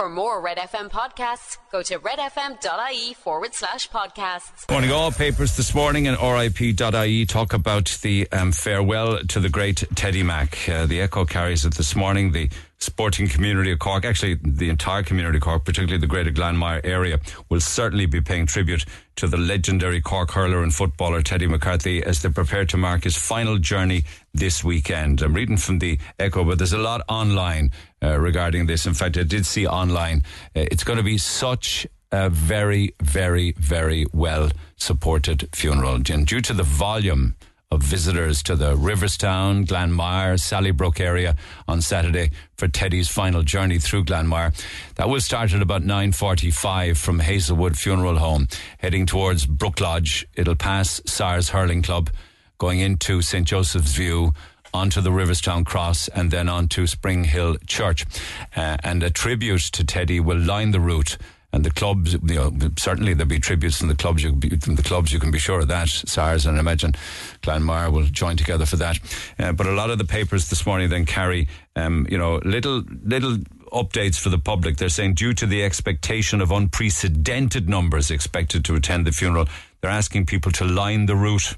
For more Red FM podcasts, go to redfm.ie forward slash podcasts. Morning, all papers this morning and RIP.ie talk about the um, farewell to the great Teddy Mack. Uh, the Echo carries it this morning. The sporting community of Cork, actually the entire community of Cork, particularly the greater Glanmire area, will certainly be paying tribute to the legendary Cork hurler and footballer Teddy McCarthy as they prepare to mark his final journey this weekend. I'm reading from the Echo, but there's a lot online uh, regarding this. In fact, I did see online. Uh, it's going to be such a very, very, very well supported funeral. And due to the volume of visitors to the Riverstown, Glanmire, Sallybrook area on Saturday for Teddy's final journey through Glanmire. That will start at about 9.45 from Hazelwood Funeral Home, heading towards Brook Lodge. It'll pass SARS Hurling Club, going into St. Joseph's View, onto the Riverstown Cross and then onto Spring Hill Church. Uh, and a tribute to Teddy will line the route and the clubs, you know, certainly there'll be tributes from the clubs. You from the clubs, you can be sure of that. SARS and I imagine Glanmire will join together for that. Uh, but a lot of the papers this morning then carry, um, you know, little little updates for the public. They're saying due to the expectation of unprecedented numbers expected to attend the funeral, they're asking people to line the route,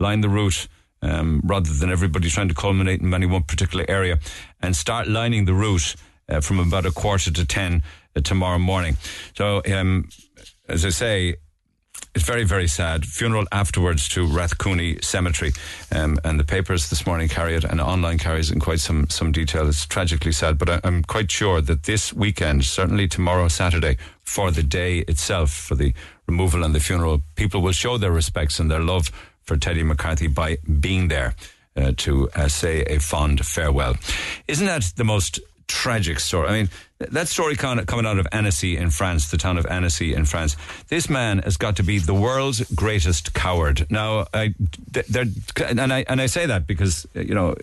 line the route. Um, rather than everybody trying to culminate in any one particular area and start lining the route uh, from about a quarter to ten tomorrow morning. So, um, as I say, it's very, very sad. Funeral afterwards to Rathcooney Cemetery. Um, and the papers this morning carry it and online carries in quite some, some detail. It's tragically sad, but I, I'm quite sure that this weekend, certainly tomorrow, Saturday, for the day itself, for the removal and the funeral, people will show their respects and their love for Teddy McCarthy by being there uh, to uh, say a fond farewell. Isn't that the most tragic story. I mean, that story coming out of Annecy in France, the town of Annecy in France. This man has got to be the world's greatest coward. Now, I, and I and I say that because you know,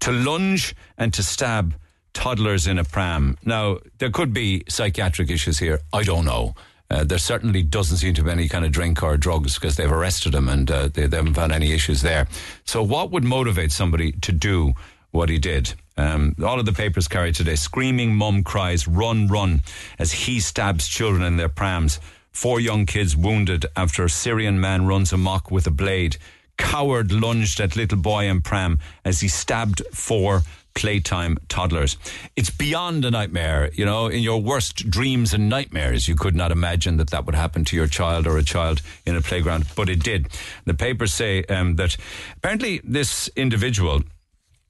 to lunge and to stab toddlers in a pram. Now, there could be psychiatric issues here. I don't know. Uh, there certainly doesn't seem to be any kind of drink or drugs because they've arrested him and uh, they, they haven't found any issues there. So, what would motivate somebody to do what he did? Um, all of the papers carry today. Screaming mum cries, run, run, as he stabs children in their prams. Four young kids wounded after a Syrian man runs amok with a blade. Coward lunged at little boy in pram as he stabbed four playtime toddlers. It's beyond a nightmare. You know, in your worst dreams and nightmares, you could not imagine that that would happen to your child or a child in a playground, but it did. The papers say um, that apparently this individual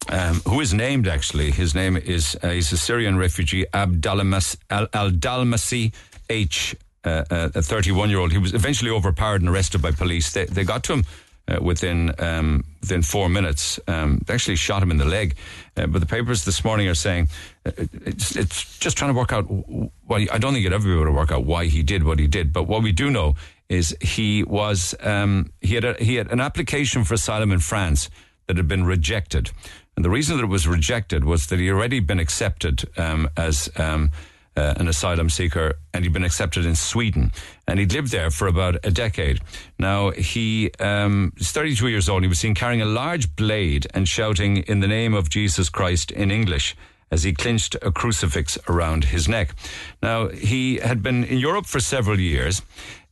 um, who is named actually. His name is uh, he's a Syrian refugee, Abdalmas Al Dalmasi H. Uh, uh, a 31 year old. He was eventually overpowered and arrested by police. They, they got to him uh, within um, within four minutes. Um, they actually shot him in the leg. Uh, but the papers this morning are saying uh, it's, it's just trying to work out. Well, I don't think you'd ever be able to work out why he did what he did. But what we do know is he was um, he had a, he had an application for asylum in France that had been rejected. And the reason that it was rejected was that he already been accepted um, as um, uh, an asylum seeker and he'd been accepted in Sweden. And he'd lived there for about a decade. Now, he um, is 32 years old. He was seen carrying a large blade and shouting, In the name of Jesus Christ, in English as he clinched a crucifix around his neck. Now, he had been in Europe for several years.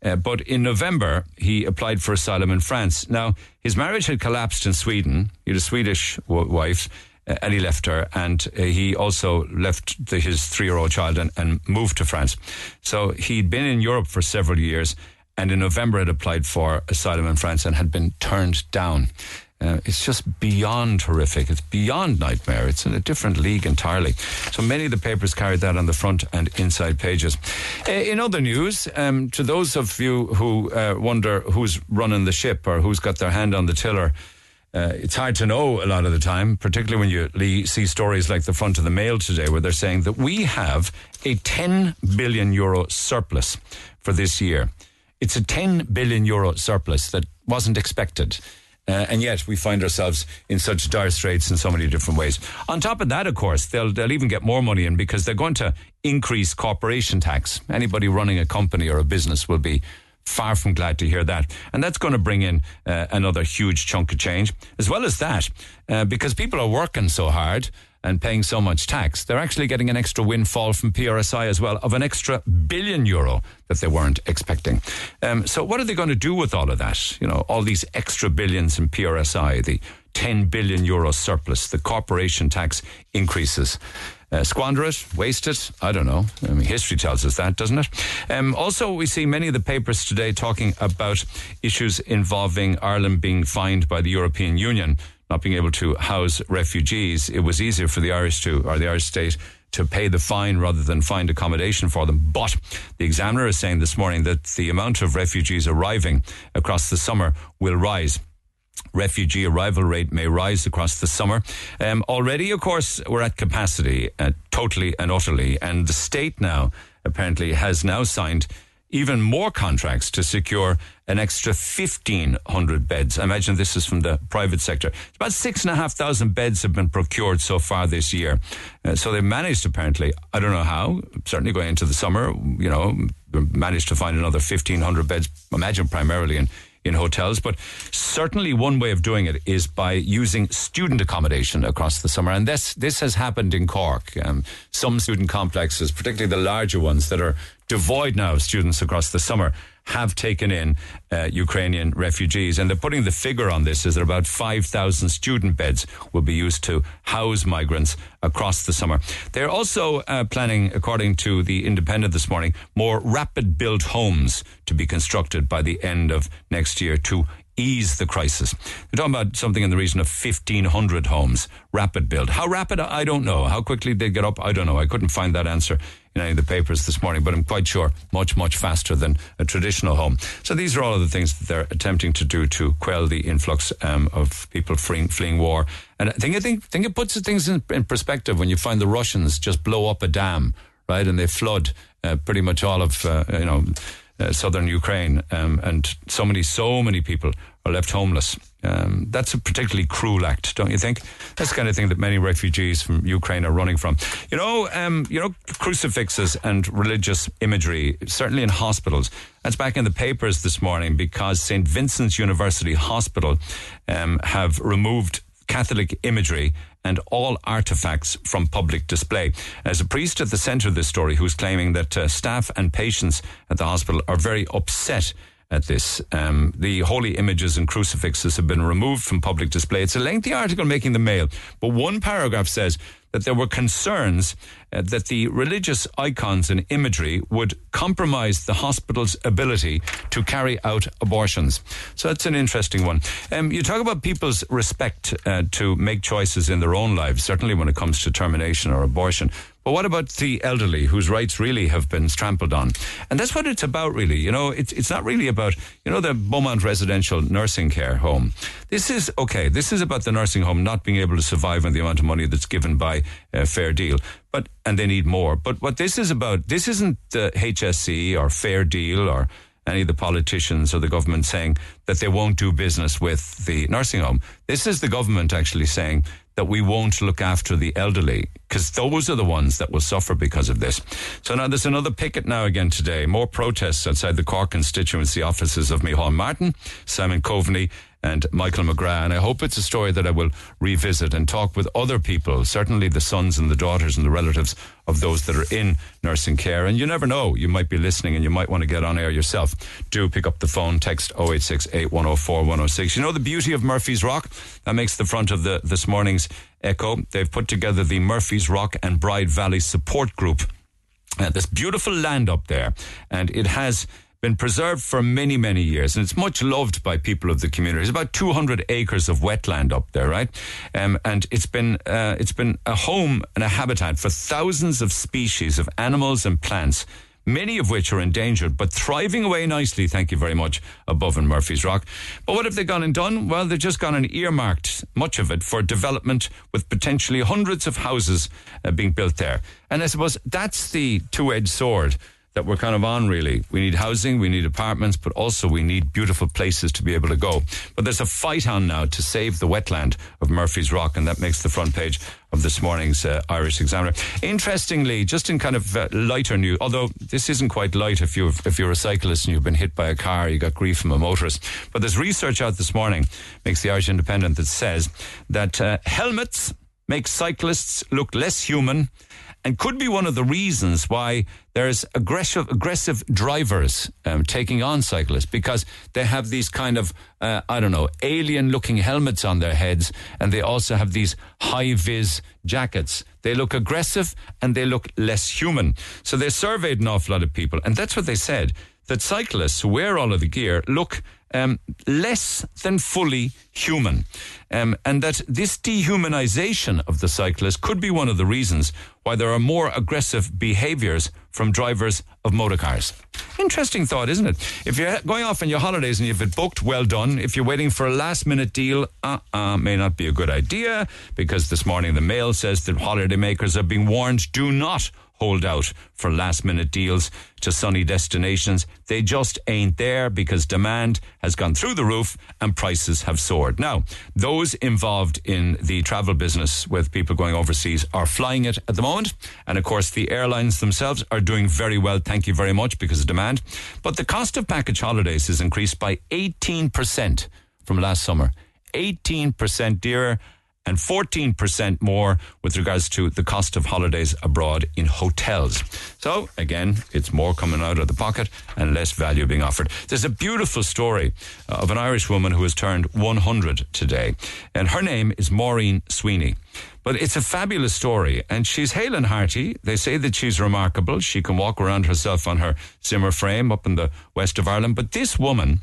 Uh, but in November, he applied for asylum in France. Now, his marriage had collapsed in Sweden. He had a Swedish w- wife, uh, and he left her. And uh, he also left the, his three year old child and, and moved to France. So he'd been in Europe for several years. And in November, had applied for asylum in France and had been turned down. Uh, it's just beyond horrific. It's beyond nightmare. It's in a different league entirely. So many of the papers carried that on the front and inside pages. Uh, in other news, um, to those of you who uh, wonder who's running the ship or who's got their hand on the tiller, uh, it's hard to know a lot of the time, particularly when you see stories like the front of the mail today, where they're saying that we have a 10 billion euro surplus for this year. It's a 10 billion euro surplus that wasn't expected. Uh, and yet we find ourselves in such dire straits in so many different ways. On top of that, of course, they'll, they'll even get more money in because they're going to increase corporation tax. Anybody running a company or a business will be far from glad to hear that. And that's going to bring in uh, another huge chunk of change. As well as that, uh, because people are working so hard and paying so much tax, they're actually getting an extra windfall from PRSI as well of an extra billion euro that they weren't expecting. Um, so, what are they going to do with all of that? You know, all these extra billions in PRSI, the 10 billion euro surplus, the corporation tax increases. Uh, squander it, waste it. I don't know. I mean, history tells us that, doesn't it? Um, also, we see many of the papers today talking about issues involving Ireland being fined by the European Union, not being able to house refugees. It was easier for the Irish to, or the Irish state, to pay the fine rather than find accommodation for them. But the examiner is saying this morning that the amount of refugees arriving across the summer will rise refugee arrival rate may rise across the summer. Um, already, of course, we're at capacity, uh, totally and utterly, and the state now apparently has now signed even more contracts to secure an extra 1,500 beds. I imagine this is from the private sector. About 6,500 beds have been procured so far this year. Uh, so they managed, apparently, I don't know how, certainly going into the summer, you know, managed to find another 1,500 beds, imagine primarily in in hotels. But certainly one way of doing it is by using student accommodation across the summer. And this, this has happened in Cork. Um, some student complexes, particularly the larger ones that are devoid now of students across the summer, have taken in uh, Ukrainian refugees. And they're putting the figure on this is that about 5,000 student beds will be used to house migrants across the summer. They're also uh, planning, according to the Independent this morning, more rapid built homes to be constructed by the end of next year to ease the crisis. They're talking about something in the region of 1,500 homes, rapid build. How rapid, I don't know. How quickly they get up, I don't know. I couldn't find that answer in any of the papers this morning, but I'm quite sure much, much faster than a traditional home. So these are all of the things that they're attempting to do to quell the influx um, of people fleeing, fleeing war. And I think, I think, think it puts things in, in perspective when you find the Russians just blow up a dam, right, and they flood uh, pretty much all of, uh, you know, uh, southern Ukraine, um, and so many, so many people are left homeless. Um, that's a particularly cruel act, don't you think? That's the kind of thing that many refugees from Ukraine are running from. You know, um, you know, crucifixes and religious imagery, certainly in hospitals. That's back in the papers this morning because St. Vincent's University Hospital um, have removed Catholic imagery and all artifacts from public display. As a priest at the centre of this story who's claiming that uh, staff and patients at the hospital are very upset at this. Um, the holy images and crucifixes have been removed from public display. It's a lengthy article making the mail, but one paragraph says that there were concerns uh, that the religious icons and imagery would compromise the hospital's ability to carry out abortions. So that's an interesting one. Um, you talk about people's respect uh, to make choices in their own lives, certainly when it comes to termination or abortion. But what about the elderly whose rights really have been trampled on? And that's what it's about, really. You know, it's, it's not really about, you know, the Beaumont residential nursing care home. This is, okay, this is about the nursing home not being able to survive on the amount of money that's given by a fair deal. But, and they need more. But what this is about, this isn't uh, the HSE or fair deal or any of the politicians or the government saying that they won't do business with the nursing home. This is the government actually saying that we won't look after the elderly because those are the ones that will suffer because of this. So now there's another picket now again today. More protests outside the Cork constituency offices of Micheál Martin, Simon Coveney, and Michael McGrath. And I hope it's a story that I will revisit and talk with other people, certainly the sons and the daughters and the relatives of those that are in nursing care. And you never know, you might be listening and you might want to get on air yourself. Do pick up the phone, text 086 8104 106. You know the beauty of Murphy's Rock? That makes the front of the this morning's Echo. They've put together the Murphy's Rock and Bride Valley Support Group. Uh, this beautiful land up there, and it has been preserved for many, many years, and it's much loved by people of the community. It's about 200 acres of wetland up there, right? Um, and it's been uh, it's been a home and a habitat for thousands of species of animals and plants. Many of which are endangered, but thriving away nicely, thank you very much, above in Murphy's Rock. But what have they gone and done? Well, they've just gone and earmarked much of it for development with potentially hundreds of houses uh, being built there. And I suppose that's the two edged sword that we're kind of on really. We need housing, we need apartments, but also we need beautiful places to be able to go. But there's a fight on now to save the wetland of Murphy's Rock, and that makes the front page of this morning's uh, Irish Examiner. Interestingly, just in kind of uh, lighter news, although this isn't quite light if you if you're a cyclist and you've been hit by a car, you got grief from a motorist. But there's research out this morning, makes the Irish Independent, that says that uh, helmets make cyclists look less human and could be one of the reasons why there's aggressive aggressive drivers um, taking on cyclists because they have these kind of uh, I don't know alien looking helmets on their heads and they also have these high vis jackets. They look aggressive and they look less human. So they surveyed an awful lot of people and that's what they said that cyclists who wear all of the gear look um, less than fully human. Um, and that this dehumanization of the cyclist could be one of the reasons why there are more aggressive behaviors from drivers of motor cars. Interesting thought, isn't it? If you're going off on your holidays and you've it booked, well done. If you're waiting for a last minute deal, uh uh, may not be a good idea because this morning the Mail says that holidaymakers are being warned do not hold out for last minute deals to sunny destinations. They just ain't there because demand has gone through the roof and prices have soared. Now, those involved in the travel business with people going overseas are flying it at the moment. And of course, the airlines themselves are doing very well. Thank you very much because of demand. But the cost of package holidays has increased by 18% from last summer. 18% dearer and 14% more with regards to the cost of holidays abroad in hotels. So, again, it's more coming out of the pocket and less value being offered. There's a beautiful story uh, of an Irish woman who has turned 100 today, and her name is Maureen Sweeney. But it's a fabulous story, and she's hale and hearty. They say that she's remarkable. She can walk around herself on her Zimmer frame up in the west of Ireland. But this woman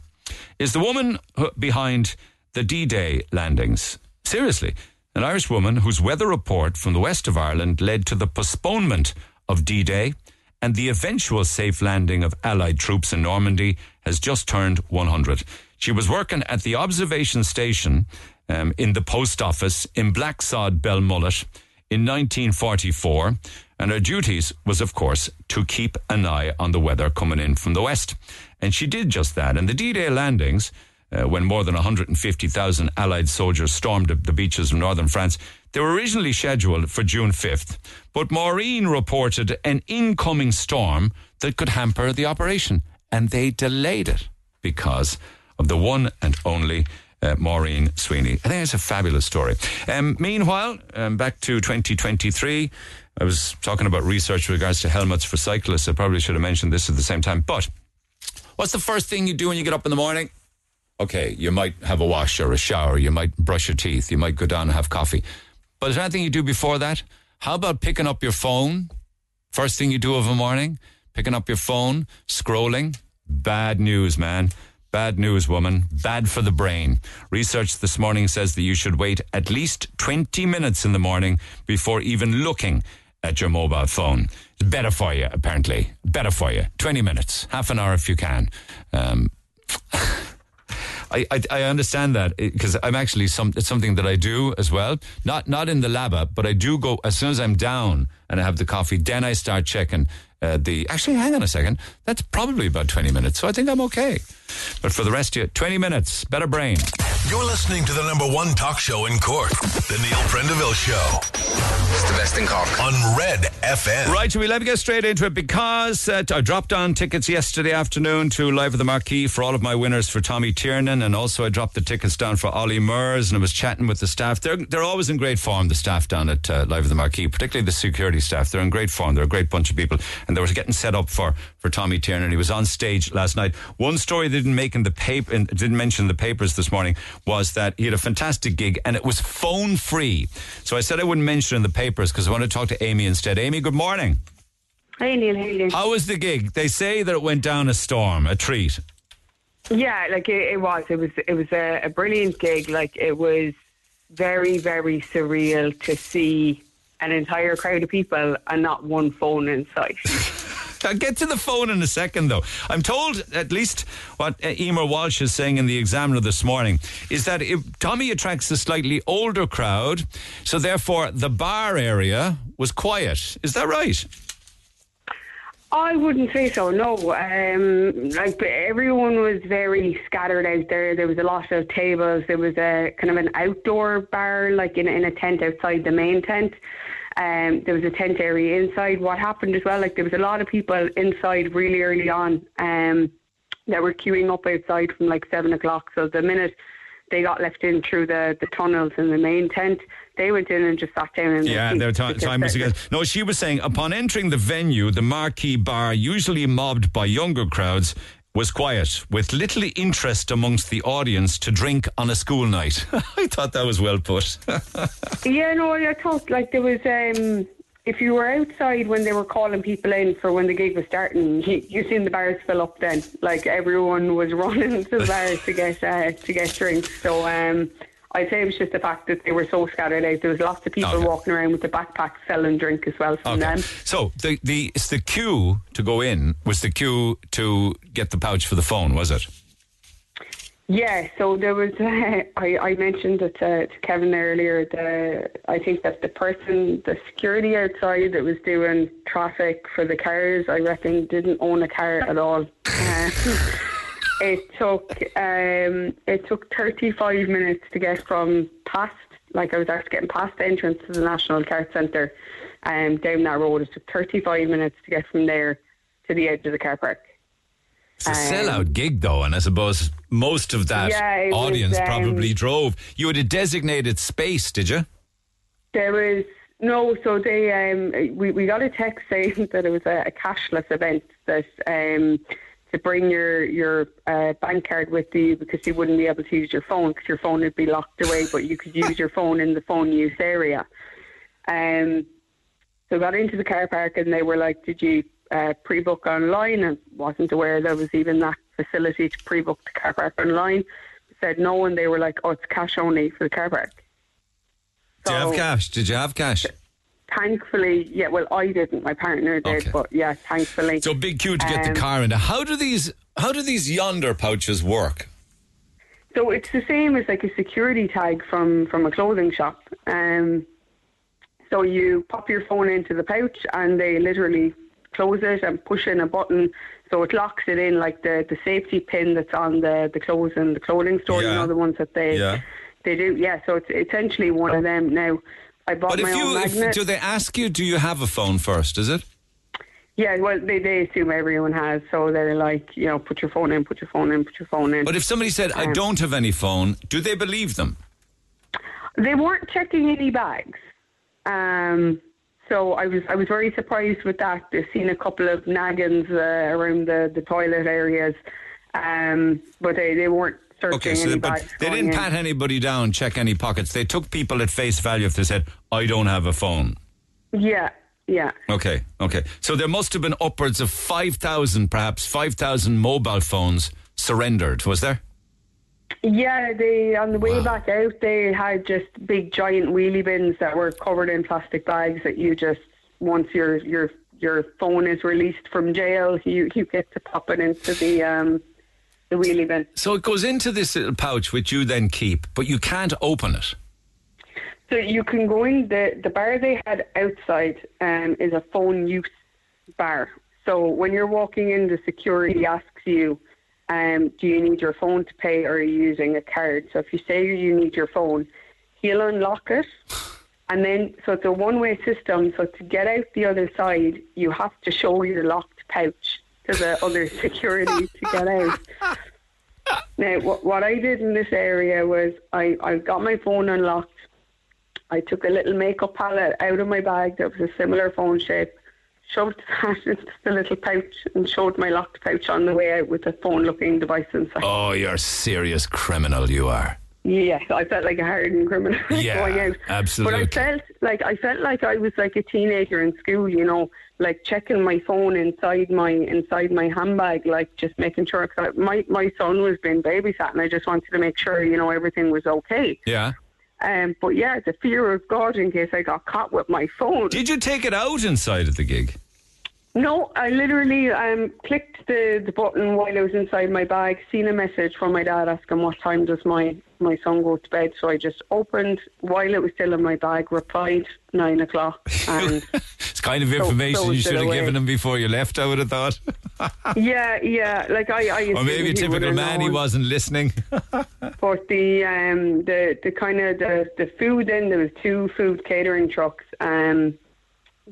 is the woman behind the D Day landings. Seriously, an Irish woman whose weather report from the west of Ireland led to the postponement of D Day and the eventual safe landing of Allied troops in Normandy has just turned 100. She was working at the observation station um, in the post office in Blacksod Belmullet in 1944, and her duties was, of course, to keep an eye on the weather coming in from the west. And she did just that. And the D Day landings uh, when more than 150,000 Allied soldiers stormed the beaches of northern France. They were originally scheduled for June 5th, but Maureen reported an incoming storm that could hamper the operation, and they delayed it because of the one and only uh, Maureen Sweeney. I think it's a fabulous story. Um, meanwhile, um, back to 2023, I was talking about research with regards to helmets for cyclists. I probably should have mentioned this at the same time. But what's the first thing you do when you get up in the morning? Okay, you might have a wash or a shower, you might brush your teeth, you might go down and have coffee. But is there anything you do before that? How about picking up your phone? First thing you do of a morning, picking up your phone, scrolling. Bad news, man. Bad news, woman. Bad for the brain. Research this morning says that you should wait at least 20 minutes in the morning before even looking at your mobile phone. It's better for you, apparently. Better for you. 20 minutes, half an hour if you can. Um, I, I, I understand that eh, because I'm actually some it's something that I do as well. Not not in the lab but I do go as soon as I'm down and I have the coffee. Then I start checking uh, the. Actually, hang on a second. That's probably about 20 minutes, so I think I'm okay. But for the rest of you, 20 minutes, better brain. You're listening to the number one talk show in Cork, The Neil Prendeville Show. It's the best in Cork. On Red FM. Right, we let me get straight into it because uh, I dropped on tickets yesterday afternoon to Live at the Marquee for all of my winners for Tommy Tiernan, and also I dropped the tickets down for Ollie Murs, and I was chatting with the staff. They're, they're always in great form, the staff down at uh, Live at the Marquee, particularly the security staff. They're in great form. They're a great bunch of people, and they were getting set up for, for Tommy Tiernan. He was on stage last night. One story they didn't make in the paper, didn't mention in the papers this morning, was that he had a fantastic gig and it was phone free. So I said I wouldn't mention it in the papers because I want to talk to Amy instead. Amy, good morning. Hi Neil, how you How was the gig? They say that it went down a storm, a treat. Yeah, like it, it was. It was. It was a, a brilliant gig. Like it was very, very surreal to see an entire crowd of people and not one phone in sight. I'll get to the phone in a second, though. I'm told, at least what uh, Emer Walsh is saying in the Examiner this morning, is that if Tommy attracts a slightly older crowd, so therefore the bar area was quiet. Is that right? I wouldn't say so. No, um, like everyone was very scattered out there. There was a lot of tables. There was a kind of an outdoor bar, like in in a tent outside the main tent. Um, there was a tent area inside. What happened as well, like there was a lot of people inside really early on. Um, that were queuing up outside from like seven o'clock. So the minute they got left in through the, the tunnels in the main tent, they went in and just sat down. In Yeah, their their seats ti- because time was against. No, she was saying upon entering the venue, the marquee bar, usually mobbed by younger crowds, was quiet, with little interest amongst the audience to drink on a school night. I thought that was well put. Yeah, no, I thought like there was. Um, if you were outside when they were calling people in for when the gig was starting, you, you seen the bars fill up. Then, like everyone was running to the bars to get uh, to get drinks. So um, I'd say it was just the fact that they were so scattered out. There was lots of people Okay. walking around with the backpacks selling drink as well from Okay. them. So the the it's the queue to go in was the queue to get the pouch for the phone, was it? Yeah, so there was. Uh, I, I mentioned it to, to Kevin earlier. The I think that the person, the security outside that was doing traffic for the cars, I reckon didn't own a car at all. Uh, it took um, it took 35 minutes to get from past, like I was actually getting past the entrance to the National Cart Centre, um, down that road. It took 35 minutes to get from there to the edge of the car park. It's a sellout gig, though, and I suppose most of that Yeah, it was, audience um, probably drove. You had a designated space, did you? There was no, so they um we, we got a text saying that it was a, a cashless event that um to bring your your uh, bank card with you because you wouldn't be able to use your phone because your phone would be locked away, but you could use your phone in the phone use area. Um, so got into the car park and they were like, "Did you uh, pre-book online?" And wasn't aware there was even that facility to pre-book the car park online. Said no, and they were like, "Oh, it's cash only for the car park." Did you have cash? Did you have cash? Thankfully, yeah. Well, I didn't. My partner did, Okay. but yeah, thankfully. So big queue to get Um, the car into. How do these how do these Yondr pouches work? So it's the same as like a security tag from from a clothing shop. Um, so you pop your phone into the pouch, and they literally close it and push in a button, so it locks it in like the the safety pin that's on the the clothes in the clothing store. Yeah. You know the ones that they Yeah. they do. Yeah. So it's essentially one of them now. I bought But if my own you if, do they ask you do you have a phone first, is it? yeah, well, they, they assume everyone has, so they're like, you know, put your phone in, put your phone in, put your phone in. But if somebody said I Um, don't have any phone, do they believe them? They weren't checking any bags. Um, so I was I was very surprised with that. They've seen a couple of naggins uh, around the, the toilet areas, um, but they, they weren't searching Okay, so any they, they didn't in. pat anybody down, check any pockets. They took people at face value if they said, I don't have a phone. Yeah, yeah. Okay, okay. So there must have been upwards of 5,000, perhaps 5,000 mobile phones surrendered, was there? Yeah, they on the way Wow. back out they had just big giant wheelie bins that were covered in plastic bags that you just once your your your phone is released from jail, you you get to pop it into the um the wheelie bin. So it goes into this little pouch, which you then keep, but you can't open it. So you can go in the the bar they had outside um, is a phone use bar. So when you're walking in, the security asks you, um, "Do you need your phone to pay, or are you using a card?" So if you say you need your phone, he'll unlock it, and then so it's a one-way system. So to get out the other side, you have to show your locked pouch to the other security to get out. Now, what, what I did in this area was I, I got my phone unlocked. I took a little makeup palette out of my bag that was a similar phone shape, shoved that into the little pouch, and showed my locked pouch on the way out with a phone looking device inside. Oh, you're a serious criminal, you are. Yes, I felt like a hardened criminal Yeah, going out. absolutely. But I felt like I felt like I was like a teenager in school, you know, like checking my phone inside my inside my handbag, like just making sure. Cause I, my my son was being babysat, and I just wanted to make sure, you know, everything was okay. Yeah. Um, but yeah, the fear of God in case I got caught with my phone. Did you take it out inside of the gig? No, I literally um, clicked the, the button while I was inside my bag, seen a message from my dad asking what time does my, my son go to bed. So I just opened while it was still in my bag, replied nine o'clock, and It's kind of information so you should have away. given him before you left. I would have thought, Yeah, yeah. Like I, I or maybe a assumed he would typical man, he wasn't listening. But the um the the kind of the the food then there was two food catering trucks um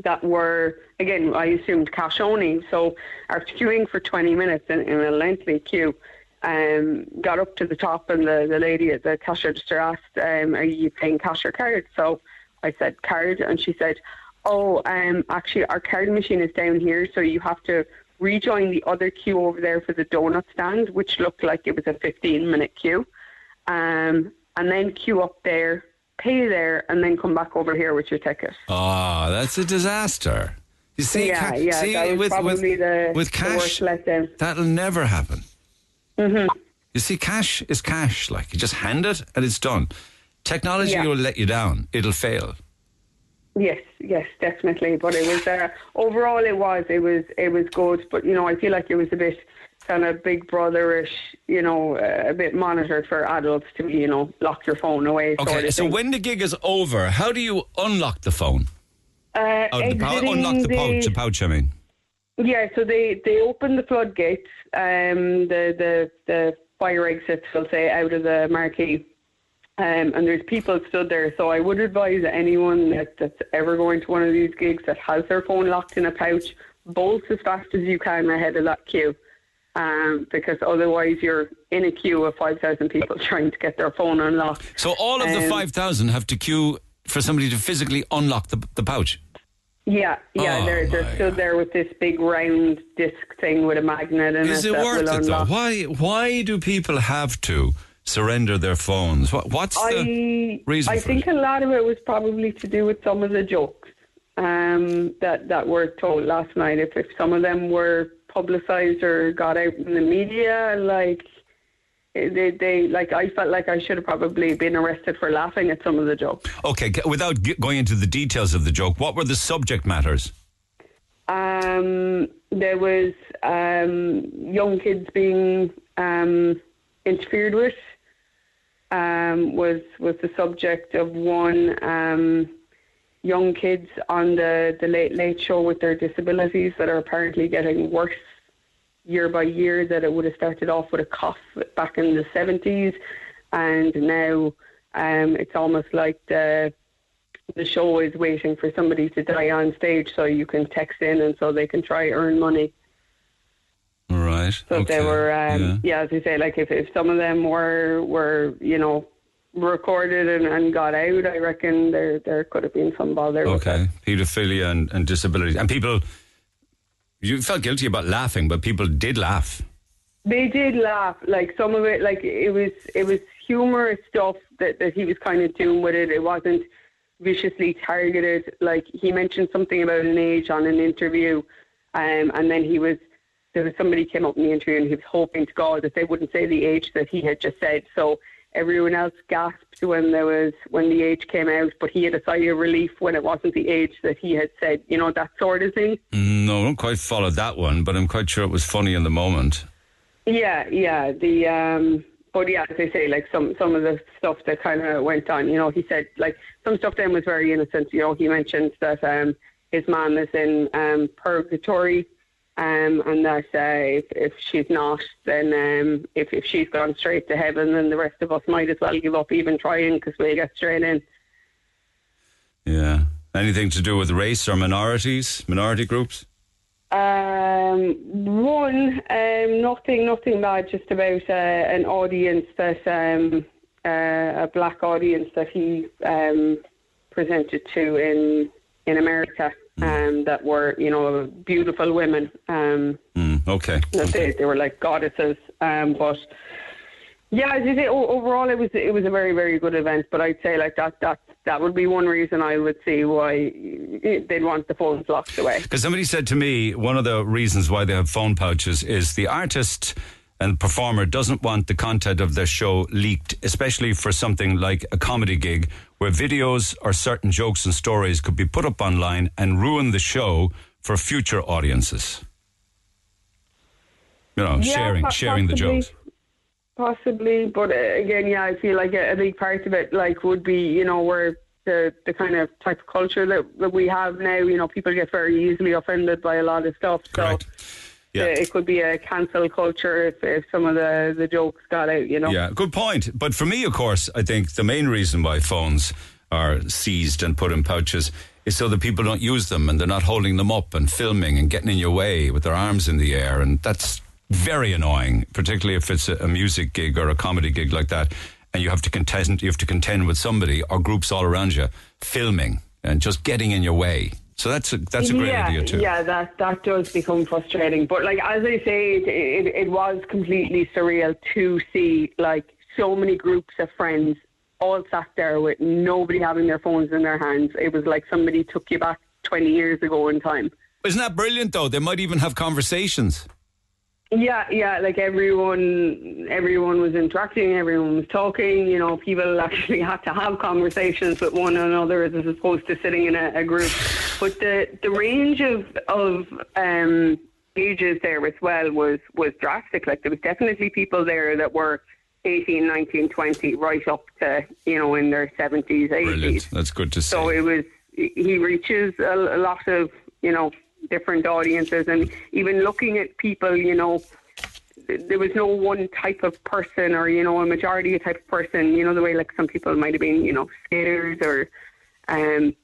that were again I assumed cash only. So after queuing for twenty minutes in, in a lengthy queue, um got up to the top and the, the lady at the cash register asked, um, "Are you paying cash or card?" So I said card, and she said, "Oh, um actually our card machine is down here, so you have to." Rejoin the other queue over there for the donut stand, which looked like it was a 15 minute queue um, and then queue up there, pay there, and then come back over here with your ticket. Oh, that's a disaster. You see, yeah, ca- yeah, see, with, with, the, with cash, that'll never happen. Mm-hmm. You see, cash is cash. Like you just hand it and it's done. Technology Yeah. will let you down. It'll fail. Yes, yes, definitely. But it was uh, overall, it was, it was, it was good. But you know, I feel like it was a bit kind of big brotherish, you know, uh, a bit monitored for adults to be, you know, lock your phone away. sort Okay, so thing. when the gig is over, how do you unlock the phone? Uh, Oh, the exiting unlock the pouch, the pouch, I mean. Yeah, so they they open the floodgates, um, the the the fire exits, we'll say, out of the marquee, um, and there's people stood there. So I would advise anyone that, that's ever going to one of these gigs that has their phone locked in a pouch, bolt as fast as you can ahead of that queue, um, because otherwise you're in a queue of five thousand people trying to get their phone unlocked. So all of the Um, 5,000 have to queue for somebody to physically unlock the, the pouch. Yeah, yeah, Oh, they're they're stood there with this big round disc thing with a magnet in Is it it worth it though? Why, why do people have to surrender their phones? What, what's I the reason I think it? a lot of it was probably to do with some of the jokes um, that that were told last night. If if some of them were publicised or got out in the media, like they they like I felt like I should have probably been arrested for laughing at some of the jokes. Okay, without g- going into the details of the joke, what were the subject matters? Um, there was um, young kids being um, interfered with. Um, was was the subject of one. Um, young kids on the, the late late show with their disabilities that are apparently getting worse year by year that it would have started off with a cough back in the 70s and now um, it's almost like the the show is waiting for somebody to die on stage so you can text in and so they can try earn money Right. so okay. they were um, yeah. yeah. as I say like if, if some of them were were you know recorded and, and got out I reckon there there could have been some bother. Okay, paedophilia and, and disabilities. And people, you felt guilty about laughing, but people did laugh. They did laugh. Like some of it, like it was, it was humorous stuff that, that he was kind of doing with it. It wasn't viciously targeted. Like he mentioned something about an age on an interview, um, and then he was there was somebody came up in the interview and he was hoping to God that they wouldn't say the age that he had just said. So everyone else gasped when there was when the age came out, but he had a sigh of relief when it wasn't the age that he had said. You know that sort of thing. No, I don't quite follow that one, but I'm quite sure it was funny in the moment. Yeah, yeah. The um but yeah, as I say, like some some of the stuff that kind of went on, you know, he said like some stuff then was very innocent. You know, he mentioned that um his mom is in um purgatory, um and that uh, if if she's not, then um if if she's gone straight to heaven, then the rest of us might as well give up even trying because we'll get straight in. Yeah. Anything to do with race or minorities, minority groups? Um, one, um, nothing, nothing bad. Just about uh, an audience that um, uh, a black audience that he um, presented to in in America. Um, that were you know beautiful women. Um, Mm, okay. okay. they, they were like goddesses. Um, but yeah, as you say, overall it was it was a very very good event. But I'd say like that that that would be one reason I would see why they'd want the phones locked away. Because somebody said to me, one of the reasons why they have phone pouches is the artist and the performer doesn't want the content of their show leaked, especially for something like a comedy gig where videos or certain jokes and stories could be put up online and ruin the show for future audiences. You know, Yeah, sharing po- sharing the jokes. Possibly, but uh, again, yeah, I feel like a, a big part of it, like, would be, you know, where the the kind of type of culture that, that we have now. You know, people get very easily offended by a lot of stuff. Correct. So Yeah. it could be a cancel culture if, if some of the, the jokes got out. You know. Yeah, good point. But for me, of course, I think the main reason why phones are seized and put in pouches is so that people don't use them and they're not holding them up and filming and getting in your way with their arms in the air. And that's very annoying, particularly if it's a, a music gig or a comedy gig like that. And you have to contend, you have to contend with somebody or groups all around you filming and just getting in your way. So that's a, that's a great yeah, idea too. Yeah, that that does become frustrating. But like as I say, it, it, it was completely surreal to see like so many groups of friends all sat there with nobody having their phones in their hands. It was like somebody took you back twenty years ago in time. Isn't that brilliant though? They might even have conversations. Yeah, yeah, like everyone, everyone was interacting, everyone was talking. You know, people actually had to have conversations with one another as opposed to sitting in a, a group. But the the range of of um, ages there as well was was drastic. Like there was definitely people there that were 18, 19, 20, right up to you know in their seventies, eighties. Brilliant. That's good to see. So it was he reaches a, a lot of you know different audiences, and even looking at people, you know, there was no one type of person or you know a majority type of person. You know the way like some people might have been, you know, skaters or um,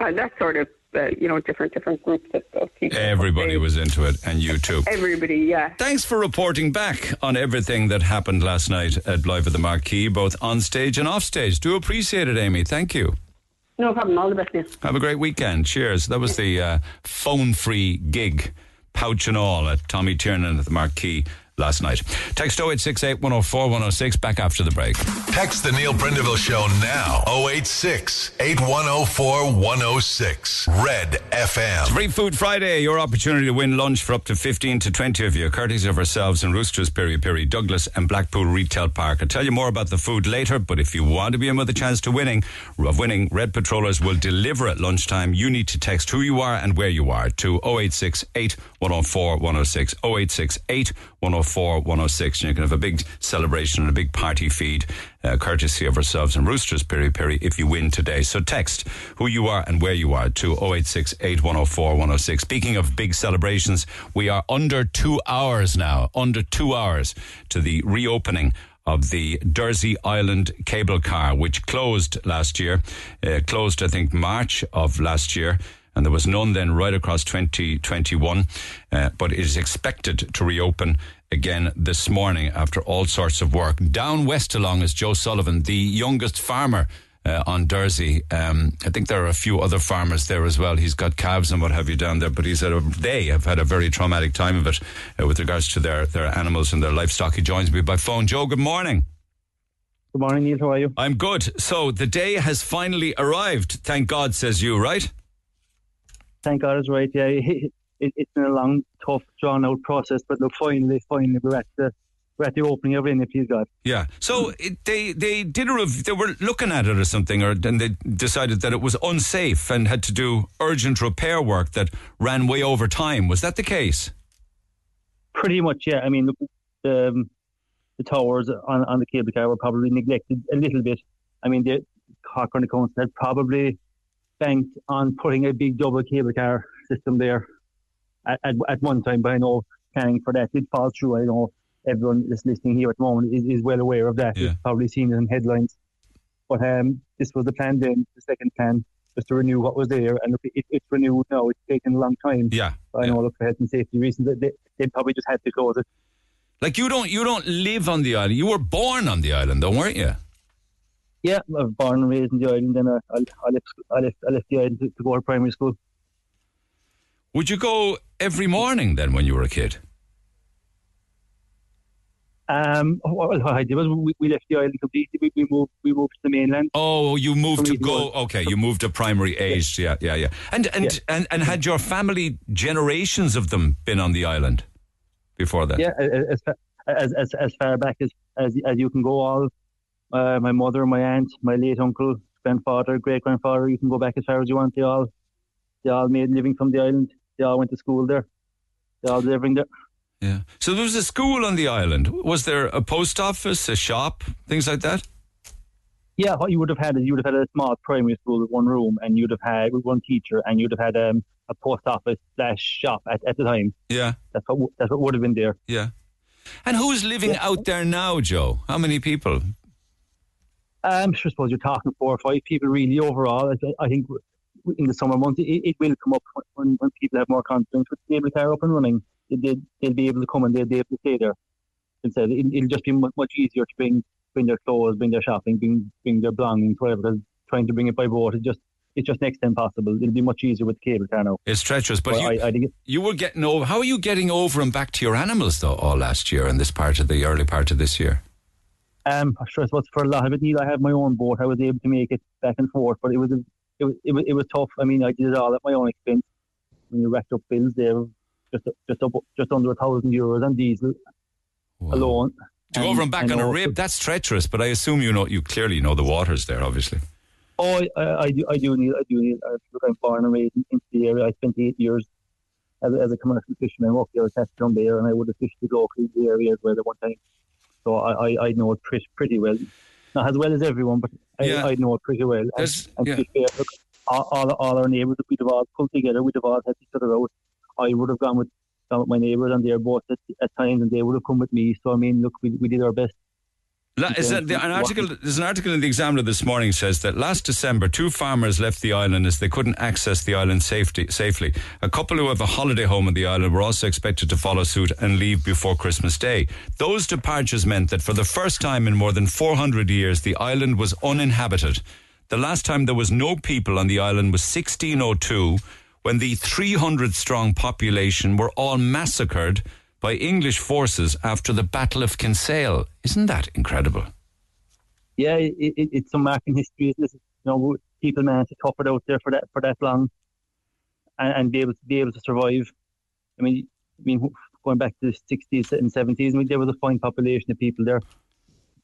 uh, that sort of uh, you know different different groups of, of people. Everybody was into it, and you too. Everybody, yeah. Thanks for reporting back on everything that happened last night at Live at the Marquee, both on stage and off stage. Do appreciate it, Amy. Thank you. No problem. All the best, Neil. Have a great weekend. Cheers. That was the uh, phone free gig, pouch and all, at Tommy Tiernan at the Marquee last night. Text 0868 104 106 back after the break. Text the Neil Prendeville Show now. 086 8104 106. Red FM. Free Food Friday, your opportunity to win lunch for up to 15 to 20 of you, courtesy of ourselves and Roosters, Piri Piri, Douglas and Blackpool Retail Park. I'll tell you more about the food later, but if you want to be in with a chance to winning, of winning, Red Patrollers will deliver at lunchtime. You need to text who you are and where you are to 0868 104 106, 0868 104 106. And you can have a big celebration and a big party feed, uh, courtesy of ourselves and Roosters, Piri Piri, if you win today. So text who you are and where you are to 0868 104 106. Speaking of big celebrations, we are under two hours now, under two hours to the reopening of the Dursey Island cable car, which closed last year, uh, closed, I think, March of last year. And there was none then right across 2021, uh, but it is expected to reopen again this morning after all sorts of work. Down west along is Joe Sullivan, the youngest farmer uh, on Dursey. Um, I think there are a few other farmers there as well. He's got calves and what have you down there, but he's had a, they have had a very traumatic time of it uh, with regards to their, their animals and their livestock. He joins me by phone. Joe, good morning. Good morning, Neil. How are you? I'm good. So the day has finally arrived. Thank God, says you, right? Thank God it's right. Yeah, it, it's been a long, tough, drawn out process, but look, finally, finally, we're at the we're at the opening of it, please God. Yeah. So it, they they did a rev- they were looking at it or something, or and they decided that it was unsafe and had to do urgent repair work that ran way over time. Was that the case? Pretty much, yeah. I mean, the um, the towers on, on the cable car were probably neglected a little bit. I mean, the Cork County Council had probably banked on putting a big double cable car system there at, at, at one time, but I know planning for that did fall through. I know everyone that's listening here at the moment is, is well aware of that. Yeah. You've probably seen it in headlines. But um, this was the plan then, the second plan, just to renew what was there. And look, it, it's renewed now. It's taken a long time. Yeah. I yeah. know, look, for health and safety reasons, they, they probably just had to close it. Like you don't you don't live on the island. You were born on the island, though, weren't you? Yeah, I was born and raised in the island, and uh, I, I, left, I, left, I left the island to, to go to primary school. Would you go every morning then when you were a kid? Um, what I did was we, we left the island completely. We, we moved we moved to the mainland. Oh, you moved to go. Okay, you moved to primary age. Yeah, yeah, yeah. And and, Yeah. and and had your family generations of them been on the island before that? Yeah, as as as, as far back as, as as you can go. All uh, my mother, my aunt, my late uncle, grandfather, great grandfather. You can go back as far as you want. They all they all made a living from the island. They all went to school there. They all living there. Yeah. So there was a school on the island. Was there a post office, a shop, things like that? Yeah, what you would have had is you would have had a small primary school with one room, and you'd have had with one teacher, and you'd have had um, a post office slash shop at, at the time. Yeah, That's what that's what would have been there. yeah. And who's living out there now, Joe? How many people? Um, I suppose you're talking four or five people really overall. I, I think in the summer months it, it will come up when, when people have more confidence with the cable car up and running. They, they, they'll be able to come and they'll be able to stay there. Instead, it, it'll just be much, much easier to bring bring their clothes, bring their shopping, bring bring their belongings, whatever. Because trying to bring it by boat is just it's just next to impossible. It'll be much easier with the cable car now. It's treacherous, but But you, I, I you were getting over. How are you getting over and back to your animals though? All last year and this part of the early part of this year. Um, sure suppose for a lot of it, Neil, I have my own boat. I was able to make it back and forth, but it was a, it was it was, it was tough. I mean, I did it all at my own expense. When you racked up bills there, just just up, just under a thousand euros on diesel Wow. alone. To go over and back and on a rib, that's treacherous. But I assume you know you clearly know the waters there, obviously. Oh, I, I, I do, I do need, I do need. Uh, look, I'm born and raised in, in the area. I spent eight years as, a- as a commercial fisherman, worked there at Castle Bay, and I would have fished the local in the area as well at one time. So I, I, I know it pretty, pretty well. Not as well as everyone, but I, Yeah. I know it pretty well. And, There's- and yeah. to be fair, look, all, all, all our neighbours, we'd have all pulled together, we'd have all helped each other out. I would have gone with, gone with my neighbours and their boats at, at times, and they would have come with me. So I mean, look, we, we did our best. La- Is that, the, an article? There's an article in the Examiner this morning says that last December, two farmers left the island as they couldn't access the island safety, safely. A couple who have a holiday home on the island were also expected to follow suit and leave before Christmas Day. Those departures meant that for the first time in more than 400 years, the island was uninhabited. The last time there was no people on the island was 1602, when the 300 strong population were all massacred by English forces after the Battle of Kinsale. Isn't that incredible? yeah, it, it, it's some marking history. This is, you know, people managed to tough it out there for that for that long, and, and be able to be able to survive. I mean, I mean, going back to the sixties and seventies, I mean, there was a fine population of people there.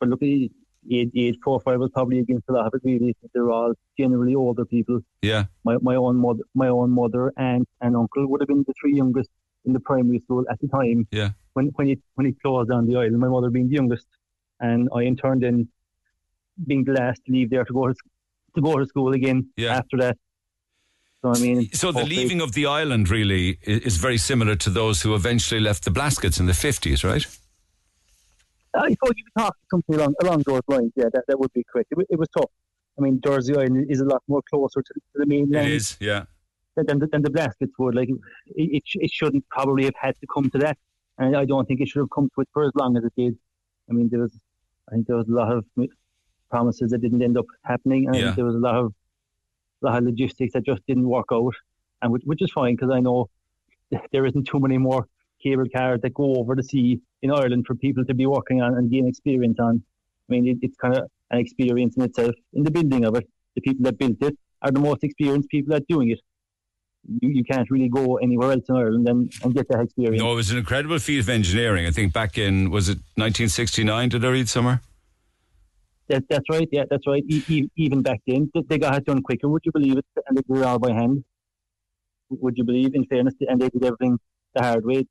But look, the age, age profile was probably against a lot of it. Really, they're all generally older people. Yeah. My my own mother, my own mother, aunt, and uncle would have been the three youngest in the primary school at the time Yeah. when when it when it closed down the island. My mother being the youngest, and I interned in turn then being the last to leave there to go to, to go to school again Yeah. after that. So I mean, So the leaving of the island really is very similar to those who eventually left the Blaskets in the 50s, right? I thought you could talk something along along those lines. Yeah, that, that would be correct. It, it was tough. I mean, Dursey Island is a lot more closer to, to the mainland It is, yeah. Than the, than the Blaskets would. Like, it, it, shouldn't probably have had to come to that, and I don't think it should have come to it for as long as it did. I mean, there was, I think there was a lot of promises that didn't end up happening, and Yeah. there was a lot of, lot of logistics that just didn't work out, and which, which is fine because I know there isn't too many more cable cars that go over the sea in Ireland for people to be working on and gain experience on. I mean, it, it's kind of an experience in itself. In the building of it, the people that built it are the most experienced people at doing it. You, you can't really go anywhere else in Ireland and, and get that experience. No, it was an incredible feat of engineering. I think back in, was it 1969? Did I read somewhere? That, that's right. Yeah, that's right. E- e- even back then, they, got it done quicker. Would you believe it? And they did it all by hand. Would you believe? In fairness, and they did everything the hard way.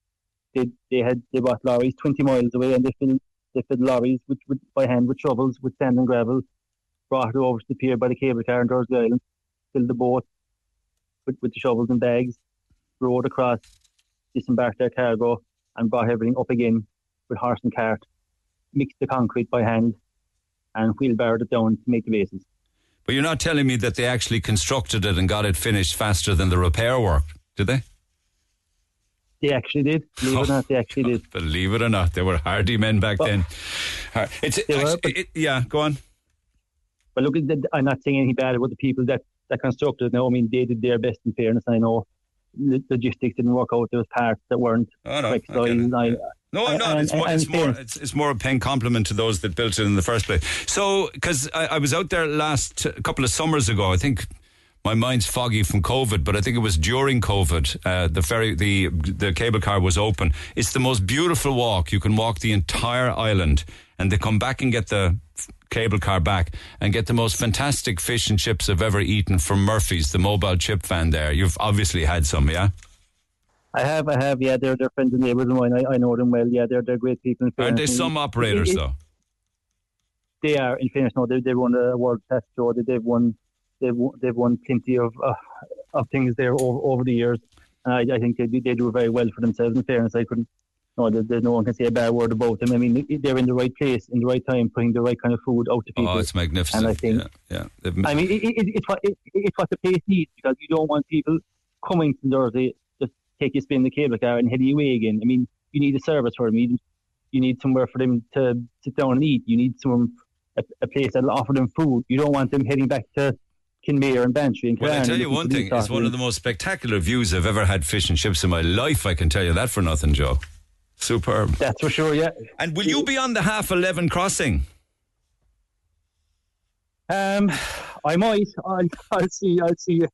They they had they bought lorries twenty miles away, and they filled they filled lorries with, with by hand with shovels with sand and gravel, brought it over to the pier by the cable car in Dursey Island, filled the boat with, with the shovels and bags, rowed across, disembarked their cargo, and brought everything up again with horse and cart, mixed the concrete by hand, and wheelbarrowed it down to make the bases. But you're not telling me that they actually constructed it and got it finished faster than the repair work, did they? They actually did. Believe it or not, they actually did. Believe it or not, they were hardy men back Well, then. It's they were, but- it- yeah. Go on. But look, I'm not saying anything bad about the people that, that constructed it. No, I mean, they did their best in fairness. I know logistics didn't work out. There was parts that weren't Oh, no, correct I get it. size. I, No, I'm not. It's and- more, and it's, more it's, it's more a paying compliment to those that built it in the first place. So, because I, I was out there last a couple of summers ago, I think my mind's foggy from COVID, but I think it was during COVID. Uh, the ferry, the the cable car was open. It's the most beautiful walk. You can walk the entire island, and they come back and get the cable car back and get the most fantastic fish and chips I've ever eaten from Murphy's, the mobile chip van. There, you've obviously had some, yeah. I have, I have, yeah, they're, they're friends and neighbours of mine. I, I know them well. Yeah, they're, they're great people. Aren't they some operators it- though? they are in fairness, no, they they've won the world test show. They, they've won they've won, they've won plenty of uh, of things there over, over the years. And I, I think they, do- they do very well for themselves. In fairness, I couldn't. No, there, there's no one can say a bad word about them. I mean, they're in the right place, in the right time, putting the right kind of food out to people. Oh, it's magnificent. And I think- yeah, yeah. I mean, it, it, it's what it, it's what the place needs because you don't want people coming to Dursey just take you spin the cable car and head you away again. I mean, you need a service for them. You need, you need somewhere for them to sit down and eat. You need some a, a place that'll offer them food. You don't want them heading back to Kenmare and Bantry and Well, I tell you one thing, it's one of the most spectacular views I've ever had fish and chips in my life. I can tell you that for nothing, Joe. Superb. That's for sure. Yeah. And will you be on the half 11 crossing? Um, I might. I'll, I'll see. I'll see.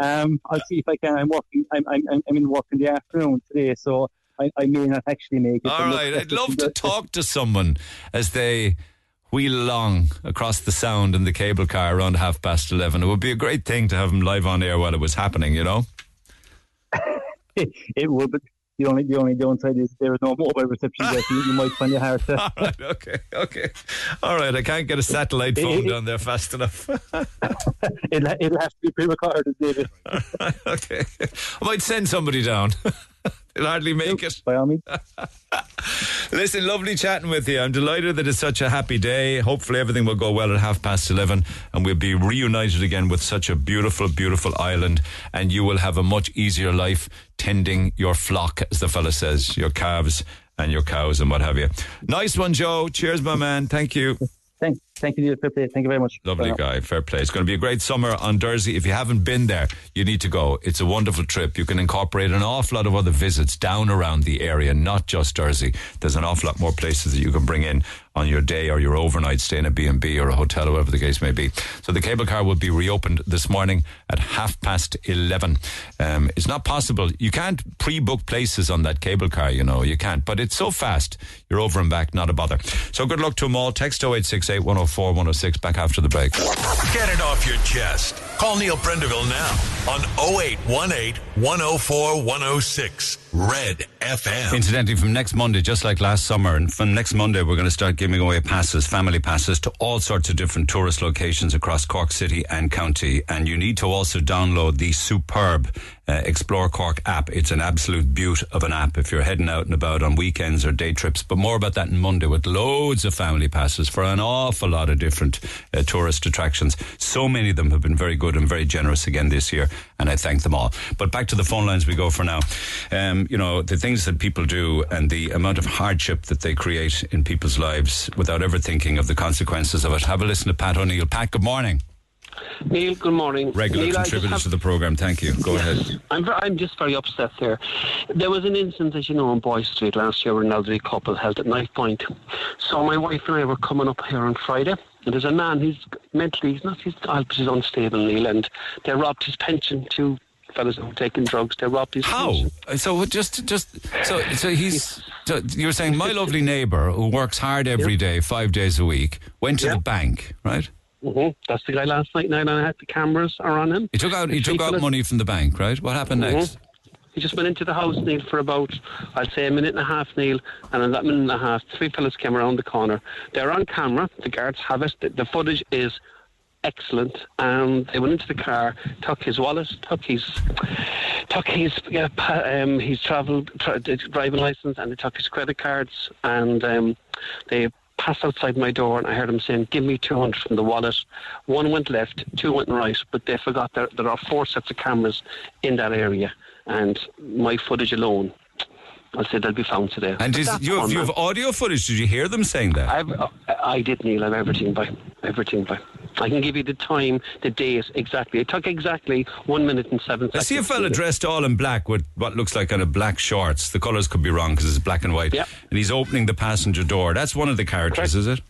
Um, I'll see if I can. I'm working. I'm I'm I'm in work in the afternoon today, so I, I may not actually make it. All right, I'd love to talk to someone as they wheel along across the sound in the cable car around half past 11. It would be a great thing to have them live on air while it was happening, you know? it would, but the only the only downside is there is no mobile reception there, so you, might find it hard to. All right, okay, okay. All right, I can't get a satellite phone down there fast enough. it'll, it'll have to be pre-recorded, David. okay. I might send somebody down. They'll hardly make it. By all means. Listen, lovely chatting with you. I'm delighted that it's such a happy day. Hopefully, everything will go well at half past 11 and we'll be reunited again with such a beautiful, beautiful island. And you will have a much easier life tending your flock, as the fella says, your calves and your cows and what have you. Nice one, Joe. Cheers, my man. Thank you. Thank, thank you, fair play. Thank you very much. Lovely guy, fair play. It's going to be a great summer on Dursey. If you haven't been there, you need to go. It's a wonderful trip. You can incorporate an awful lot of other visits down around the area, not just Dursey. There's an awful lot more places that you can bring in on your day or your overnight stay in a B&B or a hotel, or whatever the case may be. So the cable car will be reopened this morning at half past 11. Um, it's not possible. You can't pre-book places on that cable car, you know. You can't. But it's so fast. You're over and back, not a bother. So good luck to them all. Text 0868 104 106 back after the break. Get it off your chest. Call Neil Prendeville now on 0818 104 106 Red FM. Incidentally, from next Monday, just like last summer, and from next Monday, we're going to start giving away passes, family passes, to all sorts of different tourist locations across Cork City and County. And you need to also download the superb uh, Explore Cork app. It's an absolute beaut of an app if you're heading out and about on weekends or day trips. But more about that on Monday with loads of family passes for an awful lot of different uh, tourist attractions. So many of them have been very good and very generous again this year, and I thank them all. But back to the phone lines we go for now. Um, you know, the things that people do and the amount of hardship that they create in people's lives without ever thinking of the consequences of it. Have a listen to Pat O'Neill. Pat, good morning. Neil, good morning. Regular Neil, contributor have- to the programme. Thank you. Go ahead. I'm, I'm just very upset there. There was an incident, as you know, on Boyce Street last year where an elderly couple held at knife point. So my wife and I were coming up here on Friday, and there's a man who's mentally, he's not, he's, uh, he's unstable, Neil, and they robbed his pension. Two fellas who were taking drugs, they robbed his How? So just, just so, so he's. So you're saying my lovely neighbour who works hard every day, five days a week, went to Yeah. the bank, right? hmm That's the guy last night, and I had the cameras are on him. He took out he took out money from the bank, right? What happened Mhm. next? He just went into the house, Neil, for about, I'd say, a minute and a half, Neil. And in that minute and a half, three fellas came around the corner. They're on camera. The guards have it. The, the footage is excellent. And they went into the car, took his wallet, took his, took his, yeah, um, his travel tra- driving license, and they took his credit cards. And um, they passed outside my door, and I heard them saying, "Give me 200 from the wallet." One went left, two went right, but they forgot there there are four sets of cameras in that area, and my footage alone. I'll say they'll be found today. And is, you, have, you have audio footage? Did you hear them saying that? I've, I did, Neil. I've everything by everything by. I can give you the time, the date exactly. It took exactly one minute and seven seconds. I see a fella dressed all in black with what looks like kind of black shorts. The colours could be wrong because it's black and white. Yep. And he's opening the passenger door. That's one of the characters, Correct. is it?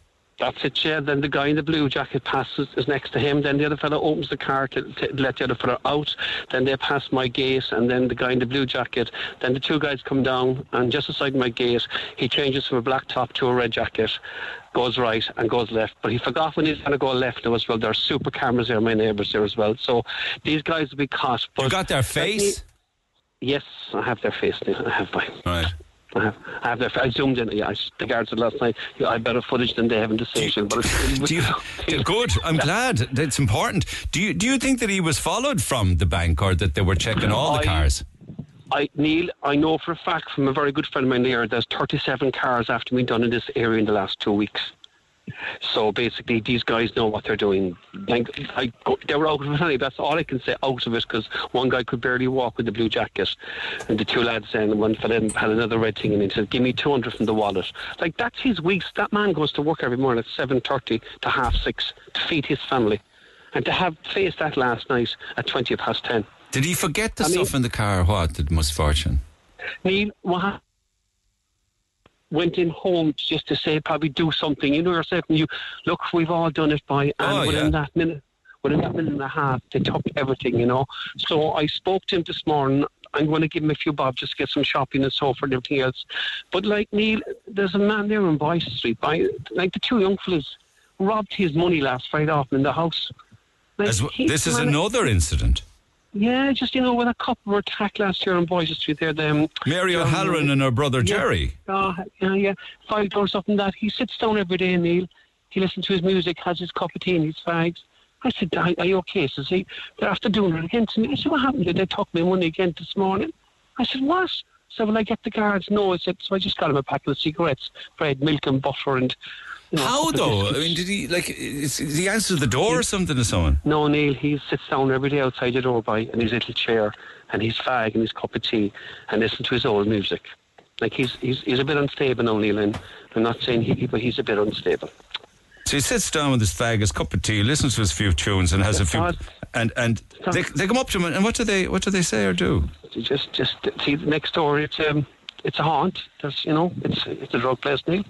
That's it, yeah. Then the guy in the blue jacket passes is next to him. Then the other fellow opens the car to, to let the other fellow out. Then they pass my gate, and then the guy in the blue jacket. Then the two guys come down, and just beside my gate, he changes from a black top to a red jacket, goes right and goes left. But he forgot when he's going to go left now as well. There are super cameras there, my neighbours there as well. So these guys will be caught. But You got their face? Yes, I have their face. I have mine. Right. I have, I have their, I zoomed in. Yeah, I, the guards said last night, yeah, I have better footage than they have in the station. But it's, Do you, good. I'm glad. That's important. Do you do you think that he was followed from the bank, or that they were checking all the cars? I, Neil, I know for a fact from a very good friend of mine there, there's 37 cars after being done in this area in the last two weeks. So basically, these guys know what they're doing. Like, I, they were out of it. That's all I can say out of it because one guy could barely walk with the blue jacket, and the two lads then one fella had another red thing, and he said, "Give me 200 from the wallet." Like that's his weeks. That man goes to work every morning at 7:30 to half six to feed his family, and to have faced that last night at 20 past 10. Did he forget the I mean- stuff in the car? or What? The misfortune. Neil, what went in home just to say probably do something. You know yourself, and you look, we've all done it by, and Oh, within yeah. that minute, within that minute and a half, they took everything. You know. So I spoke to him this morning. I'm going to give him a few bob just to get some shopping and so forth and everything else. But like Neil, there's a man there in Boyce Street, by like the two young fellas robbed his money last Friday off in the house. Like, this is another incident. Yeah, just you know, when a couple were attacked last year on Boyce Street, there, them um, Mary Yeah. O'Halloran and her brother Yeah. Jerry. Oh, yeah, yeah. Five dollars up and that. He sits down every day, Neil. He listens to his music, has his cup of tea and his fags. I said, are, are you okay? Says he, they're after doing it again to me. I said, what happened? Did they took me money again this morning? I said, what? So will I get the guards? No, I said, so I just got him a packet of cigarettes, bread, milk and butter and... You know, How though? I mean, did he like? Is, he answer the door or something to someone? No, Neil, he sits down every day outside the door by in his little chair and his fag and his cup of tea and listens to his old music. Like he's he's, he's a bit unstable now, Neil, and I'm not saying he, but he's a bit unstable. So he sits down with his fag, his cup of tea, listens to his few tunes, and has a few. And and they, they come up to him, and what do they what do they say or do? Just just see next door, it's um it's a haunt. There's you know it's it's a drug place, Neil,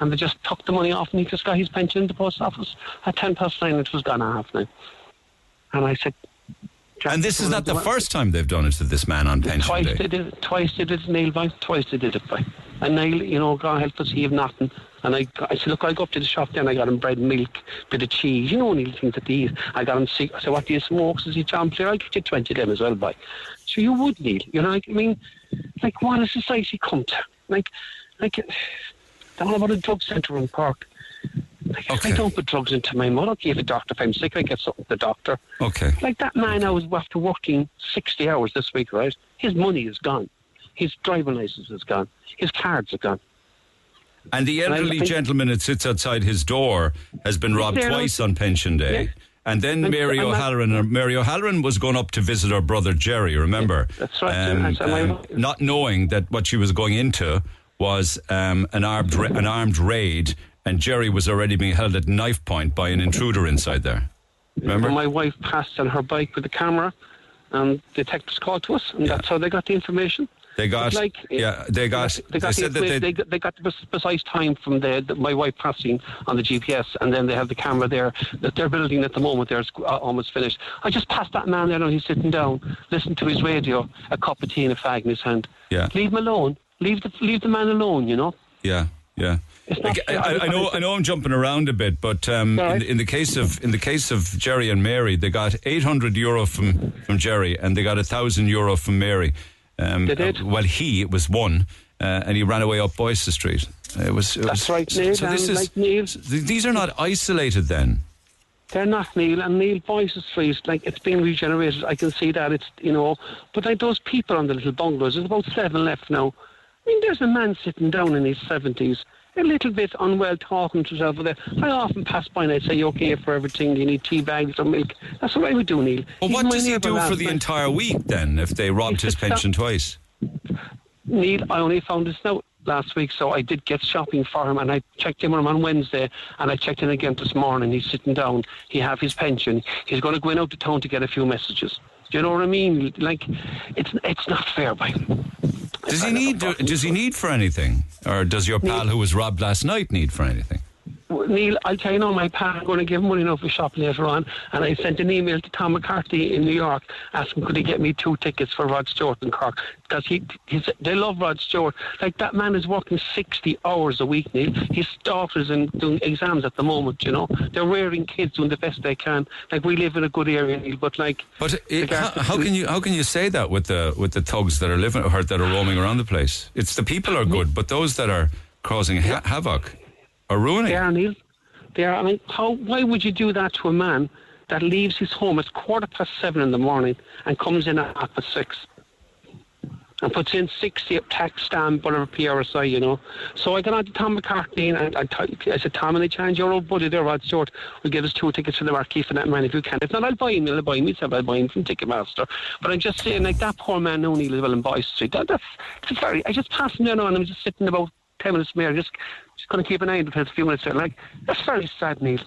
and they just took the money off and he just got his pension in the post office at ten past nine. It was gone half nine, and I said. And this is not the first time they've done it to this man on pension Twice day. they did it. Twice they did it, Neil, by. Twice they did it, by. And Neil, you know, God help us, he have nothing. And I, I said, look, I go up to the shop then, I got him bread, milk, bit of cheese, you know, Neil, things that they eat. I got him sick. I said, what do you smoke? Says he, Player, I'll get you 20 of them as well, by. So you would, Neil. You know, I mean, like, what a society come to? Like, like, down about a drug centre in Park. Like, Okay. I don't put drugs into my mother. Give a doctor if I'm sick. I get something to the doctor. Okay. Like that man I was after working 60 hours this week, right? His money is gone. His driving license is gone. His cards are gone. And the elderly I- I- gentleman that sits outside his door has been robbed twice on pension day. Yeah. And then And- Mary and O'Halloran, Mary O'Halloran was going up to visit her brother Jerry. Remember? That's right, Um, yeah, that's my- um, not knowing that what she was going into was um, an armed ra- an armed raid, and Jerry was already being held at knife point by an intruder inside there. Remember? My wife passed on her bike with the camera, and detectives called to us, and Yeah. that's how they got the information. They got, like, yeah, they got. They got, the, said that they, they, got, they got the precise time from the, the, my wife passing on the GPS, and then they have the camera there that they're building at the moment. They're uh, almost finished. I just passed that man there, and he's sitting down, listening to his radio, a cup of tea and a fag in his hand. Yeah. Leave him alone. Leave the leave the man alone. You know. Yeah, yeah. Not Like. I, I know, I know, I'm jumping around a bit, but um, in, the, in the case of in the case of Jerry and Mary, they got 800 euro from from Jerry, and they got a thousand euro from Mary. Um, did? uh, well, he was one, uh, and he ran away up Boyce Street. It was. It That's was, right, Neil, So this is. like Neil- these are not isolated then. They're not Neil and Neil Boyce's Street. Like it's being regenerated. I can see that it's you know. But like those people on the little bungalows, there's about seven left now. I mean, there's a man sitting down in his seventies, a little bit unwell, talking to himself. There, I often pass by and I say, "You okay for everything? Do you need tea bags or milk?" That's what I would do, Neil. Well, what does he do for the entire week then? If they robbed his pension twice, Neil, I only found this out last week, so I did get shopping for him, and I checked in with him on Wednesday, and I checked in again this morning. He's sitting down. He have his pension. He's going to go in out to town to get a few messages. Do you know what I mean? Like, it's it's not fair, by. Does he need? Does he need for anything, or does your pal who was robbed last night need for anything? Neil, I'll tell you now, my pal, I'm going to give him money now for shop later on, and I sent an email to Tom McCarthy in New York asking could he get me two tickets for Rod Stewart in Cork because he, he's, they love Rod Stewart. Like that man is working 60 hours a week, Neil. His daughter's in doing exams at the moment, you know. They're rearing kids doing the best they can. Like we live in a good area, Neil, but like. But it, how, how can you how can you say that with the with the thugs that are living or that are roaming around the place? It's the people are good, but those that are causing ha- havoc are ruining. They are, Neil. They are. I mean, how? Why would you do that to a man that leaves his home at quarter past seven in the morning and comes in at half past six? And puts in 60 tax stamp, whatever PRSI, you know. So I got on to Tom McCartney and I, I, I said, Tom, any chance your old buddy there, Rod Stewart, will give us two tickets for the Marquee for that man if you can. If not, I'll buy him. I'll buy him myself. I'll buy him from Ticketmaster. But I'm just saying, like, that poor man, O'Neill, as well in Boyce Street, that, that's, that's very, I just passed him down and I'm just sitting about 10 minutes from here, just going to keep an eye on it for a few minutes. Like, that's very sad, Neil.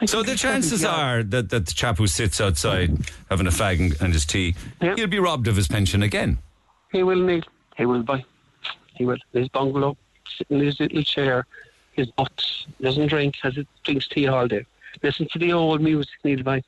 I So the chances are that, that the chap who sits outside having a fag and, and his tea, Yeah. he'll be robbed of his pension again. He will, Neil. He will buy. He will. His bungalow, sitting in his little chair, his butt, doesn't drink, has it, drinks tea all day. Listen to the old music, Neil, by.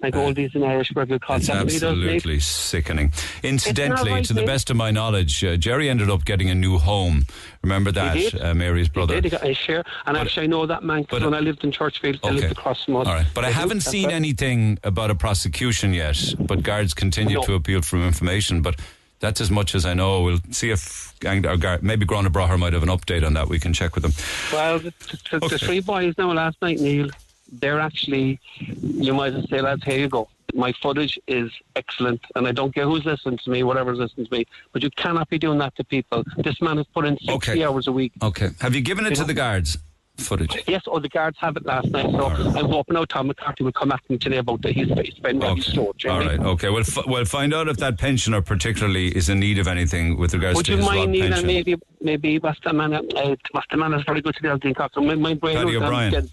Like oldies in Irish regular It's concept. He does, Neil. absolutely sickening. Incidentally, right, to the best of my knowledge, uh, Jerry ended up getting a new home. Remember that, uh, Mary's brother? He did, he got a share. And actually, I know that man because when I lived in Churchfield, I lived across from us. All right, but I do, haven't seen right. anything about a prosecution yet. But guards continue No. to appeal for information. But that's as much as I know. We'll see if gang, or guard, maybe Grona Braher might have an update on that. We can check with them. Well, the, the, Okay. the three boys now last night, Neil, they're actually, you might as well say, lads, here you go. My footage is excellent, and I don't care who's listening to me, whatever's listening to me, but you cannot be doing that to people. This man has put in 60 Okay. hours a week. Okay, have you given it to the guards? Footage. Yes, oh, the guards have it last night, so I'm hoping now Tom McCarthy will come to me today about the, his face. Ben Robbie Okay. Stewart, you know All I Okay. We'll f- we'll find out if that pensioner particularly is in need of anything with regards Would to you his mind, Rod Neil, and pension. maybe, maybe man, uh, man is very good to the Aldine Cox. My, my brain Paddy um, O'Brien.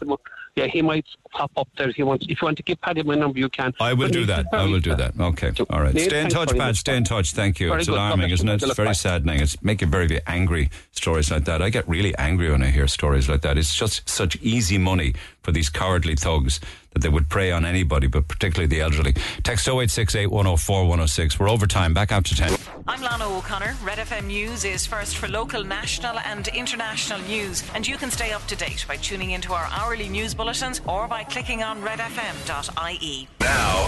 Yeah, he might pop up there if you want. If you want to give Paddy my number, you can. I will But do that. I will do that. Okay. All right. Stay in touch, Pat. Stay in touch. Thank you. Very it's alarming, isn't it? It's very luck. saddening. It's making very, very angry stories like that. I get really angry when I hear stories like that. It's just such easy money for these cowardly thugs that they would prey on anybody, but particularly the elderly. Text 0868 104 106. We're over time. Back after 10. I'm Lana O'Connor. Red FM News is first for local, national, and international news. And you can stay up to date by tuning into our hourly news bulletins or by clicking on redfm.ie. Now,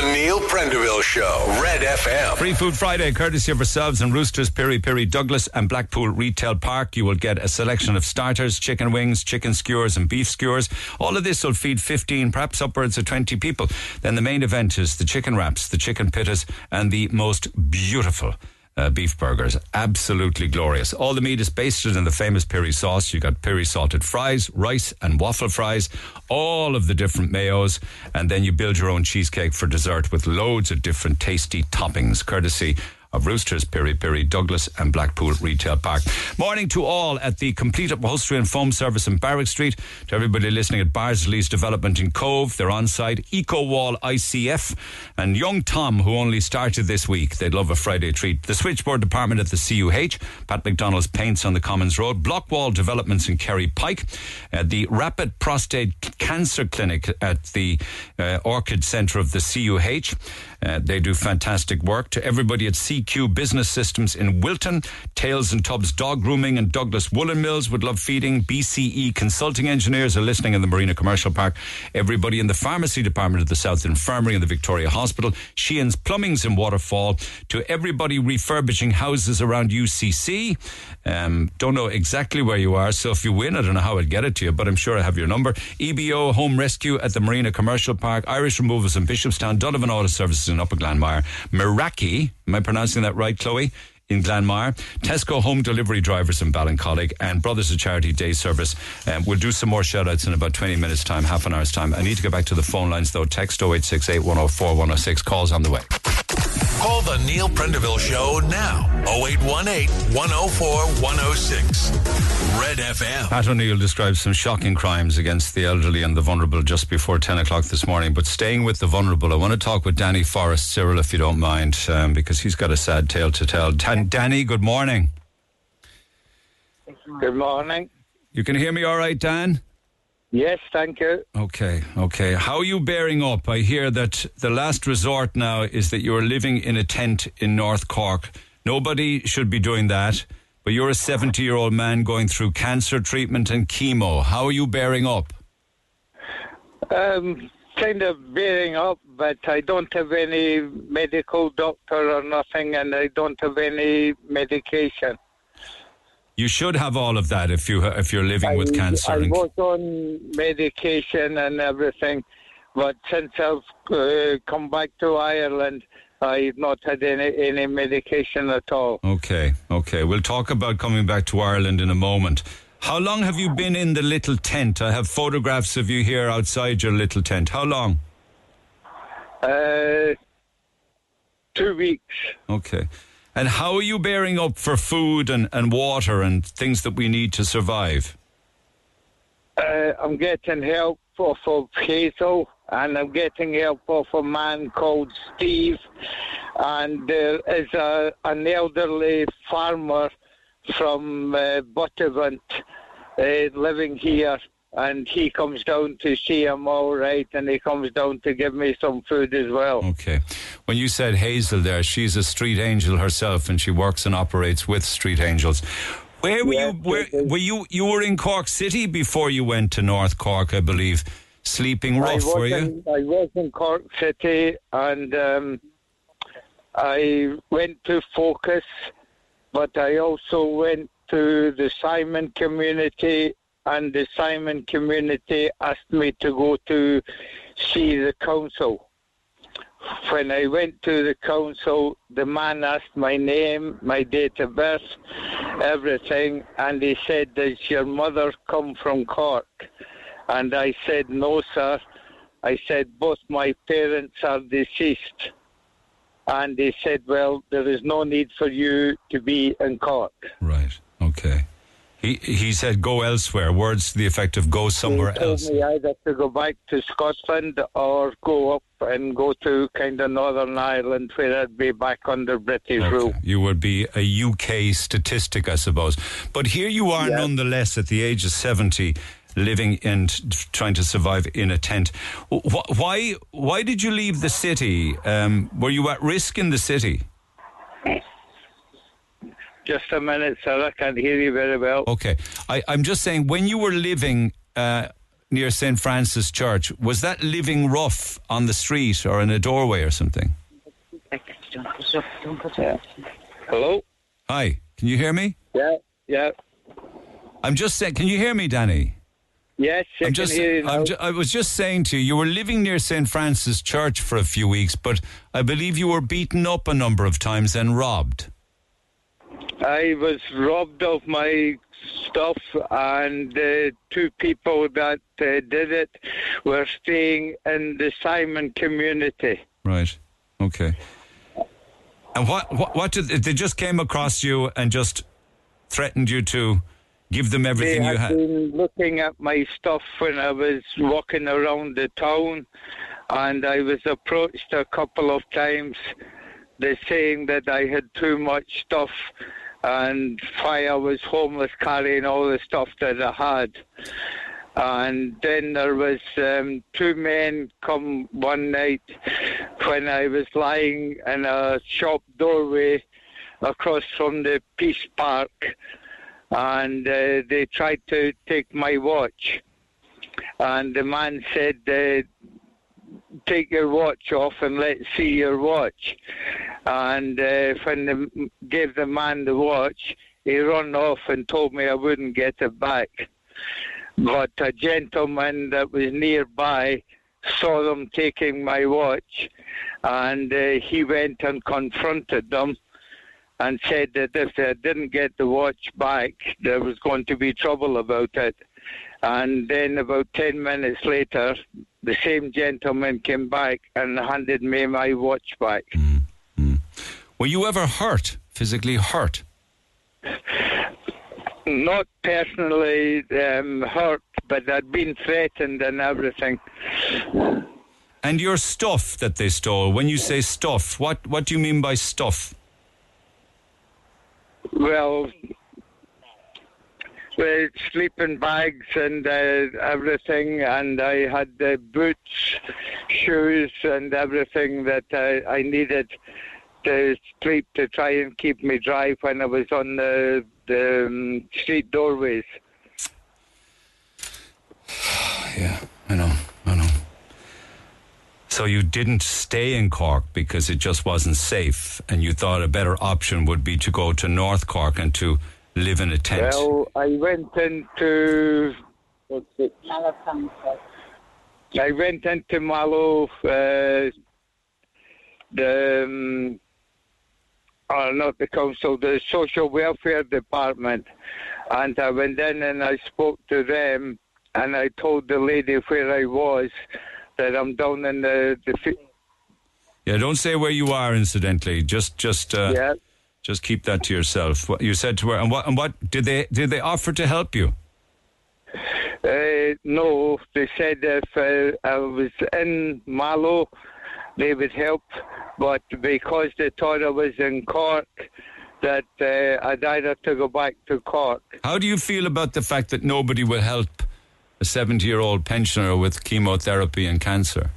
the Neil Prendeville Show, Red FM. Free Food Friday, courtesy of ourselves and Roosters, Piri Piri, Douglas, and Blackpool Retail Park. You will get a selection of starters, chicken wings, chicken skewers, and beef skewers. All of this will feed 15, perhaps upwards of 20 people. Then the main event is the chicken wraps, the chicken pittas, and the most beautiful. Uh, beef burgers, absolutely glorious. All the meat is basted in the famous Piri sauce. You got Piri salted fries, rice, and waffle fries, all of the different mayos, and then you build your own cheesecake for dessert with loads of different tasty toppings, courtesy of Roosters, Piri Piri, Douglas, and Blackpool Retail Park. Morning to all at the Complete Upholstery and Foam Service in Barrack Street. To everybody listening at Barsley's Development in Cobh, they're on site. Eco Wall ICF and Young Tom, who only started this week. They'd love a Friday treat. The Switchboard Department at the CUH, Pat McDonald's Paints on the Commons Road, Blockwall Developments in Kerry Pike, uh, the Rapid Prostate Cancer Clinic at the uh, Orchid Centre of the CUH. Uh, they do fantastic work. To everybody at CQ Business Systems in Wilton, Tails and Tubbs Dog Grooming and Douglas Woolen Mills would love feeding. BCE Consulting Engineers are listening in the Marina Commercial Park. Everybody in the Pharmacy Department of the South Infirmary and the Victoria Hospital. Sheehan's Plumbings in Waterfall. To everybody refurbishing houses around UCC. Um, don't know exactly where you are, so if you win, I don't know how I'd get it to you, but I'm sure I have your number. EBO Home Rescue at the Marina Commercial Park. Irish Removals in Bishopstown. Donovan Auto Services in Upper Glanmire. Meraki, am I pronouncing that right, Chloe? In Glanmire, Tesco home delivery drivers in Ballincollig, and Brothers of Charity Day Service. Um, we'll do some more shout outs in about 20 minutes' time, half an hour's time. I need to go back to the phone lines though. Text 0868 104 106. Calls on the way. Call the Neil Prendeville Show now. 0818 104 106. Red FM. Pat O'Neill describes some shocking crimes against the elderly and the vulnerable just before 10 o'clock this morning. But staying with the vulnerable, I want to talk with Danny Forrest Cyril, if you don't mind, um, because he's got a sad tale to tell. Dan- Danny, good morning. Good morning. You can hear me all right, Dan? Yes, thank you. Okay, okay. How are you bearing up? I hear that the last resort now is that you're living in a tent in North Cork. Nobody should be doing that, but you're a 70 year old man going through cancer treatment and chemo. How are you bearing up? Um, kind of bearing up, but I don't have any medical doctor or nothing, and I don't have any medication. You should have all of that if you if you're living with cancer. I and- was on medication and everything, but since I've uh, come back to Ireland, I've not had any, any medication at all. Okay, okay. We'll talk about coming back to Ireland in a moment. How long have you been in the little tent? I have photographs of you here outside your little tent. How long? Uh, two weeks. Okay. And how are you bearing up for food and, and water and things that we need to survive? Uh, I'm getting help off of Hazel, and I'm getting help off a man called Steve. And there is a, an elderly farmer from uh, Buttevant uh, living here, and he comes down to see I'm all right, and he comes down to give me some food as well. Okay. When you said Hazel there, she's a street angel herself and she works and operates with street angels. Where were Yes, you where were you you were in Cork City before you went to North Cork, I believe. Sleeping rough, were you? in, I was in Cork City, and um, I went to Focus, but I also went to the Simon community, and the Simon community asked me to go to see the council. When I went to the council, the man asked my name, my date of birth, everything, and he said, Does your mother come from Cork? And I said, No, sir. I said, Both my parents are deceased. And he said, Well, there is no need for you to be in Cork. Right. Okay. He he said go elsewhere. Words to the effect of go somewhere he told else. me either to go back to Scotland or go up and go to kind of Northern Ireland where I'd be back under British rule. You would be a UK statistic, I suppose. But here you are, Yeah. nonetheless, at the age of 70, living and trying to survive in a tent. Why, why did you leave the city? Um, were you at risk in the city? Just a minute, sir. I can't hear you very well. Okay. I, I'm just saying, when you were living uh, near St. Francis Church, was that living rough on the street or in a doorway or something? Hello? Hi, can you hear me? Yeah, yeah. I'm just saying, can you hear me, Danny? Yes, I I'm can just, hear you. I'm ju- I was just saying to you, you were living near St. Francis Church for a few weeks, but I believe you were beaten up a number of times and robbed. I was robbed of my stuff, and uh, two people that uh, did it were staying in the Simon community. Right. Okay. And what, what, what did they just came across you and just threatened you to give them They everything you had had? been looking at my stuff when I was walking around the town, and I was approached a couple of times. They're saying that I had too much stuff, and I was homeless, carrying all the stuff that I had. And then there was um, two men come one night when I was lying in a shop doorway across from the Peace Park, and uh, they tried to take my watch. And the man said, uh, "Take your watch off and let's see your watch." And uh, when they gave the man the watch, he ran off and told me I wouldn't get it back. But a gentleman that was nearby saw them taking my watch, and uh, he went and confronted them and said that if they didn't get the watch back, there was going to be trouble about it. And then about 10 minutes later, the same gentleman came back and handed me my watch back. Were you ever hurt, physically hurt? Not personally um, hurt, but I'd been threatened and everything. And your stuff that they stole, when you say stuff, what, what do you mean by stuff? Well, with sleeping bags and uh, everything, and I had the boots, shoes, and everything that I, I needed to sleep to try and keep me dry when I was on the, the um, street doorways. Yeah, I know, I know. So you didn't stay in Cork because it just wasn't safe, and you thought a better option would be to go to North Cork and to live in a tent. Well, I went into what's it? I went into Mallow, uh, the um, or not the council, the social welfare department, and I went in and I spoke to them, and I told the lady where I was, that I'm down in the the. fi- yeah, don't say where you are. Incidentally, just just uh, Yeah. Just keep that to yourself. What you said to her, and what and what did they did they offer to help you? Uh, no, they said if uh, I was in Mallow, they would help, but because they thought I was in Cork, that uh, I'd either to go back to Cork. How do you feel about the fact that nobody will help a seventy-year-old pensioner with chemotherapy and cancer?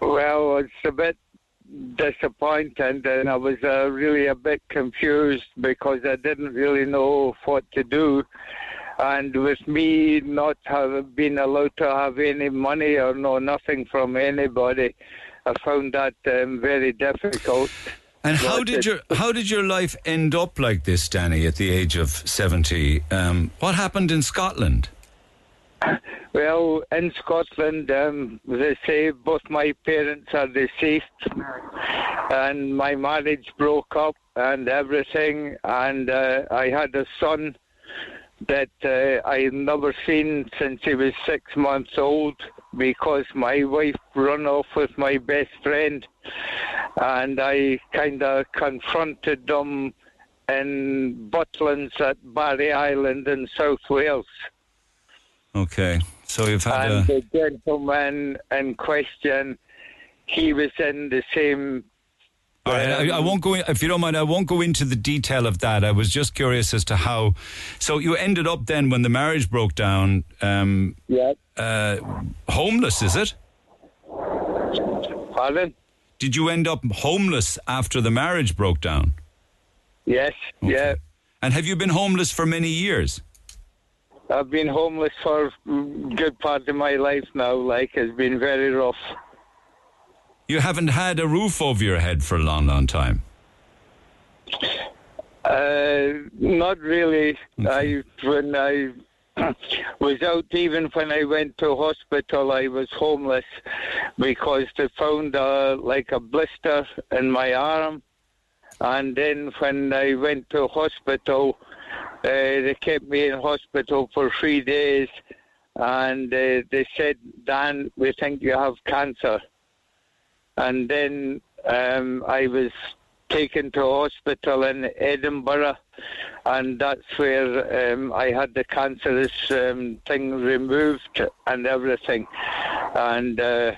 Well, it's a bit disappointing, and I was uh, really a bit confused because I didn't really know what to do. And with me not having been allowed to have any money or know nothing from anybody, I found that um, very difficult. And how But did your how did your life end up like this, Danny, at the age of seventy? Um, what happened in Scotland? Well, in Scotland, um, they say both my parents are deceased, and my marriage broke up and everything, and uh, I had a son that uh, I've never seen since he was six months old because my wife run off with my best friend, and I kind of confronted them in Butlins at Barry Island in South Wales. Okay, so you've had And a the gentleman in question, he was in the same. All right, I, I won't go in, if you don't mind. I won't go into the detail of that. I was just curious as to how. So you ended up then when the marriage broke down, um, Yeah. uh, homeless, is it? Pardon? Did you end up homeless after the marriage broke down? Yes. Yeah. And have you been homeless for many years? I've been homeless for a good part of my life now. Like it's been very rough. You haven't had a roof over your head for a long, long time. Uh, not really. I when I was out, even when I went to hospital, I was homeless because they found uh, like a blister in my arm, and then when I went to hospital, uh, they kept me in hospital for three days, and uh, they said, "Dan, we think you have cancer." And then um, I was taken to hospital in Edinburgh, and that's where um, I had the cancerous um, thing removed and everything, and uh,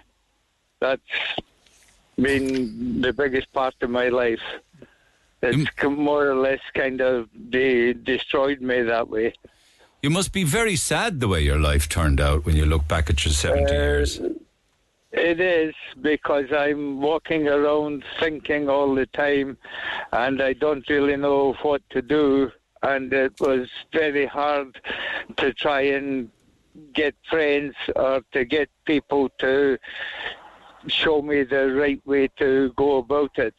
that's been the biggest part of my life. It's more or less kind of de- destroyed me that way. You must be very sad the way your life turned out when you look back at your 70 Uh, years. It is because I'm walking around thinking all the time, and I don't really know what to do. And it was very hard to try and get friends or to get people to show me the right way to go about it.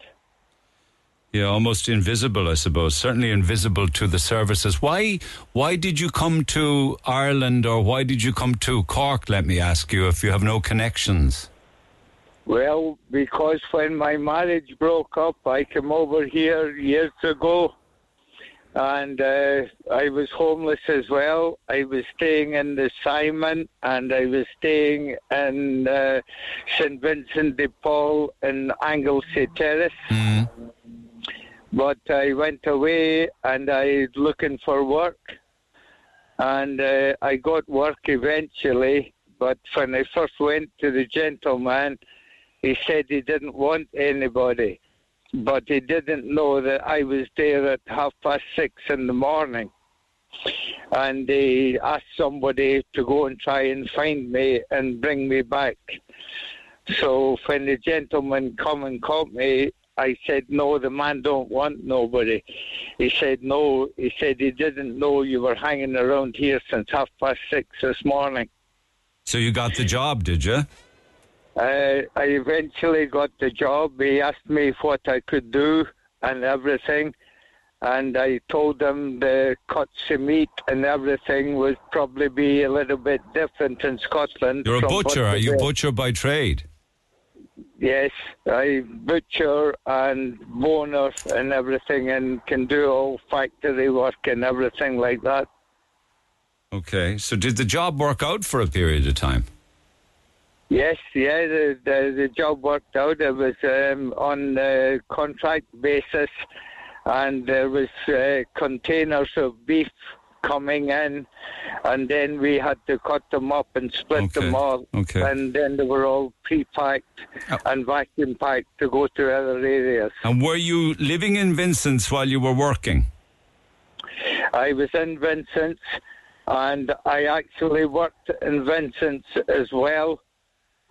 Yeah, almost invisible, I suppose. Certainly invisible to the services. Why? Why did you come to Ireland, or why did you come to Cork? Let me ask you, if you have no connections. Well, because when my marriage broke up, I came over here years ago, and uh, I was homeless as well. I was staying in the Simon, and I was staying in uh, St Vincent de Paul in Anglesea Terrace. But I went away, and I was looking for work, and uh, I got work eventually. But when I first went to the gentleman, he said he didn't want anybody, but he didn't know that I was there at half past six in the morning. and they asked somebody to go and try and find me and bring me back. So when the gentleman come and caught me, I said, no, the man don't want nobody. He said, no. He said he didn't know you were hanging around here since half past six this morning. So you got the job, did you? Uh, I eventually got the job. He asked me what I could do and everything. And I told him the cuts of meat and everything would probably be a little bit different in Scotland. You're a butcher. Are you butcher by trade? Yes, I butcher and boner and everything and can do all factory work and everything like that. Okay. So did the job work out for a period of time? Yes, yeah, the, the, the job worked out. It was um, on a contract basis and there was uh, containers of beef coming in and then we had to cut them up and split them all okay. and then they were all pre-packed uh, and vacuum packed to go to other areas. And were you living in Vincent's while you were working? I was in Vincent's and I actually worked in Vincent's as well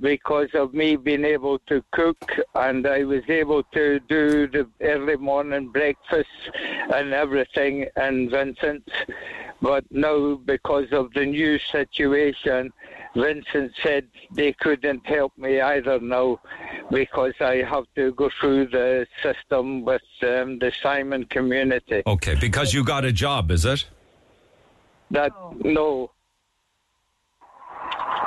because of me being able to cook and I was able to do the early morning breakfast and everything in Vincent's. But now, because of the new situation, Vincent said they couldn't help me either now because I have to go through the system with um, the Simon community. Okay, because you got a job, is it? That no.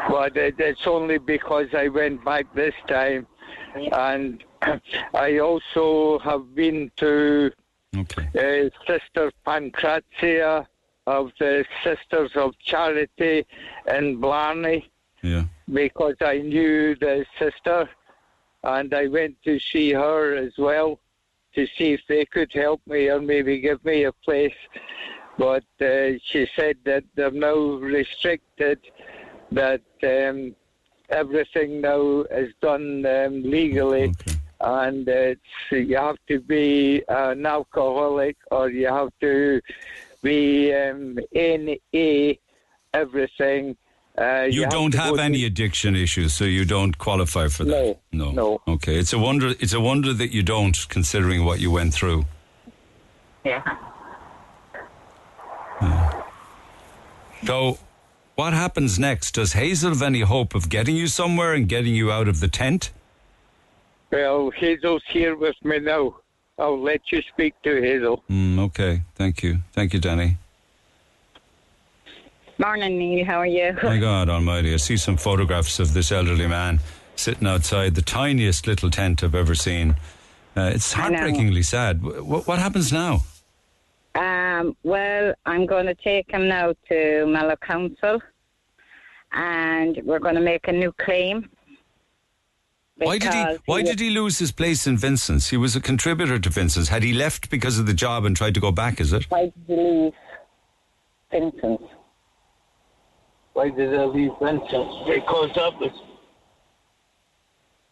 But it's only because I went back this time, and I also have been to uh, Sister Pancrazia of the Sisters of Charity in Blarney Yeah. because I knew the sister, and I went to see her as well to see if they could help me or maybe give me a place. But uh, she said that they're now restricted, that um, everything now is done um, legally. And it's, you have to be an alcoholic or you have to be um, NA, everything. Uh, You, have don't to go have to- any addiction issues, so you don't qualify for that. No, no, no. Okay, it's a wonder. It's a wonder that you don't, considering what you went through. Yeah. So, what happens next? Does Hazel have any hope of getting you somewhere and getting you out of the tent? Well, Hazel's here with me now. I'll let you speak to Hazel. Mm, okay, thank you, thank you, Danny. Morning, Neil. How are you? My God Almighty! I see some photographs of this elderly man sitting outside the tiniest little tent I've ever seen. Uh, it's heartbreakingly sad. What, what happens now? Um, well, I'm going to take him now to Mallow Council, and we're going to make a new claim. Why did he? because Why did he lose his place in Vincent's? He was a contributor to Vincent's. Had he left because of the job and tried to go back? Is it? Why did he leave Vincent's? Why did I leave Vincent? Because that was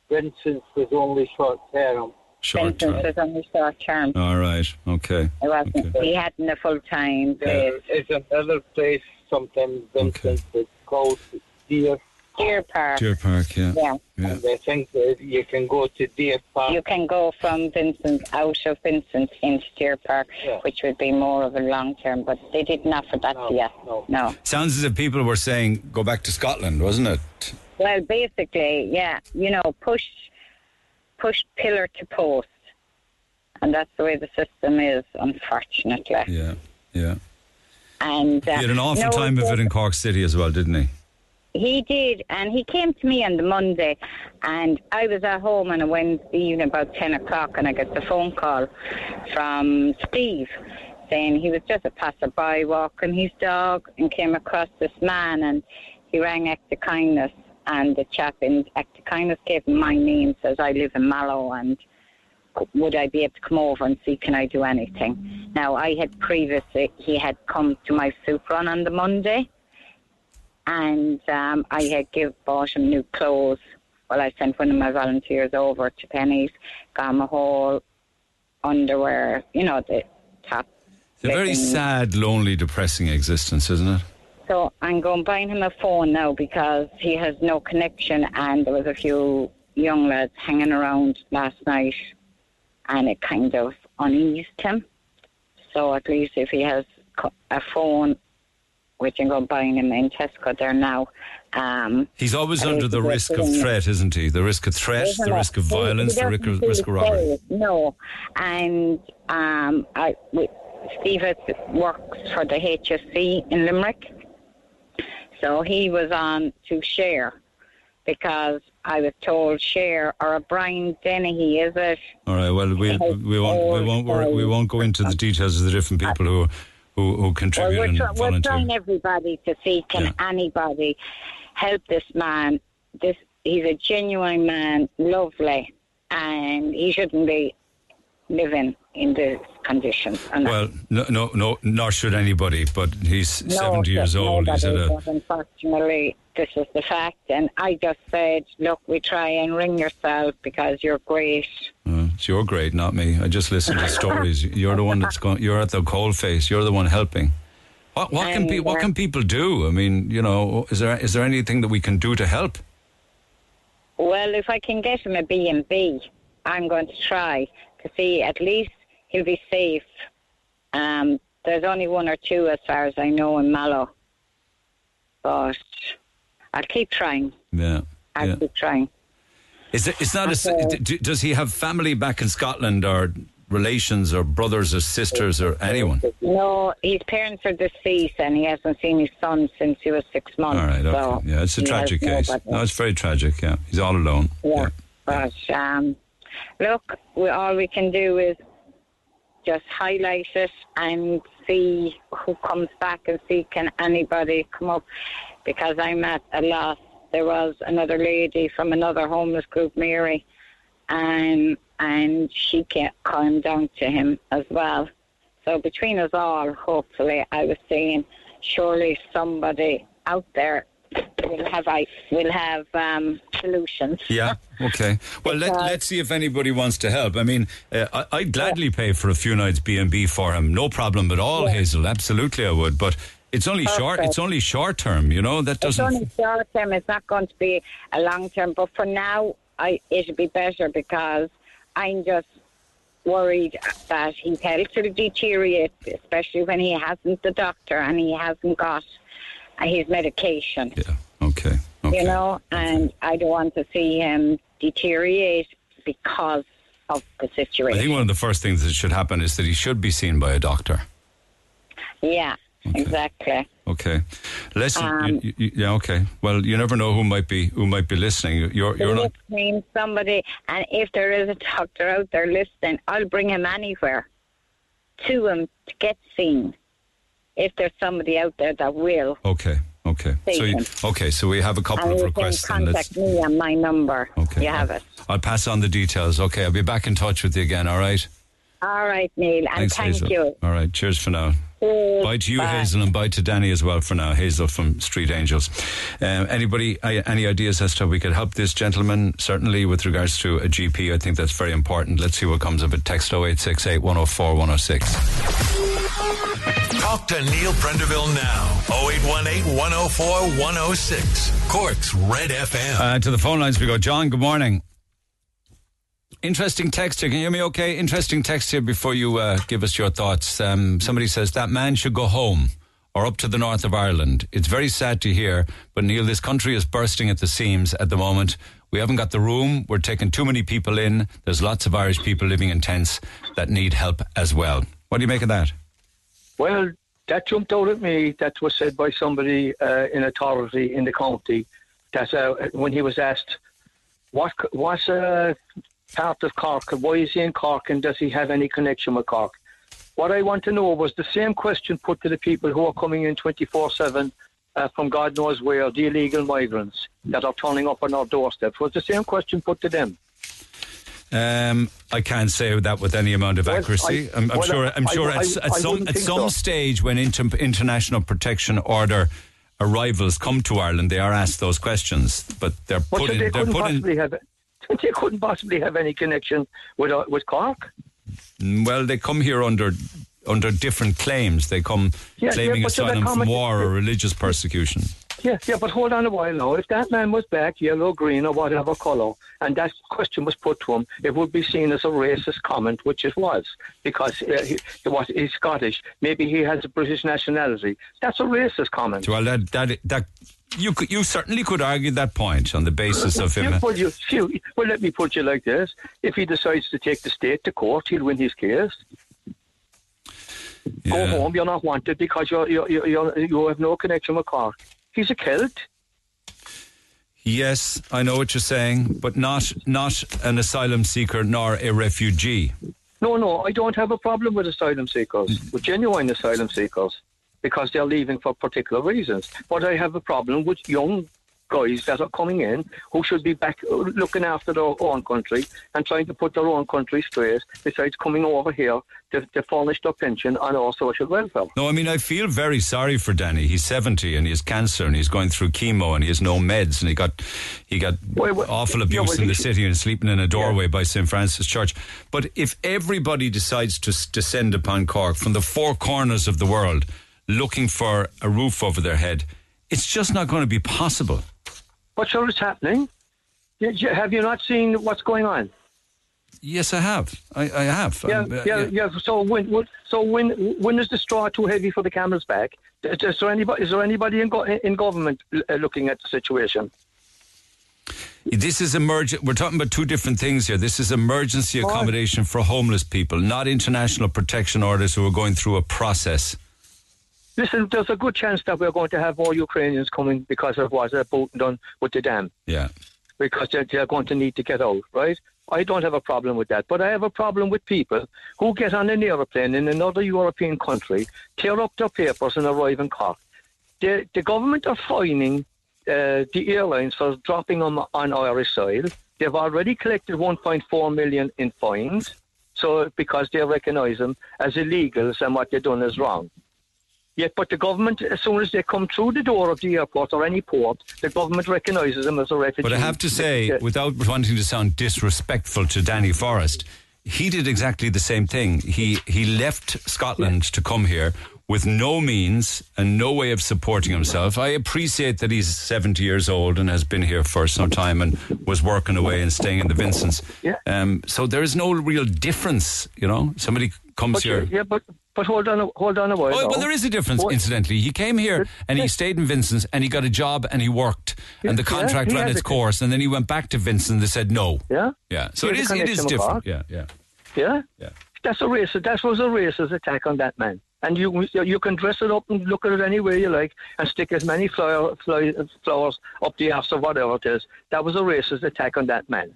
Vincent was only short term. Short Vincent's term. was only short term. All right. Okay. It wasn't. He hadn't a full time There place. is another place, something Vincent is called Deer. Deer Park. Deer Park. Yeah. Yeah. Yeah. And I think that you can go to Deer Park. You can go from Vincent out of Vincent into Deer Park, which would be more of a long term, but they didn't offer that yet. no. Sounds as if people were saying, "Go back to Scotland," wasn't it? Well, basically, yeah, you know, push, push pillar to post, and that's the way the system is, unfortunately. Yeah. Yeah. And uh, He had an awful no, time of it in Cork City as well, didn't he? He did, and he came to me on the Monday, and I was at home on a Wednesday evening about ten o'clock, and I got the phone call from Steve saying he was just a passerby walking his dog and came across this man, and he rang Act of Kindness, and the chap in of gave him my name, says I live in Mallow, and would I be able to come over and see can I do anything? Now I had previously he had come to my soup run on the Monday and um, I had give bought him new clothes. Well, I sent one of my volunteers over to Penneys, got him a whole underwear, you know, the top. It's a very sad, lonely, depressing existence, isn't it? So I'm going buying him a phone now because he has no connection, and there was a few young lads hanging around last night, and it kind of uneased him. So at least if he has a phone, which I'm going buying him in Tesco there now. Um, He's always under the risk of threat, isn't he? The risk of threat, the risk of violence, the risk of, risk of robbery. No, and um, I, we, Steve works for the HSE in Limerick, so he was on to share because I was told share or a Brian Dennehy, is it? All right. Well, we we won't we won't we won't go into the details of the different people who who, who Well, contribute we're, and try- we're trying everybody to see can anybody help this man. This he's a genuine man, lovely, and he shouldn't be living in these conditions. And Well, no, no, no, nor should anybody. But he's no, seventy years old. He's at a unfortunately, this is the fact. And I just said, look, we try and ring yourself because you're great. Uh, it's your great, not me. I just listen to stories. You're the one that's going. You're at the cold face. You're the one helping. What, what can pe- what uh, can people do? I mean, you know, is there is there anything that we can do to help? Well, if I can get him a B and B, I'm going to try to see at least he'll be safe. Um, there's only one or two, as far as I know, in Mallow, but I'll keep trying. Yeah. I'll yeah. keep trying. Is it? It's not. A, does he have family back in Scotland or relations or brothers or sisters or anyone? No, his parents are deceased, and he hasn't seen his son since he was six months. All right. Okay. So yeah, it's a tragic case. nobody. No, it's very tragic. Yeah, he's all alone. Yeah. But um, look, we, all we can do is just highlight it and see who comes back and see can anybody come up because I'm at a loss. There was another lady from another homeless group, Mary, and and she can't down to him as well. So between us all, hopefully, I was saying, surely somebody out there will have I will have um, solutions. Yeah. Okay. Well, let, let's see if anybody wants to help. I mean, uh, I, I'd gladly pay for a few nights B and B for him. No problem at all, Hazel. Absolutely, I would. But it's only short. It's only short term. You know that doesn't. It's only short term. It's not going to be a long term. But for now, I it'll be better because I'm just worried that his health will deteriorate, especially when he hasn't the doctor and he hasn't got his medication. Yeah. Okay. You know, and I don't want to see him deteriorate because of the situation. I think one of the first things that should happen is that he should be seen by a doctor. yeah, exactly. Okay. Listen. Um, you, you, yeah. Okay. Well, you never know who might be who might be listening. You're you're not. listening, somebody, and if there is a doctor out there listening, I'll bring him anywhere to him to get seen. If there's somebody out there that will, Okay. Okay. So you, okay. So we have a couple and of you requests. can contact me on my number. Okay. You have it. I'll pass on the details. Okay. I'll be back in touch with you again. All right. All right, Neil, and Thanks, thank Hazel. you. All right. Cheers for now. Cheers. Bye to you, Bye. Hazel, and bye to Danny as well for now. Hazel from Street Angels. Um, anybody, any ideas as to how we could help this gentleman? Certainly with regards to a GP, I think that's very important. Let's see what comes of it. Text 0868 104 106. Talk to Neil Prendeville now. 0818 104 106. Cork's Red FM. Uh, to the phone lines we go. John, good morning. Interesting text here. Can you hear me okay? Interesting text here before you uh, give us your thoughts. Um, somebody says that man should go home or up to the north of Ireland. It's very sad to hear, but Neil, this country is bursting at the seams at the moment. We haven't got the room. We're taking too many people in. There's lots of Irish people living in tents that need help as well. What do you make of that? Well, that jumped out at me. That was said by somebody uh, in authority in the county. That uh, when he was asked, "What what uh, part of Cork? Why is he in Cork? And does he have any connection with Cork?" What I want to know was the same question put to the people who are coming in twenty four seven uh, from God knows where, the illegal migrants that are turning up on our doorsteps. Was the same question put to them? Um, I can't say that with any amount of Well, accuracy. I- well, sure. I'm sure I- at, at some at some so. stage when inter, international protection order arrivals come to Ireland, they are asked those questions. But they're But put they in. They're couldn't put in. possibly have. They couldn't possibly have any connection with uh, with Cork. Well, they come here under under different claims. They come Yeah, claiming yeah, they're asylum from war or religious persecution. Yeah, yeah, but hold on a while now. If that man was black, yellow, green, or whatever colour, and that question was put to him, it would be seen as a racist comment, which it was, because uh, he, was, he's Scottish. Maybe he has a British nationality. That's a racist comment. Well, that that that you could, you certainly could argue that point on the basis of him. Well, you, you, well, let me put you like this: If he decides to take the state to court, he'll win his case. Go home. You're not wanted because you're, you're, you're, you're, you have no connection with Cork. He's a Celt. Yes, I know what you're saying, but not not an asylum seeker nor a refugee. No, no, I don't have a problem with asylum seekers, with genuine asylum seekers, because they're leaving for particular reasons. But I have a problem with young guys that are coming in who should be back uh, looking after their own country and trying to put their own country straight, besides coming over here to, to furnish their pension and our social welfare. No, I mean I feel very sorry for Danny. He's seventy and he has cancer and he's going through chemo and he has no meds and he got he got awful abuse well, in the city and sleeping in a doorway by St Francis Church. But if everybody decides to descend upon Cork from the four corners of the world, looking for a roof over their head, it's just not going to be possible. But sure, it's happening. Have you not seen what's going on? Yes, I have. I, I have. Yeah, Um, uh, yeah, yeah. So when, when, so when, when is the straw too heavy for the camel's back? Is, is there anybody? Is there anybody in, go, in government uh, looking at the situation? This is emergent. We're talking about two different things here. This is emergency accommodation for homeless people, not international protection orders who are going through a process. Listen, there's a good chance that we're going to have more Ukrainians coming because of what uh, done with the dam, Yeah. because they're, they're going to need to get out, right? I don't have a problem with that, but I have a problem with people who get on an aeroplane in another European country, tear up their papers, and arrive in Cork. The, the government are fining uh, the airlines for dropping them on Irish soil. They've already collected 1.4 million in fines, so because they recognise them as illegals and what they've done is wrong. Yet, but the government, as soon as they come through the door of the airport or any port, the government recognises them as a refugee. But I have to say, without wanting to sound disrespectful to Danny Forrest, he did exactly the same thing. He he left Scotland to come here with no means and no way of supporting himself. I appreciate that he's 70 years old and has been here for some time and was working away and staying in the Vincents. Yeah. Um, so there is no real difference, you know. Somebody comes But, here. yeah, but but hold on, a- hold on a while. Oh, well, there is a difference, What- incidentally. He came here and he stayed in Vincent's and he got a job and he worked and the contract he ran its course and then he went back to Vincent and they said no. Yeah. Yeah. So it is, it is different. Yeah, yeah. Yeah? Yeah. That's a racist. That was a racist attack on that man. And you you can dress it up and look at it any way you like and stick as many flower, fly, flowers up the ass or whatever it is. That was a racist attack on that man.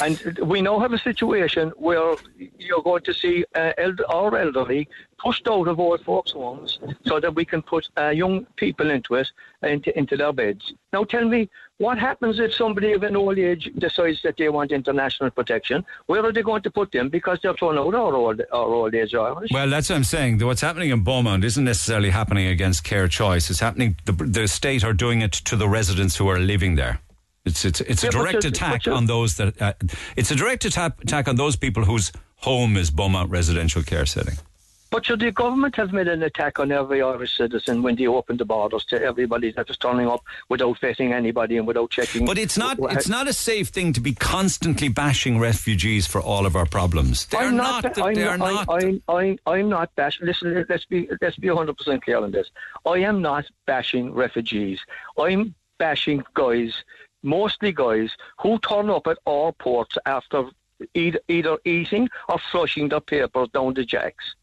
And we now have a situation where you're going to see uh, eld- our elderly pushed out of old folks' homes so that we can put uh, young people into it, into, into their beds. Now tell me, what happens if somebody of an old age decides that they want international protection? Where are they going to put them? Because they're thrown out our old, our old age Irish. Well, that's what I'm saying. What's happening in Beaumont isn't necessarily happening against Care Choice. It's happening. The, the state are doing it to the residents who are living there. It's it's it's a Yeah, but direct attack on those that. Uh, it's a direct attack attack on those people whose home is Beaumont residential care setting. But should the government have made an attack on every Irish citizen when they opened the borders to everybody that was turning up without vetting anybody and without checking? But it's not it's not a safe thing to be constantly bashing refugees for all of our problems. They're I'm not. ba- I'm they are not. not. I'm, I'm, I'm not bashing. Listen, let's be let's be 100 percent clear on this. I am not bashing refugees. I'm bashing guys, mostly guys who turn up at our ports after either, either eating or flushing their papers down the jacks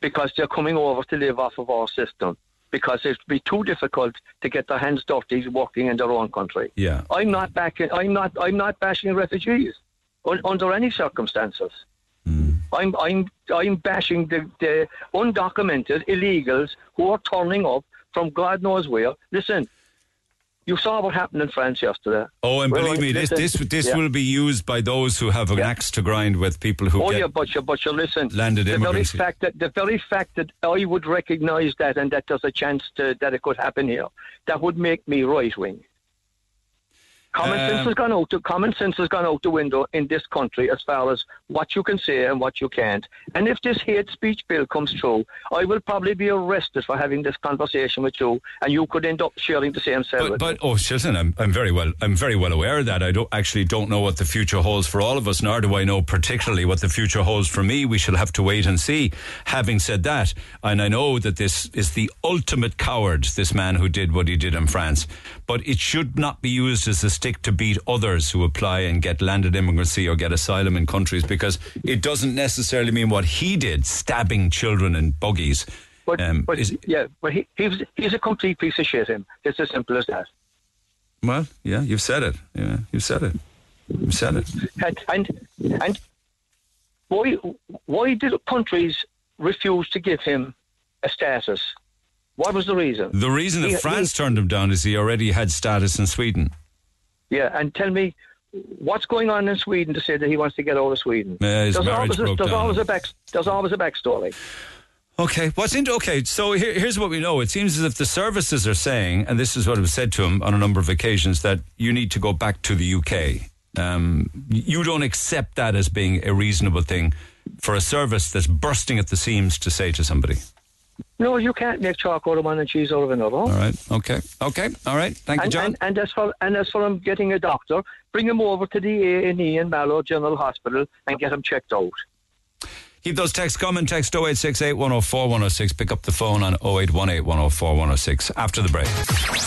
because they're coming over to live off of our system. Because it'd be too difficult to get their hands dirty working in their own country. Yeah. I'm not backing. I'm not. I'm not bashing refugees un, under any circumstances. Hmm. I'm. I'm. I'm bashing the, the undocumented illegals who are turning up from God knows where. Listen, you saw what happened in France yesterday. Oh, and Well, believe me, this listen, this this yeah. will be used by those who have an axe to grind with people who Oh yeah, but you, but you listen. landed the very fact that the very fact that I would recognise that and that there's a chance to, that it could happen here, that would make me right wing. Common Um, sense has gone out. The common sense has gone out the window in this country as far as what you can say and what you can't. And if this hate speech bill comes through, I will probably be arrested for having this conversation with you, and you could end up sharing the same cell. But, but oh, Shilton, I'm, I'm very well I'm very well aware of that. I don't actually don't know what the future holds for all of us, nor do I know particularly what the future holds for me. We shall have to wait and see. Having said that, and I know that this is the ultimate coward, this man who did what he did in France, but it should not be used as a stick to beat others who apply and get landed immigrancy or get asylum in countries because it doesn't necessarily mean what he did, stabbing children in buggies. But, um, but is- yeah, but he, he's he's a complete piece of shit. Him. It's as simple as that. well, yeah, you've said it. Yeah, you've said it. You've said it. And and, and why why did countries refuse to give him a status? What was the reason? The reason that He- France turned him down is he already had status in Sweden. Yeah, and tell me what's going on in Sweden to say that he wants to get out of Sweden. Uh, there's always, a, there's always a back there's always a backstory. Okay, what's into okay? So here, here's what we know. It seems as if the services are saying, and this is what was said to him on a number of occasions, that you need to go back to the UK. Um, you don't accept that as being a reasonable thing for a service that's bursting at the seams to say to somebody. No, you can't make chalk out of one and cheese out of another. All right. Okay. Okay. All right. Thank you, John. And, and as for and as for him getting a doctor, bring him over to the A and E in Mallow General Hospital and get him checked out. Keep those texts coming. Text 0868 104 106. Pick up the phone on 0818 104 106 after the break.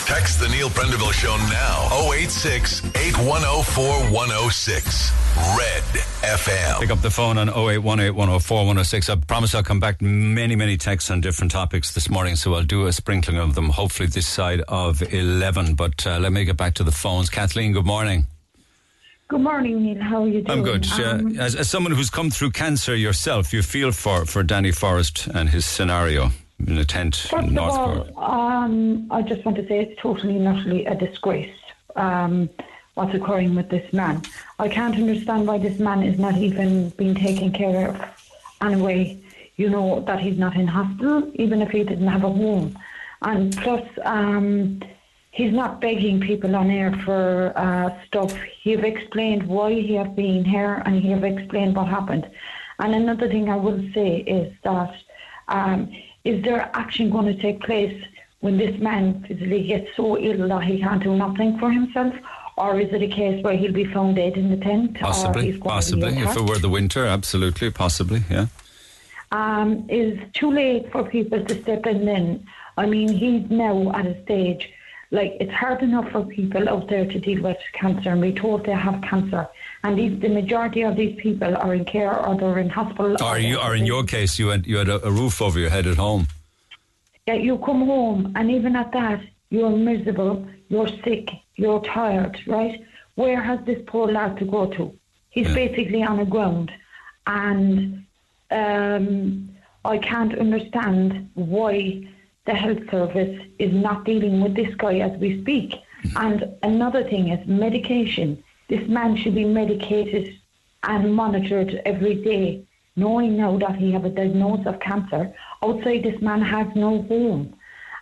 Text the Neil Prendeville Show now. 086 8104 106. Red FM. Pick up the phone on 0818 104 106. I promise I'll come back many, many texts on different topics this morning, so I'll do a sprinkling of them, hopefully this side of 11. But uh, let me get back to the phones. Kathleen, good morning. Good morning, Neil. How are you doing? I'm good. Um, Uh, as, as someone who's come through cancer yourself, you feel for, for Danny Forrest and his scenario in a tent First in of all, um, I just want to say it's totally and utterly a disgrace um, what's occurring with this man. I can't understand why this man is not even being taken care of anyway. You know that he's not in hospital, even if he didn't have a home. And plus, um, he's not begging people on air for uh, stuff. He have explained why he has been here, and he have explained what happened. And another thing I will say is that um, is there action going to take place when this man physically gets so ill that he can't do nothing for himself? Or is it a case where he'll be found dead in the tent? Possibly, he's going to be possibly. If it were the winter, absolutely, possibly, yeah. um, is too late for people to step in then. I mean, he's now at a stage, like, it's hard enough for people out there to deal with cancer and be told they have cancer. And these, the majority of these people are in care or they're in hospital. Or, you, or in your case, you had, you had a, a roof over your head at home. Yeah, you come home, and even at that, you're miserable, you're sick, you're tired, right? Where has this poor lad to go to? He's basically on the ground, and um, I can't understand why the health service is not dealing with this guy as we speak. Mm-hmm. And another thing is medication. This man should be medicated and monitored every day, knowing now that he have a diagnosis of cancer. Outside, this man has no home,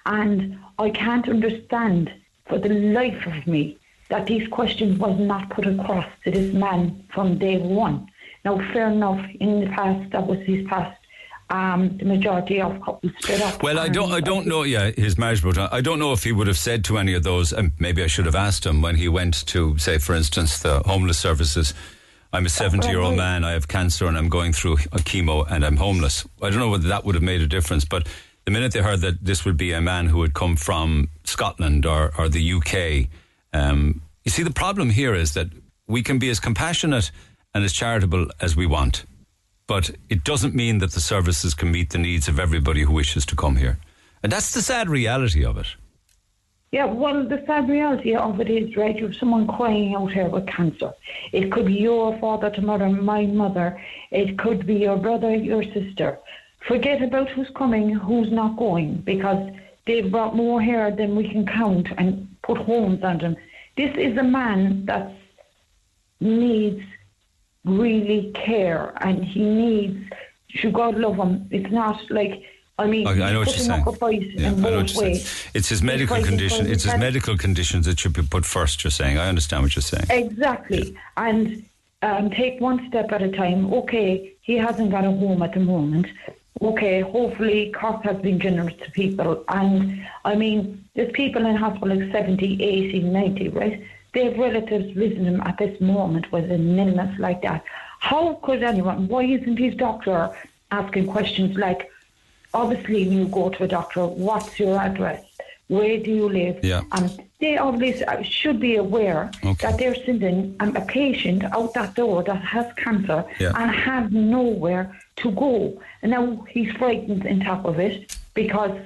and I can't understand for the life of me that these questions was not put across to this man from day one. Now, fair enough, in the past, that was his past. Um, the majority of couples split up. Well, I don't, I don't know. Yeah, his marriage broke. I don't know if he would have said to any of those. And maybe I should have asked him when he went to, say, for instance, the homeless services. I'm a 70 year old man. I have cancer and I'm going through a chemo and I'm homeless. I don't know whether that would have made a difference, but the minute they heard that this would be a man who had come from Scotland or, or the UK, um, you see, the problem here is that we can be as compassionate and as charitable as we want but it doesn't mean that the services can meet the needs of everybody who wishes to come here. And that's the sad reality of it. Yeah, well, the sad reality of it is, right, you have someone crying out here with cancer. It could be your father to mother, my mother. It could be your brother, your sister. Forget about who's coming, who's not going, because they've brought more here than we can count and put homes on them. This is a man that needs really care and he needs, should God love him, it's not like I mean, I, I know what you're saying. up a fight Yeah, I know what you're saying. It's his medical condition. It's his health. medical conditions that should be put first. You're saying. I understand what you're saying. Exactly. And um, take one step at a time. Okay, he hasn't got a home at the moment. Okay, hopefully Cork has been generous to people. And I mean, there's people in hospital like 70, 80, 90, right? They have relatives visiting him at this moment with an illness like that. How could anyone, why isn't his doctor asking questions like, obviously when you go to a doctor, what's your address? Where do you live? Yeah. And they obviously uh, should be aware Okay. that they're sending um, a patient out that door that has cancer Yeah. and has nowhere to go. And now he's frightened on top of it because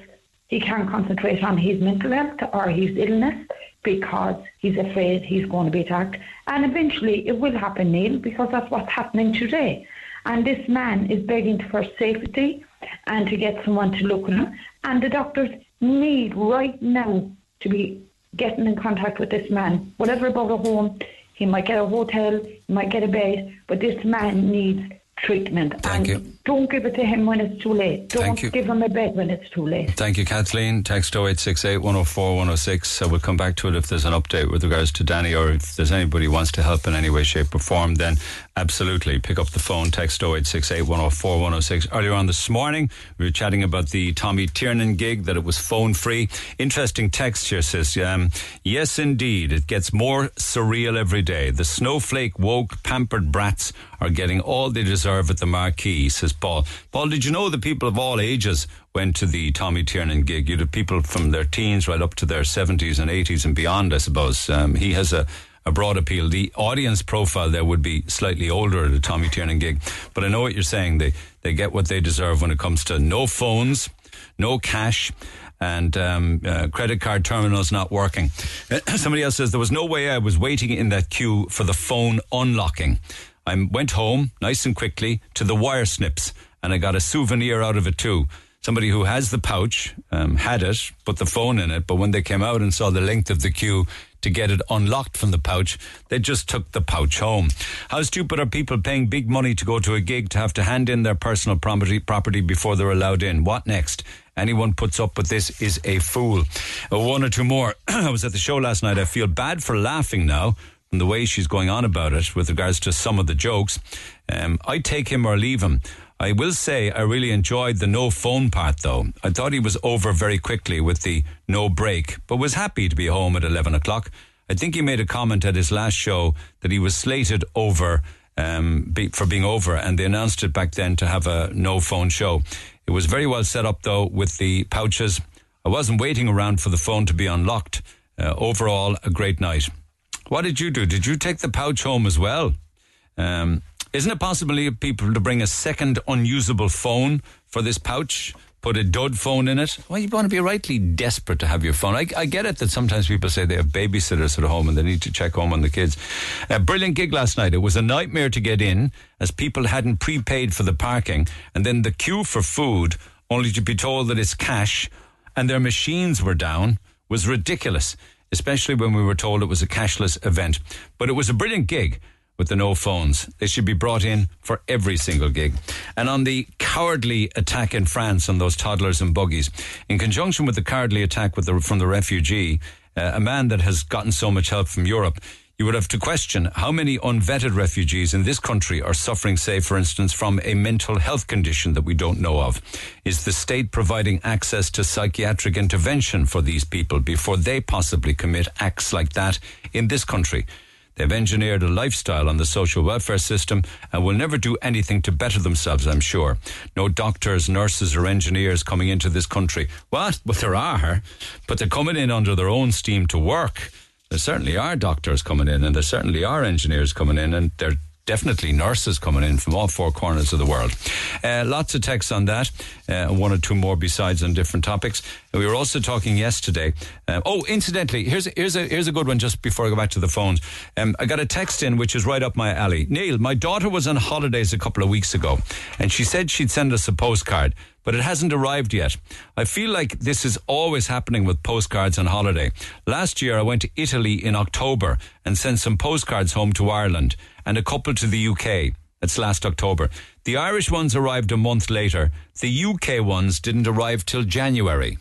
he can't concentrate on his mental health or his illness because he's afraid he's going to be attacked. And eventually it will happen, Neil, because that's what's happening today. And this man is begging for safety and to get someone to look at him. And the doctors need right now to be getting in contact with this man. Whatever about a home, he might get a hotel, he might get a bed, but this man needs treatment. Thank and you. Don't give it to him when it's too late. Don't Thank you. give him a bed when it's too late. Thank you, Kathleen. Text 0868 104 106. Uh, we'll come back to it if there's an update with regards to Danny or if there's anybody who wants to help in any way, shape, or form, then absolutely pick up the phone. Text 0868 104 106. Earlier on this morning, we were chatting about the Tommy Tiernan gig, that it was phone free. Interesting text here says, um, Yes, indeed, it gets more surreal every day. The snowflake woke, pampered brats are getting all they deserve at the marquee, says Paul. Paul, did you know the people of all ages went to the Tommy Tiernan gig? You'd have people from their teens right up to their 70s and 80s and beyond, I suppose. Um, he has a, a broad appeal. The audience profile there would be slightly older at a Tommy Tiernan gig. But I know what you're saying. They, they get what they deserve when it comes to no phones, no cash, and um, uh, credit card terminals not working. Somebody else says there was no way I was waiting in that queue for the phone unlocking. I went home nice and quickly to the wire snips, and I got a souvenir out of it too. Somebody who has the pouch um, had it, put the phone in it, but when they came out and saw the length of the queue to get it unlocked from the pouch, they just took the pouch home. How stupid are people paying big money to go to a gig to have to hand in their personal property, property before they're allowed in? What next? Anyone puts up with this is a fool. Uh, one or two more. I was at the show last night. I feel bad for laughing now from the way she's going on about it with regards to some of the jokes. Um, I take him or leave him. I will say I really enjoyed the no phone part though. I thought he was over very quickly with the no break, but was happy to be home at 11 o'clock. I think he made a comment at his last show that he was slated over um, be, for being over, and they announced it back then to have a no phone show. It was very well set up though with the pouches. I wasn't waiting around for the phone to be unlocked. Uh, overall, a great night. What did you do? Did you take the pouch home as well? Um, isn't it possible for people to bring a second unusable phone for this pouch? Put a dud phone in it? Well, you want to be rightly desperate to have your phone. I, I get it that sometimes people say they have babysitters at home and they need to check home on the kids. A brilliant gig last night. It was a nightmare to get in as people hadn't prepaid for the parking and then the queue for food only to be told that it's cash and their machines were down was ridiculous, especially when we were told it was a cashless event. But it was a brilliant gig with the no phones. They should be brought in for every single gig. And on the cowardly attack in France on those toddlers and buggies, in conjunction with the cowardly attack the, from the refugee, uh, a man that has gotten so much help from Europe, you would have to question how many unvetted refugees in this country are suffering, say, for instance, from a mental health condition that we don't know of. Is the state providing access to psychiatric intervention for these people before they possibly commit acts like that in this country? They've engineered a lifestyle on the social welfare system and will never do anything to better themselves, I'm sure. No doctors, nurses, or engineers coming into this country. What? Well, there are, but they're coming in under their own steam to work. There certainly are doctors coming in, and there certainly are engineers coming in, and there definitely nurses coming in from all four corners of the world. Uh, lots of texts on that, uh, one or two more besides on different topics. We were also talking yesterday. Uh, oh, incidentally, here's a, here's a here's a good one. Just before I go back to the phones, um, I got a text in which is right up my alley. Neil, my daughter was on holidays a couple of weeks ago, and she said she'd send us a postcard. But it hasn't arrived yet. I feel like this is always happening with postcards on holiday. Last year, I went to Italy in October and sent some postcards home to Ireland and a couple to the UK. That's last October. The Irish ones arrived a month later. The UK ones didn't arrive till January.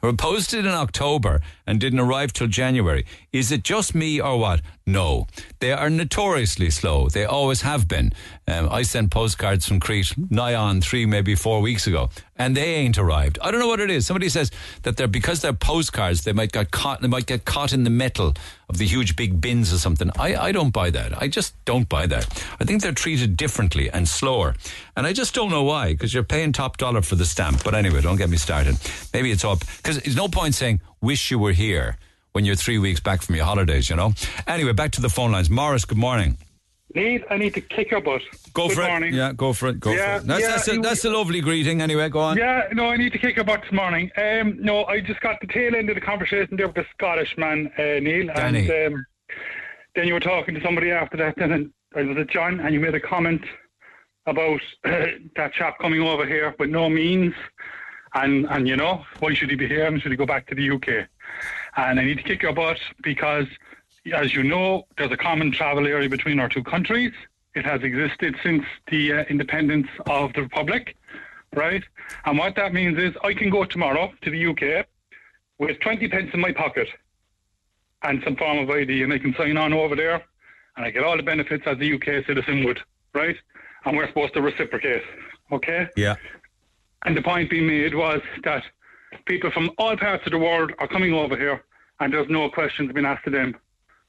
Were posted in October and didn't arrive till January. Is it just me or what? No. They are notoriously slow. They always have been. Um, I sent postcards from Crete nigh on three, maybe four weeks ago, and they ain't arrived. I don't know what it is. Somebody says that they're because they're postcards, they might get caught. They might get caught in the metal of the huge big bins or something. I, I don't buy that. I just don't buy that. I think they're treated differently and slower, and I just don't know why. Because you're paying top dollar for the stamp. But anyway, don't get me started. Maybe it's up because there's no point saying wish you were here when you're three weeks back from your holidays. You know. Anyway, back to the phone lines. Morris, good morning. Need I need to kick your butt. Go Good for morning. it. Yeah, go for it. Go Yeah, for it. That's, yeah, that's, a, that's a lovely greeting. Anyway, go on. Yeah, no, I need to kick your butt this morning. Um, no, I just got the tail end of the conversation there with the Scottish man, uh, Neil. Danny. And um, then you were talking to somebody after that, and it was it John, and you made a comment about that chap coming over here with no means, and and you know why should he be here and should he go back to the UK? And I need to kick your butt because, as you know, there's a common travel area between our two countries. It has existed since the uh, independence of the Republic, right? And what that means is I can go tomorrow to the UK with 20 pence in my pocket and some form of ID, and I can sign on over there, and I get all the benefits as a UK citizen would, right? And we're supposed to reciprocate, okay? Yeah. And the point being made was that people from all parts of the world are coming over here, and there's no questions being asked to them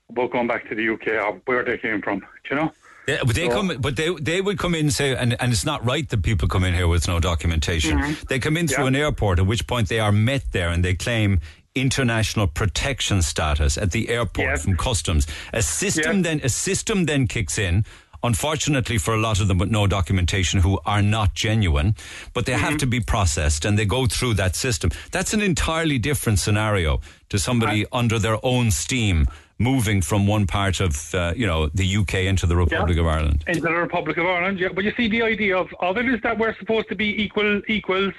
about going back to the UK or where they came from. Do you know? Yeah, but they So- come, but they they would come in and say, and, and it's not right that people come in here with no documentation. Mhm. They come in through Yeah. an airport, at which point they are met there, and they claim international protection status at the airport from customs. A system then a system then kicks in. Unfortunately, for a lot of them with no documentation who are not genuine, but they Mm-hmm. have to be processed and they go through that system. That's an entirely different scenario to somebody under their own steam moving from one part of uh, you know the UK into the Republic of Ireland. into the Republic of Ireland. Yeah, but you see, the idea of, of it is that we're supposed to be equal equals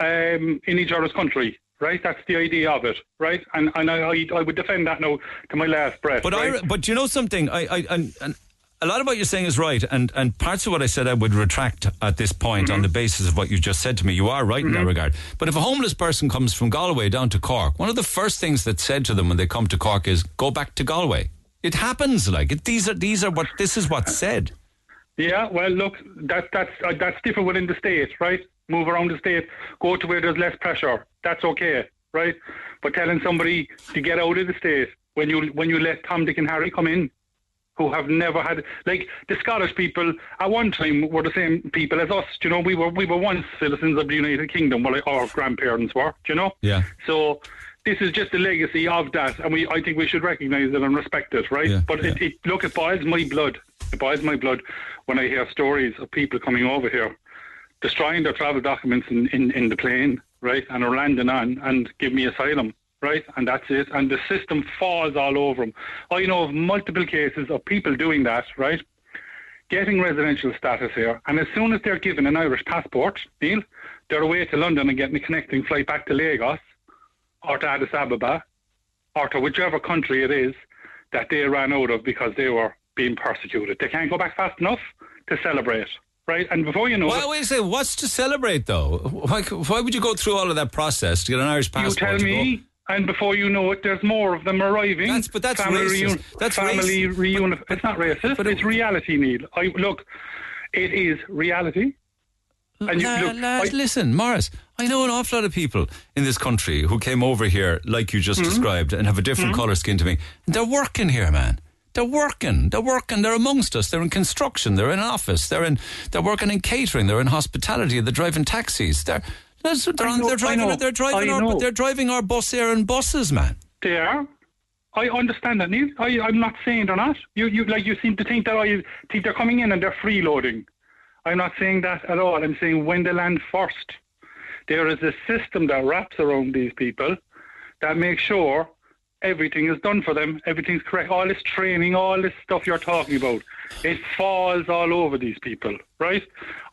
um, in each other's country, right? That's the idea of it, right? And and I I, I would defend that now to my last breath. But right? I, but you know something, I, I and, and a lot of what you're saying is right, and and parts of what I said I would retract at this point Mm-hmm. on the basis of what you just said to me. You are right in that regard. But if a homeless person comes from Galway down to Cork, one of the first things that's said to them when they come to Cork is go back to Galway. It happens, like it, these are these are what this is what's said. Yeah, well, look, that that's uh, that's different within the state, right? Move around the state, go to where there's less pressure. That's okay, right? But telling somebody to get out of the state when you when you let Tom, Dick, and Harry come in, who have never had like the Scottish people at one time were the same people as us. do You know, we were we were once citizens of the United Kingdom, well, our grandparents were. do You know, Yeah. so this is just the legacy of that, and we I think we should recognise it and respect it, right? but It, it look, it boils my blood. It boils my blood when I hear stories of people coming over here, destroying their travel documents in, in, in the plane, right, and are landing on and give me asylum. Right, and that's it. And the system falls all over them. I know of multiple cases of people doing that, right? Getting residential status here, and as soon as they're given an Irish passport, Neil, they're away to London and getting a connecting flight back to Lagos or to Addis Ababa or to whichever country it is that they ran out of because they were being persecuted. They can't go back fast enough to celebrate, right? And before you know Why, it, wait a second, what's to celebrate though? Why, why would you go through all of that process to get an Irish passport? you tell to go- me, and before you know it, there's more of them arriving. That's, but that's family racist. reuni- That's family racist. reunion. It's not racist. But it's reality, Neil. I look, it is reality. And you, La- look, lads, I- listen, Morris, I know an awful lot of people in this country who came over here, like you just Mhm. described, and have a different Mhm. colour skin to me. They're working here, man. They're working. They're working. They're amongst us. They're in construction. They're in office. They're in. They're working in catering. They're in hospitality. They're driving taxis. They're. They're, they're, know, they're driving. They're driving our. They're driving our bus air and buses, man. They are. I understand that, Neil. I, I'm not saying they're not. You, you, like, you seem to think that I think they're coming in and they're freeloading. I'm not saying that at all. I'm saying when they land first, there is a system that wraps around these people that makes sure everything is done for them, everything's correct. All this training, all this stuff you're talking about, it falls all over these people, right?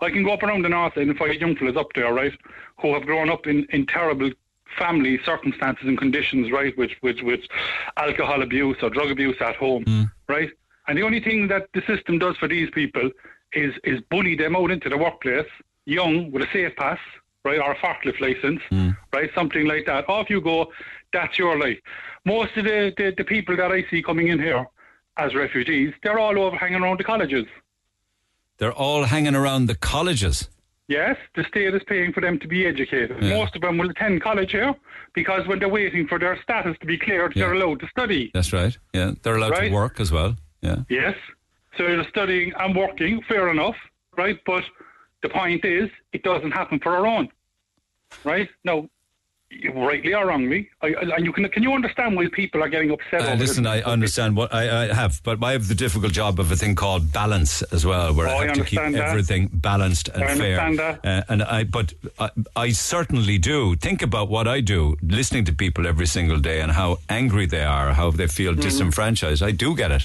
I can go up around the north end and find young fellas up there, right, who have grown up in, in terrible family circumstances and conditions, right, with, with, with alcohol abuse or drug abuse at home, hmm. right? And the only thing that the system does for these people is is bully them out into the workplace, young with a safe pass, right, or a forklift license, hmm. right, something like that. Off you go. That's your life. Most of the, the, the people that I see coming in here as refugees, they're all over hanging around the colleges. They're all hanging around the colleges. Yes, the state is paying for them to be educated. Yeah. Most of them will attend college here because when they're waiting for their status to be cleared, they're allowed to study. That's right. Yeah, they're allowed Right. to work as well. Yeah. Yes. So they're studying and working, fair enough, right? But the point is, it doesn't happen for our own, right? Now, rightly or wrongly, I, I- and you can can you understand why people are getting upset? Uh, over listen? I understand what I, I have, but I have the difficult job of a thing called balance as well, where Oh, I have to keep that. everything balanced and I fair. that. Uh, and I, but I, I certainly do think about what I do, listening to people every single day and how angry they are, how they feel Mm-hmm. disenfranchised. I do get it.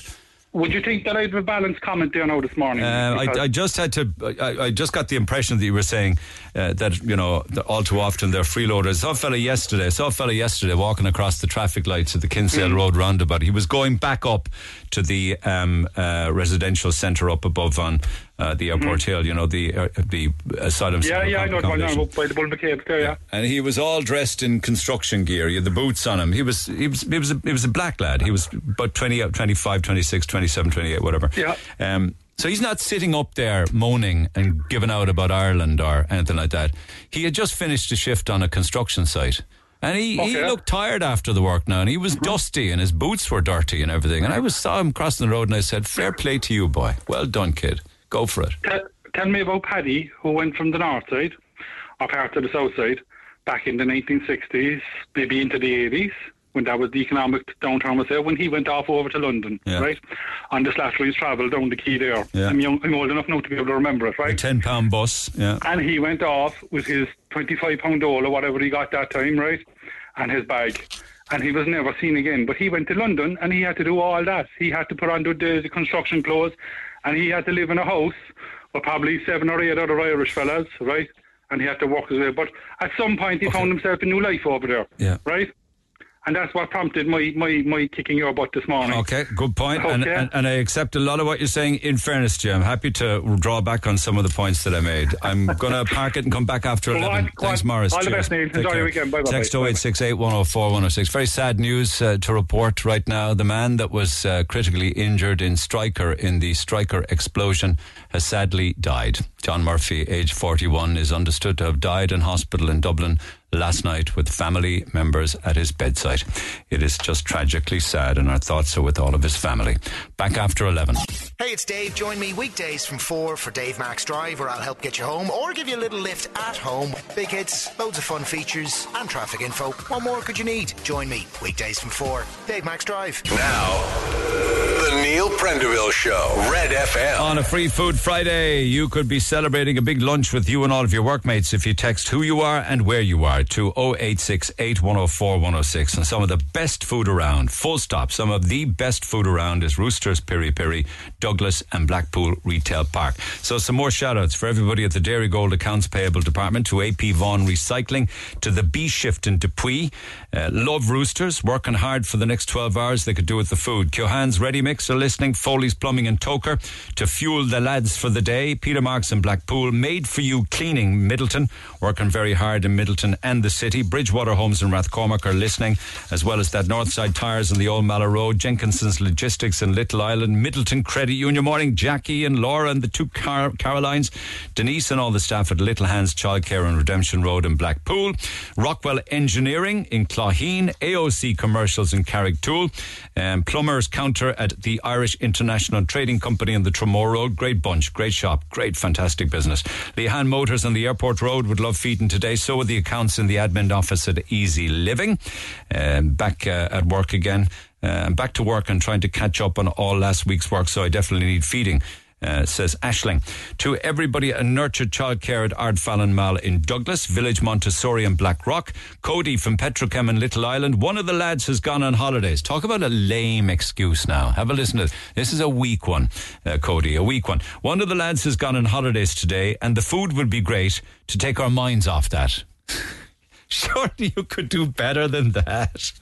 Would you think that I have a balanced comment there now this morning? Uh, I, I just had to. I, I just got the impression that you were saying uh, that you know that all too often they're freeloaders. I saw a fella yesterday. I saw a fella yesterday walking across the traffic lights at the Kinsale Mm. Road roundabout. He was going back up to the um, uh, residential centre up above on uh, the airport hill. You know the uh, the asylum. Mm. yeah, yeah, I know the one accommodation. now by the Bull McCabe there, yeah. And he was all dressed in construction gear. He had the boots on him. He was he was he was a, he was a black lad. He was about 20, 25, 26, 27, 28, whatever. Yeah. Um, so he's not sitting up there moaning and giving out about Ireland or anything like that. He had just finished a shift on a construction site. And he, he looked tired after the work now, and he was dusty, and his boots were dirty and everything. And I was saw him crossing the road, and I said, "Fair play to you, boy. Well done, kid. Go for it." Tell, tell me about Paddy, who went from the north side, or part to the south side, back in the 1960s, maybe into the 80s, when that was the economic downturn was there, when he went off over to London, Yeah. right? On the Slattery's travel down the quay there. Yeah. I'm, young, I'm old enough now to be able to remember it, A right? ten pound bus. Yeah. And he went off with his 25 pound dole or whatever he got that time, right? And his bag. And he was never seen again. But he went to London and he had to do all that. He had to put on the, the construction clothes and he had to live in a house with probably seven or eight other Irish fellas, right? And he had to work his way. But at some point he found himself a new life over there, Yeah. right? And that's what prompted my, my, my kicking your butt this morning. Okay, good point. And, Okay. and, and I accept a lot of what you're saying. In fairness, Jim, I'm happy to draw back on some of the points that I made. I'm going to park it and come back after Go 11. on, Thanks. Morris. All the best, Neil. Take Enjoy your weekend. Bye-bye. Text Bye-bye. 0868 104 106. Very sad news uh, to report right now. The man that was uh, critically injured in Stryker in the Stryker explosion has sadly died. John Murphy, age 41, is understood to have died in hospital in Dublin last night with family members at his bedside. It is just tragically sad, and our thoughts are with all of his family. Back after 11. Hey, it's Dave. Join me weekdays from 4 for Dave Max Drive, where I'll help get you home or give you a little lift at home. Big hits, loads of fun features, and traffic info. What more could you need? Join me weekdays from 4. Dave Max Drive. Now, the Neil Prendeville Show, Red FM. On a Free Food Friday, you could be celebrating a big lunch with you and all of your workmates if you text who you are and where you are to 0868 104 106. And some of the best food around, full stop, some of the best food around is Roosters, Piri Piri, Douglas, and Blackpool Retail Park. So, some more shout outs for everybody at the Dairygold Accounts Payable Department, to AP Vaughan Recycling, to the B Shift in DePuy. Uh, love Roosters, working hard for the next 12 hours. They could do with the food. Kyohan's Ready Mix are listening. Foley's Plumbing and Toker to fuel the lads for the day. Peter Marks in Blackpool. Made for you cleaning Midleton, working very hard in Midleton and the city. Bridgewater Homes in Rathcormac are listening, as well as that Northside Tires on the Old Mallow Road. Jenkinson's Logistics in Little Island. Midleton Credit Union. Morning, Jackie and Laura and the two Car- Carolines. Denise and all the staff at Little Hands Childcare on Redemption Road in Blackpool. Rockwell Engineering in Clogheen. AOC Commercials in Carrigtwohill. Um, Plumbers Counter at the Irish International Trading Company on the Tramore Road. Great bunch, great shop, great, fantastic business. Lehan Motors on the Airport Road would love feeding today. So would the accounts in the admin office at Easy Living. Um, back uh, at work again. Uh, back to work and trying to catch up on all last week's work, so I definitely need feeding. Uh, says Ashling. To everybody at Nurtured Childcare at Ardfallon Mall in Douglas, Village Montessori in Blackrock, Cody from Petrochem in Little Island. One of the lads has gone on holidays. Talk about a lame excuse now. Have a listen to this. This is a weak one, uh, Cody, a weak one. One of the lads has gone on holidays today, and the food would be great to take our minds off that. Surely you could do better than that.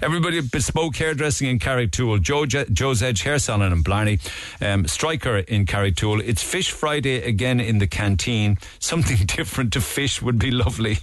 Everybody Bespoke Hairdressing in Carrigtwohill, Joe, Joe's Edge Hair Salon in Blarney, um, Stryker in Carrigtwohill. It's Fish Friday again in the canteen. Something different to fish would be lovely.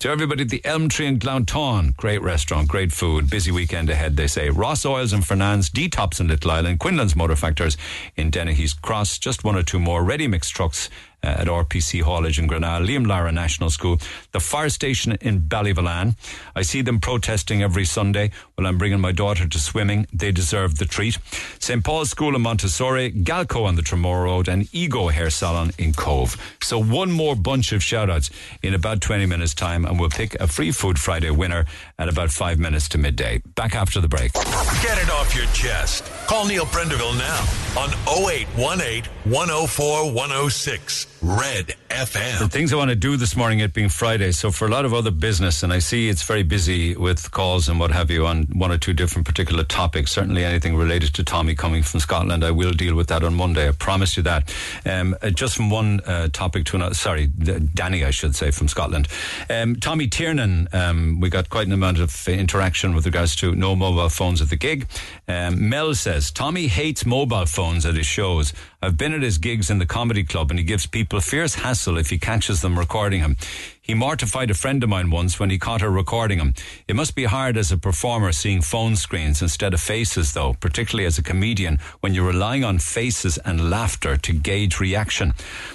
To everybody at the Elm Tree in Glounthaune, great restaurant, great food. Busy weekend ahead, they say. Ross Oils and Fernand's, Detops in Little Island, Quinlan's Motor Factors in Dennehy's Cross. Just one or two more ready mix trucks Uh, at RPC Haulage in Granada, Liam Lara National School, the fire station in Ballyvolane. I see them protesting every Sunday while I'm bringing my daughter to swimming. They deserve the treat. St. Paul's School in Montessori, Galco on the Tramore Road, and Ego Hair Salon in Cobh. So one more bunch of shout outs in about 20 minutes' time, and we'll pick a free Food Friday winner at about five minutes to midday. Back after the break. Get it off your chest. Call Neil Prendeville now on 0818 104 106. Red FM. The things I want to do this morning, it being Friday. So, for a lot of other business, and I see it's very busy with calls and what have you on one or two different particular topics. Certainly, anything related to Tommy coming from Scotland, I will deal with that on Monday. I promise you that. Um, uh, just from one uh, topic to another, sorry, Danny, I should say, from Scotland. Um, Tommy Tiernan, um, we got quite an amount of interaction with regards to no mobile phones at the gig. Um, Mel says Tommy hates mobile phones at his shows. I've been at his gigs in the comedy club and he gives people fierce hassle if he catches them recording him. He mortified a friend of mine once when he caught her recording him. It must be hard as a performer seeing phone screens instead of faces, though, particularly as a comedian when you're relying on faces and laughter to gauge reaction.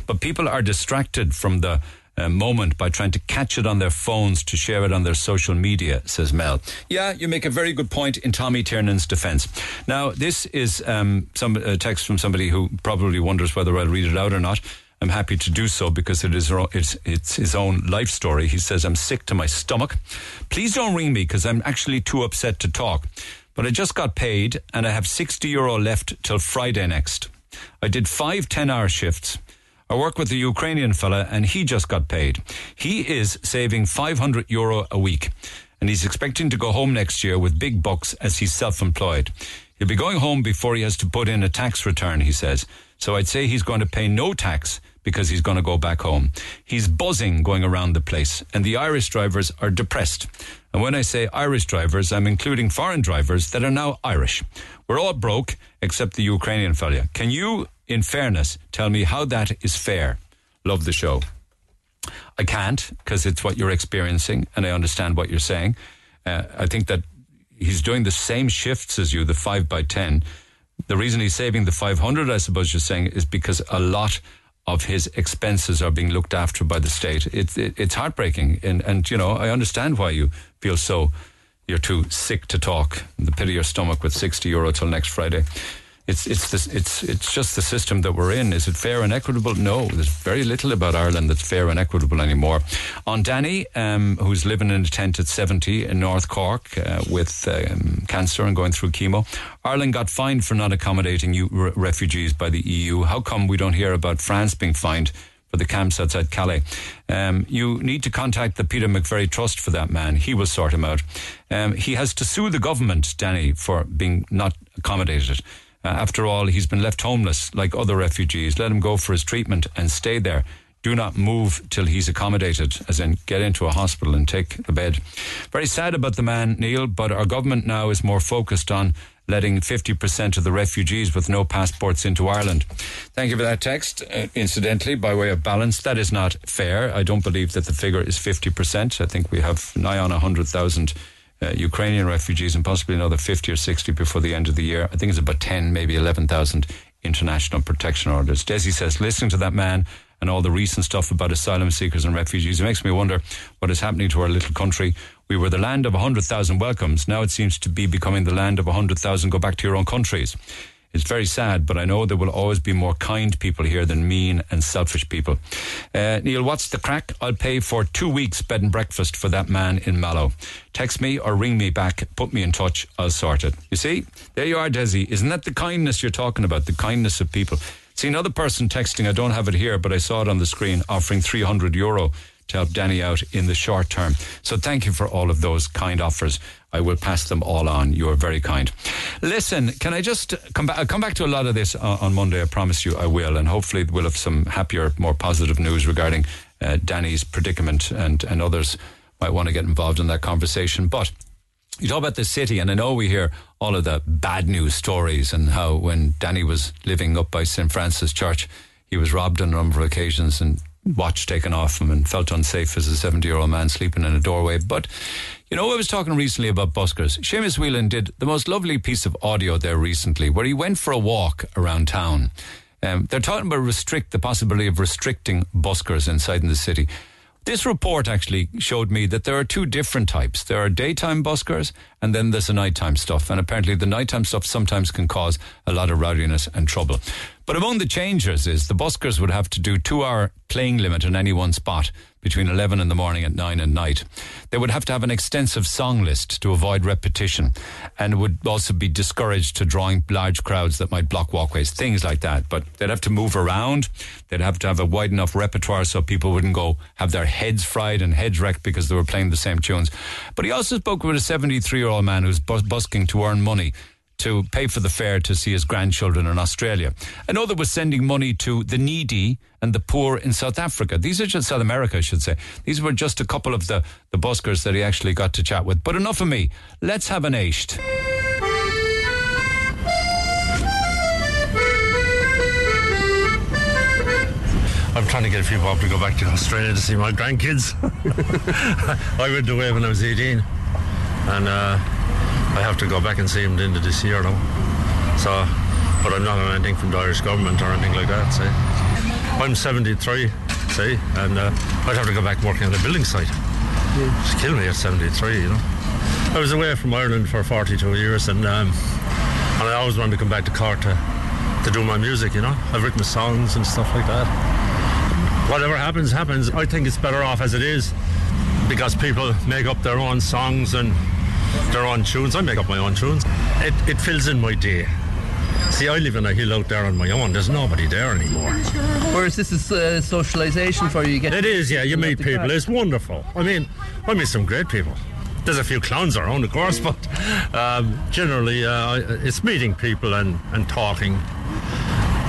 But people are distracted from the moment by trying to catch it on their phones to share it on their social media, says Mel. Yeah, you make a very good point in Tommy Tiernan's defence. Now, this is um, some text from somebody who probably wonders whether I'll read it out or not. I'm happy to do so because it is it's, it's his own life story. He says, I'm sick to my stomach. Please don't ring me because I'm actually too upset to talk. But I just got paid and I have 60 euro left till Friday next. I did five 10 hour shifts. I work with a Ukrainian fella and he just got paid. He is saving 500 euro a week and he's expecting to go home next year with big bucks as he's self-employed. He'll be going home before he has to put in a tax return, he says. So I'd say he's going to pay no tax because he's going to go back home. He's buzzing going around the place and the Irish drivers are depressed. And when I say Irish drivers, I'm including foreign drivers that are now Irish. We're all broke except the Ukrainian fella. Can you in fairness, tell me how that is fair. Love the show. I can't because it's what you're experiencing and I understand what you're saying. Uh, I think that he's doing the same shifts as you, the 5 by 10. The reason he's saving the 500, I suppose you're saying, is because a lot of his expenses are being looked after by the state. It, it, it's heartbreaking. And, and, you know, I understand why you feel so, you're too sick to talk. The pit of your stomach with 60 euro till next Friday it's it's it's it's just the system that we're in. Is it fair and equitable? No, there's very little about Ireland that's fair and equitable anymore. On Danny, um, who's living in a tent at 70 in North Cork uh, with um, cancer and going through chemo, Ireland got fined for not accommodating you, r- refugees by the EU. How come we don't hear about France being fined? for the camps outside Calais. Um, you need to contact the Peter McVerry Trust for that man. He will sort him out. Um, he has to sue the government, Danny, for being not accommodated. Uh, after all, he's been left homeless like other refugees. Let him go for his treatment and stay there. Do not move till he's accommodated, as in get into a hospital and take the bed. Very sad about the man, Neil, but our government now is more focused on letting 50% of the refugees with no passports into Ireland. Thank you for that text. Uh, incidentally, by way of balance, that is not fair. I don't believe that the figure is 50%. I think we have nigh on 100,000 uh, Ukrainian refugees and possibly another 50 or 60 before the end of the year. I think it's about 10, maybe 11,000 international protection orders. Desi says, listening to that man and all the recent stuff about asylum seekers and refugees, it makes me wonder what is happening to our little country. We were the land of 100,000 welcomes. Now it seems to be becoming the land of 100,000 go back to your own countries. It's very sad, but I know there will always be more kind people here than mean and selfish people. Uh, Neil, what's the crack? I'll pay for two weeks bed and breakfast for that man in Mallow. Text me or ring me back. Put me in touch. I'll sort it. You see? There you are, Desi. Isn't that the kindness you're talking about? The kindness of people. See another person texting. I don't have it here, but I saw it on the screen offering 300 euro to help Danny out in the short term. So thank you for all of those kind offers. I will pass them all on. You are very kind. Listen, can I just come back? I'll come back to a lot of this on, on Monday. I promise you I will. And hopefully we'll have some happier, more positive news regarding uh, Danny's predicament and, and others might want to get involved in that conversation. But You talk about the city, and I know we hear all of the bad news stories and how when Danny was living up by St. Francis Church, he was robbed on a number of occasions and watch taken off him and felt unsafe as a 70 year old man sleeping in a doorway. But, you know, I was talking recently about buskers. Seamus Whelan did the most lovely piece of audio there recently where he went for a walk around town. Um, they're talking about restrict the possibility of restricting buskers inside in the city. This report actually showed me that there are two different types. There are daytime buskers and then there's the nighttime stuff. And apparently the nighttime stuff sometimes can cause a lot of rowdiness and trouble. But among the changes is the buskers would have to do two hour playing limit in any one spot between 11 in the morning and 9 at night. They would have to have an extensive song list to avoid repetition and would also be discouraged to drawing large crowds that might block walkways, things like that. But they'd have to move around. They'd have to have a wide enough repertoire so people wouldn't go have their heads fried and heads wrecked because they were playing the same tunes. But he also spoke with a 73 year old man who's bus- busking to earn money to pay for the fare to see his grandchildren in Australia. Another was sending money to the needy and the poor in South Africa. These are just South America, I should say. These were just a couple of the, the buskers that he actually got to chat with. But enough of me. Let's have an aisht. I'm trying to get a few bob to go back to Australia to see my grandkids. I went away when I was 18, and uh, I have to go back and see him at the end of this year now. So, but I'm not on anything from the Irish government or anything like that. See, I'm 73, see, and uh, I'd have to go back working on a building site. It's kill me at 73, you know. I was away from Ireland for 42 years, and um, and I always wanted to come back to Cork to to do my music. You know, I've written songs and stuff like that. Whatever happens, happens. I think it's better off as it is because people make up their own songs and their own tunes. I make up my own tunes. It, it fills in my day. See, I live in a hill out there on my own. There's nobody there anymore. Whereas this is uh, socialisation for you. you get It is, yeah. You meet people. It's wonderful. I mean, I meet some great people. There's a few clowns around, of course, but um, generally uh, it's meeting people and, and talking.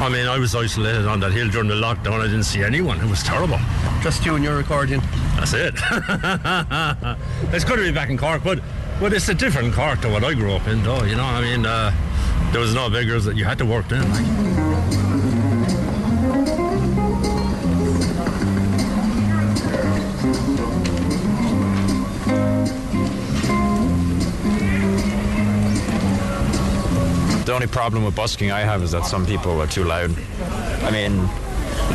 I mean, I was isolated on that hill during the lockdown. I didn't see anyone. It was terrible. Just you and your accordion. That's it. it's good to be back in Cork, but but it's a different Cork to what I grew up in, though. You know, I mean, uh, there was no beggars that you had to work then. The only problem with busking I have is that some people are too loud. I mean,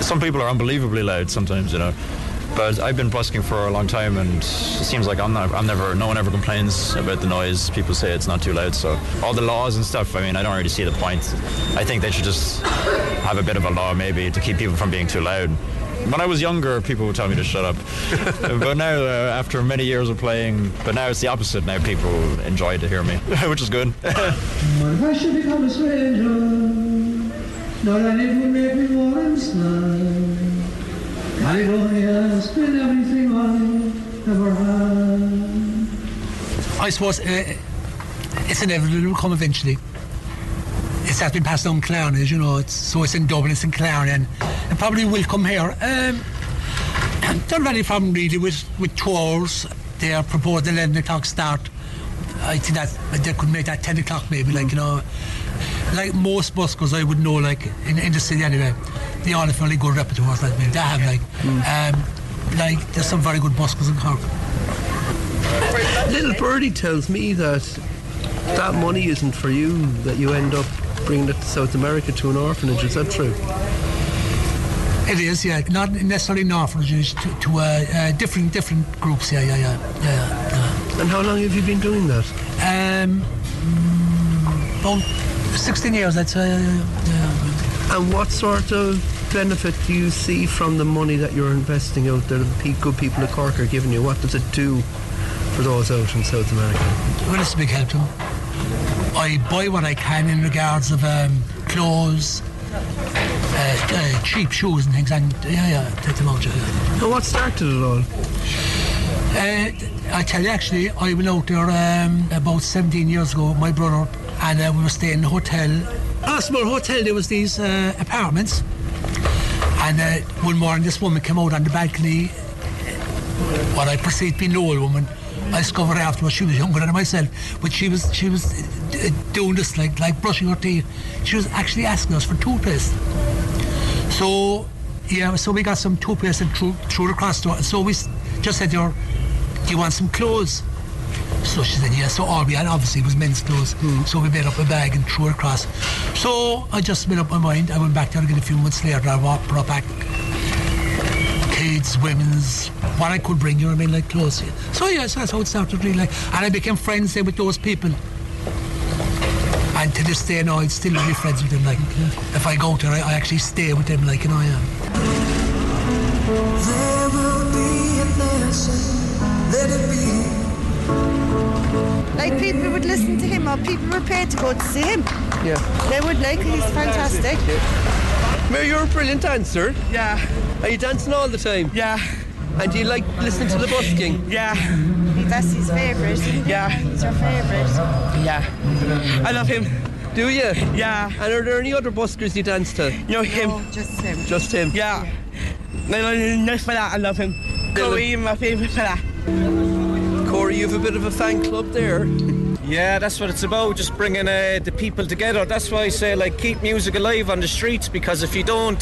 some people are unbelievably loud sometimes, you know. But I've been busking for a long time, and it seems like I'm not. I'm never. No one ever complains about the noise. People say it's not too loud. So all the laws and stuff. I mean, I don't really see the point. I think they should just have a bit of a law, maybe, to keep people from being too loud. When I was younger, people would tell me to shut up. but now, uh, after many years of playing, but now it's the opposite. Now people enjoy to hear me, which is good. I everything I ever had. I suppose uh, it's inevitable it will come eventually. It's that's been passed on Clarnage, you know. It's, so it's in Dublin, it's in Clarnage, and it probably will come here. Um, don't have any problem really with with two hours. They are proposed 11 o'clock start. I think that they could make that 10 o'clock maybe, like you know, like most buskers I would know, like in, in the city anyway. They all have fairly good repertoires, like maybe they have like, um, like there's some very good buskers in Cork. Little Birdie tells me that that money isn't for you, that you end up bringing it to South America to an orphanage. Is that true? It is, yeah. Not necessarily in orphanages, to, to uh, uh, different different groups. Yeah, yeah, yeah, yeah, yeah. And how long have you been doing that? Um, about sixteen years, I'd say. Yeah. And what sort of benefit do you see from the money that you're investing out there? The good people of Cork are giving you. What does it do for those out in South America? Well, it's a big help to them. I buy what I can in regards of um, clothes, uh, uh, cheap shoes and things, and yeah, yeah, take them out. Yeah. And what started it all? Uh, I tell you, actually, I went out there um, about 17 years ago my brother, and uh, we were staying in a hotel. A small hotel, there was these uh, apartments. And uh, one morning, this woman came out on the balcony, what I perceived to be an old woman, I discovered afterwards she was younger than myself, but she was she was uh, doing this like like brushing her teeth. She was actually asking us for toothpaste. So yeah, so we got some toothpaste and threw, threw it across to her. So we just said to her, "Do you want some clothes?" So she said yes. So all we had obviously was men's clothes. Hmm. So we made up a bag and threw it across. So I just made up my mind. I went back there again a few months later. I brought, brought back kids, women's, what I could bring. You know what I mean, like clothes. So yes, that's how it started really. Like, and I became friends then with those people. And to this day now, I'm still really friends with them. Like, if I go there, I, I actually stay with them. Like, you know, yeah. There will be an answer. Let it be. Like people would listen to him or people were paid to go to see him. Yeah. They would like he's fantastic. Mary, you're a brilliant dancer. Yeah. Are you dancing all the time? Yeah. And do you like listening to the busking? Yeah. That's his favourite. Yeah. He's your favourite. Yeah. I love him. Do you? Yeah. And are there any other buskers you dance to? No, him. just him. Just him? Yeah. No, no, no, for that, I love him. Corey, my favourite for that. Corey, you have a bit of a fan club there. Yeah, that's what it's about, just bringing uh, the people together. That's why I say, like, keep music alive on the streets, because if you don't,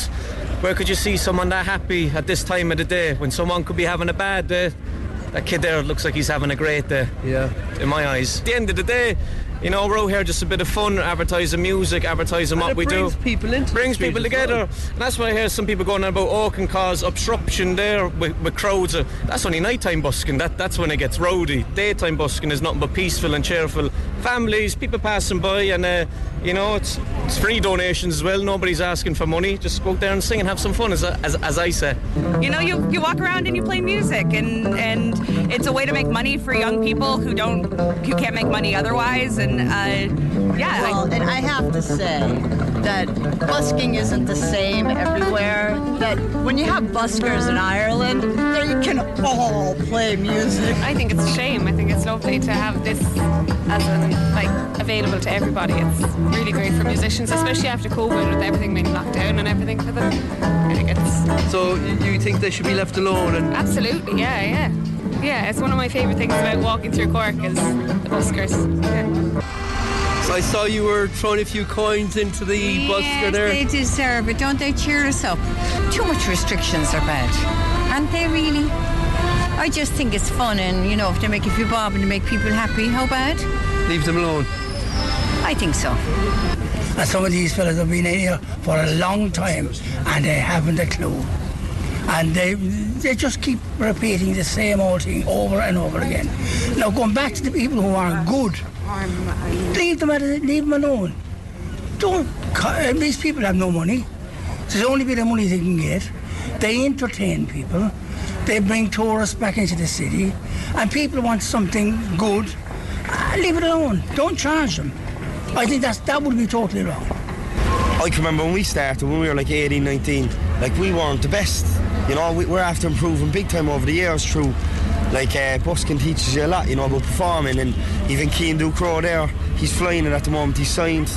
where could you see someone that happy at this time of the day when someone could be having a bad day? That kid there looks like he's having a great day. Yeah. In my eyes. At the end of the day, you know, we're out here just a bit of fun, advertising music, advertising what it we brings do. people into brings people together. well. And that's why I hear some people going on about, oh, can cause obstruction there with, with crowds. That's only nighttime busking. That, that's when it gets rowdy. Daytime busking is nothing but peaceful and cheerful. Families, people passing by, and, uh, you know, it's, it's free donations as well. Nobody's asking for money. Just go out there and sing and have some fun, as, as, as I say. You know, you, you walk around and you play music, and and it's a way to make money for young people who don't who can't make money otherwise. And uh, yeah, Well, and I have to say that busking isn't the same everywhere. That when you have buskers in Ireland, they can all play music. I think it's a shame. I think it's lovely to have this as an, like available to everybody. It's really great for musicians, especially after COVID with everything being locked down and everything for them. I think it's So you you think they should be left alone and absolutely yeah, yeah. Yeah, it's one of my favourite things about walking through Cork is the buskers. Yeah. So I saw you were throwing a few coins into the busker there. They deserve it, don't they? Cheer us up. Too much restrictions are bad, aren't they? Really? I just think it's fun, and you know, if they make a few bob and they make people happy, how bad? Leave them alone. I think so. And some of these fellas have been in here for a long time and they haven't a clue. And they they just keep repeating the same old thing over and over again. Now going back to the people who are good, leave them at, leave them alone. Don't uh, these people have no money. There's the only bit of money they can get. They entertain people. They bring tourists back into the city, and people want something good. Leave it alone. Don't charge them. I think that's that would be totally wrong. I can remember when we started, when we were like 18, 19, like we weren't the best. You know, we, we're after improving big time over the years through, like, uh, busking teaches you a lot, you know, about performing. And even Cian Ducrot there, he's flying it at the moment. He's signed,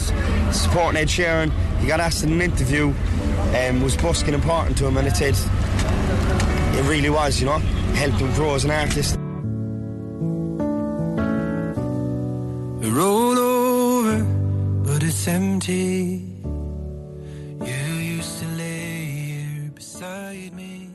supporting Ed Sheeran. He got asked in an interview, um, was busking important to him, and it said, it really was, you know, helped him grow as an artist. Empty. You used to lay here beside me,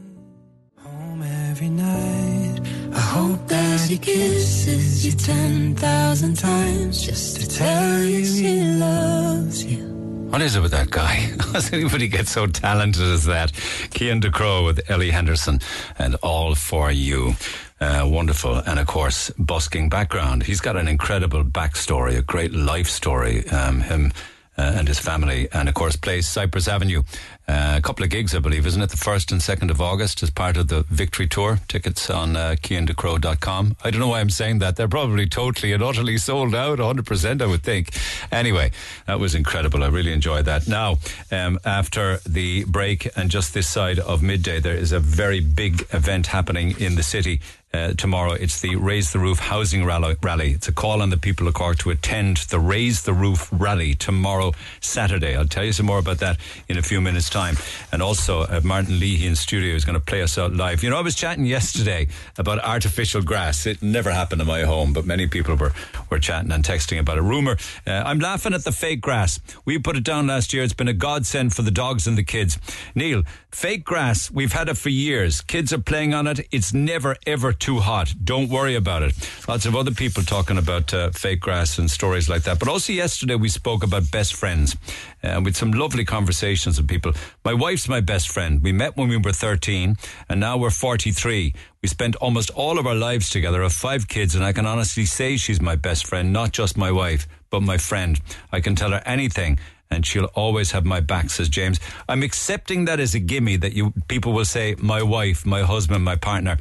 home every night. I hope that he kisses you ten thousand times just to tell you he loves you. What is it with that guy? Does anybody get so talented as that? Cian Ducrot with Ella Henderson and All For You. Uh, wonderful. And of course, busking background. He's got an incredible backstory, a great life story. Um, him uh, and his family. And of course, plays Cyprus Avenue. Uh, a couple of gigs, I believe, isn't it? The 1st and 2nd of August as part of the Victory Tour. Tickets on uh, kiandecrow.com. I don't know why I'm saying that. They're probably totally and utterly sold out, 100%, I would think. Anyway, that was incredible. I really enjoyed that. Now, um, after the break and just this side of midday, there is a very big event happening in the city. Uh, tomorrow. It's the Raise the Roof Housing Rally. It's a call on the people of Cork to attend the Raise the Roof Rally tomorrow, Saturday. I'll tell you some more about that in a few minutes' time. And also, uh, Martin Leahy in studio is going to play us out live. You know, I was chatting yesterday about artificial grass. It never happened in my home, but many people were, were chatting and texting about a rumour. Uh, I'm laughing at the fake grass. We put it down last year. It's been a godsend for the dogs and the kids. Neil, fake grass, we've had it for years. Kids are playing on it. It's never, ever too hot. Don't worry about it. Lots of other people talking about uh, fake grass and stories like that. But also yesterday we spoke about best friends uh, with some lovely conversations with people. My wife's my best friend. We met when we were 13 and now we're 43. We spent almost all of our lives together, have five kids, and I can honestly say she's my best friend, not just my wife, but my friend. I can tell her anything and she'll always have my back, says James. I'm accepting that as a gimme that you people will say my wife, my husband, my partner,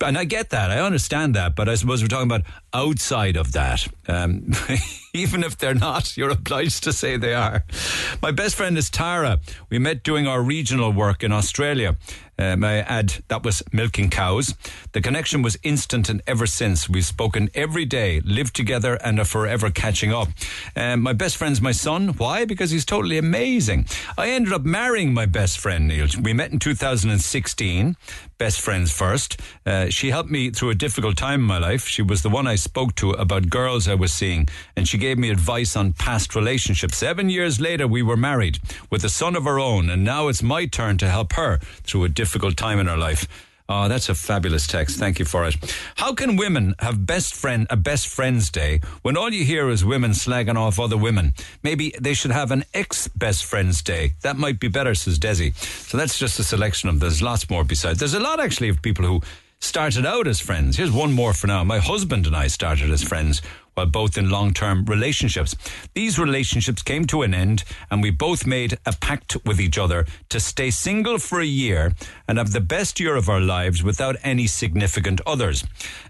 and I get that. I understand that, but I suppose we're talking about outside of that. Um, even if they're not, you're obliged to say they are. My best friend is Tara. We met doing our regional work in Australia. Um, I add that was milking cows. The connection was instant, and ever since we've spoken every day, lived together, and are forever catching up. Um, my best friend's my son. Why? Because he's totally amazing. I ended up marrying my best friend Neil. We met in 2016 best friends first. Uh, she helped me through a difficult time in my life. She was the one I spoke to about girls I was seeing, and she gave me advice on past relationships. Seven years later, we were married with a son of our own, and now it's my turn to help her through a difficult time in her life. Oh, that's a fabulous text. Thank you for it. How can women have best friend a best friends day when all you hear is women slagging off other women? Maybe they should have an ex best friends day. That might be better, says Desi. So that's just a selection of. There's lots more besides. There's a lot actually of people who started out as friends. Here's one more for now. My husband and I started as friends while both in long term relationships. These relationships came to an end, and we both made a pact with each other to stay single for a year and have the best year of our lives without any significant others.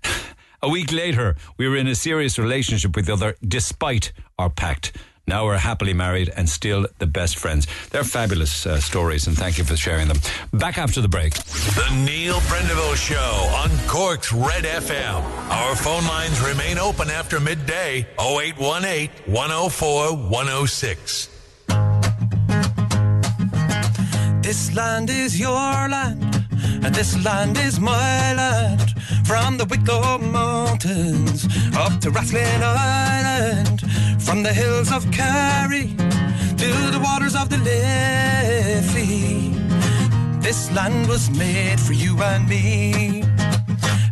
a week later, we were in a serious relationship with the other despite our pact. Now we're happily married and still the best friends. They're fabulous uh, stories, and thank you for sharing them. Back after the break. The Neil Prendeville Show on Cork's Red FM. Our phone lines remain open after midday 0818 104 106. This land is your land, and this land is my land. From the Wicklow Mountains up to Rathlin Island, from the hills of Kerry to the waters of the Liffey. This land was made for you and me.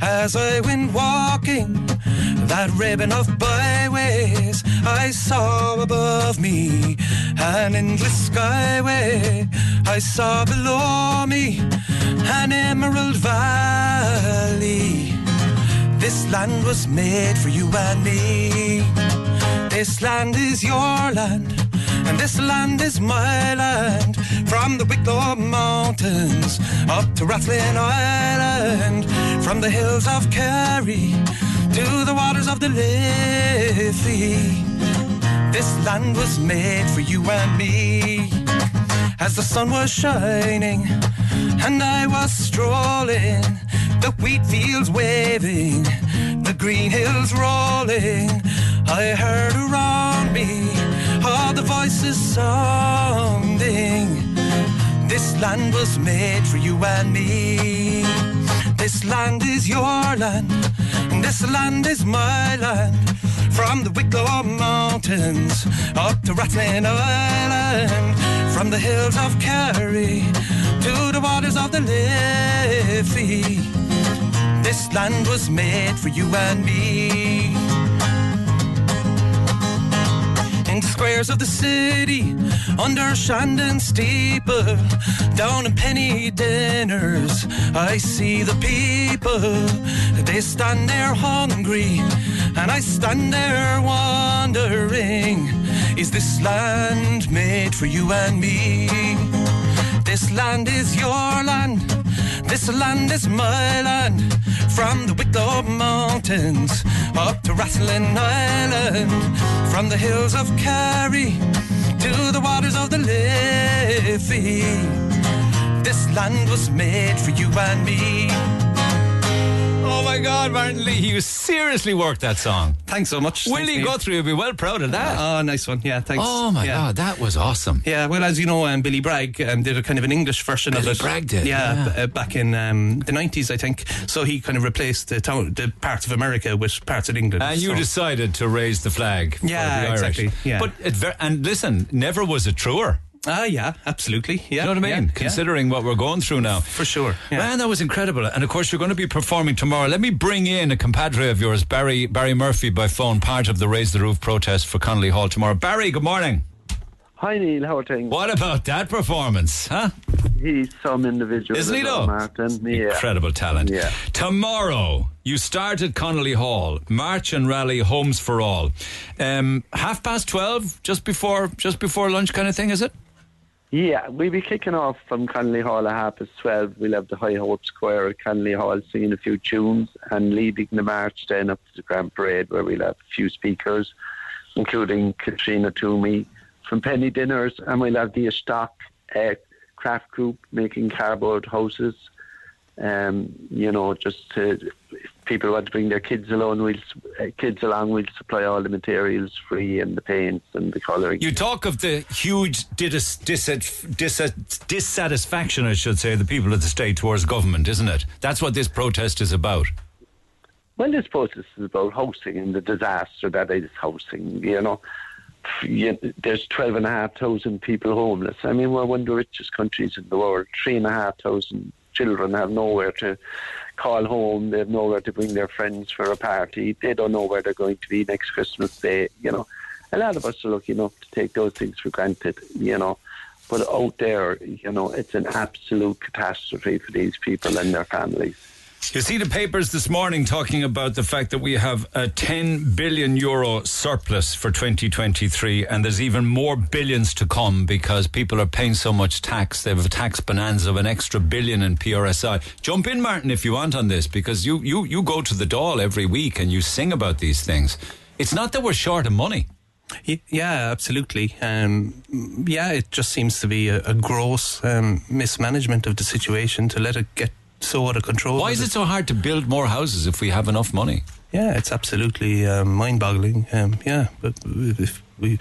As I went walking that ribbon of byways, I saw above me an endless skyway. I saw below me an emerald valley. This land was made for you and me. This land is your land, and this land is my land. From the Wicklow Mountains up to Rathlin Island, from the hills of Kerry to the waters of the Liffey. This land was made for you and me. As the sun was shining and I was strolling, the wheat fields waving, the green hills rolling. I heard around me all the voices sounding. This land was made for you and me. This land is your land, and this land is my land. From the Wicklow Mountains up to Rathlin Island, from the hills of Kerry to the waters of the Liffey. This land was made for you and me. In the squares of the city, under Shandon steeple, down in penny dinners, I see the people. They stand there hungry, and I stand there wondering, is this land made for you and me? This land is your land, this land is my land. From the Wicklow Mountains up to Rathlin Island, from the hills of Kerry to the waters of the Liffey. This land was made for you and me. Oh, my God, Martin Leahy, you seriously worked that song. Thanks so much. Willie Thanks. Guthrie will be well proud of that. Oh, nice one. Yeah, thanks. Oh my Yeah. God, that was awesome. Yeah, well, as you know, um, Billy Bragg um, did a kind of an English version Billy of it. Bragg did, yeah, yeah. b- uh, back in um, the nineties, I think. So he kind of replaced the town, the parts of America with parts of England. And you decided to raise the flag. for Yeah, the Irish. exactly, yeah. But it ver- and listen, never was it truer. Ah, yeah, absolutely. Yeah, You know what I mean? yeah, yeah. Considering what we're going through now. For sure. Yeah. Man, that was incredible. And of course, you're going to be performing tomorrow. Let me bring in a compadre of yours, Barry Barry Murphy, by phone, part of the Raise the Roof protest for Connolly Hall tomorrow. Barry, good morning. Hi Neil, how are things? What about that performance, huh? He's some individual. Isn't he though? Martin. Yeah. Incredible talent. Yeah. Tomorrow, you start at Connolly Hall, march and rally, homes for all. Um, half past twelve, just before just before lunch, kind of thing, is it? Yeah, we'll be kicking off from Connolly Hall at half past 12. We'll have the High Hopes Choir at Connolly Hall singing a few tunes and leading the march then up to the Grand Parade where we'll have a few speakers, including Katrina Twomey from Penny Dinners, and we'll have the Stock uh, craft group making cardboard houses. Um, you know, just to, people want to bring their kids along, we'll uh, kids along. We'll supply all the materials free and the paints and the colouring. You talk of the huge dis- dis- dis- dissatisfaction, I should say, of the people of the state towards government, isn't it? That's what this protest is about. Well, this protest is about housing and the disaster that is housing. You know, you, there's twelve and a half thousand people homeless. I mean, we're one of the richest countries in the world. Three and a half thousand children have nowhere to call home. They have nowhere to bring their friends for a party. They don't know where they're going to be next Christmas Day. You know, a lot of us are lucky enough to take those things for granted. You know. But out there, you know, it's an absolute catastrophe for these people and their families. You see the papers this morning talking about the fact that we have a 10 billion euro surplus for 2023, and there's even more billions to come because people are paying so much tax. They have a tax bonanza of an extra billion in PRSI. Jump in, Martin, if you want on this, because you, you, you go to the doll every week and you sing about these things. It's not that we're short of money. Yeah, absolutely. Um, yeah, it just seems to be a, a gross um, mismanagement of the situation to let it get so out of control. Why is it so hard to build more houses if we have enough money? Yeah, it's absolutely um, mind-boggling. Um, yeah, but if we.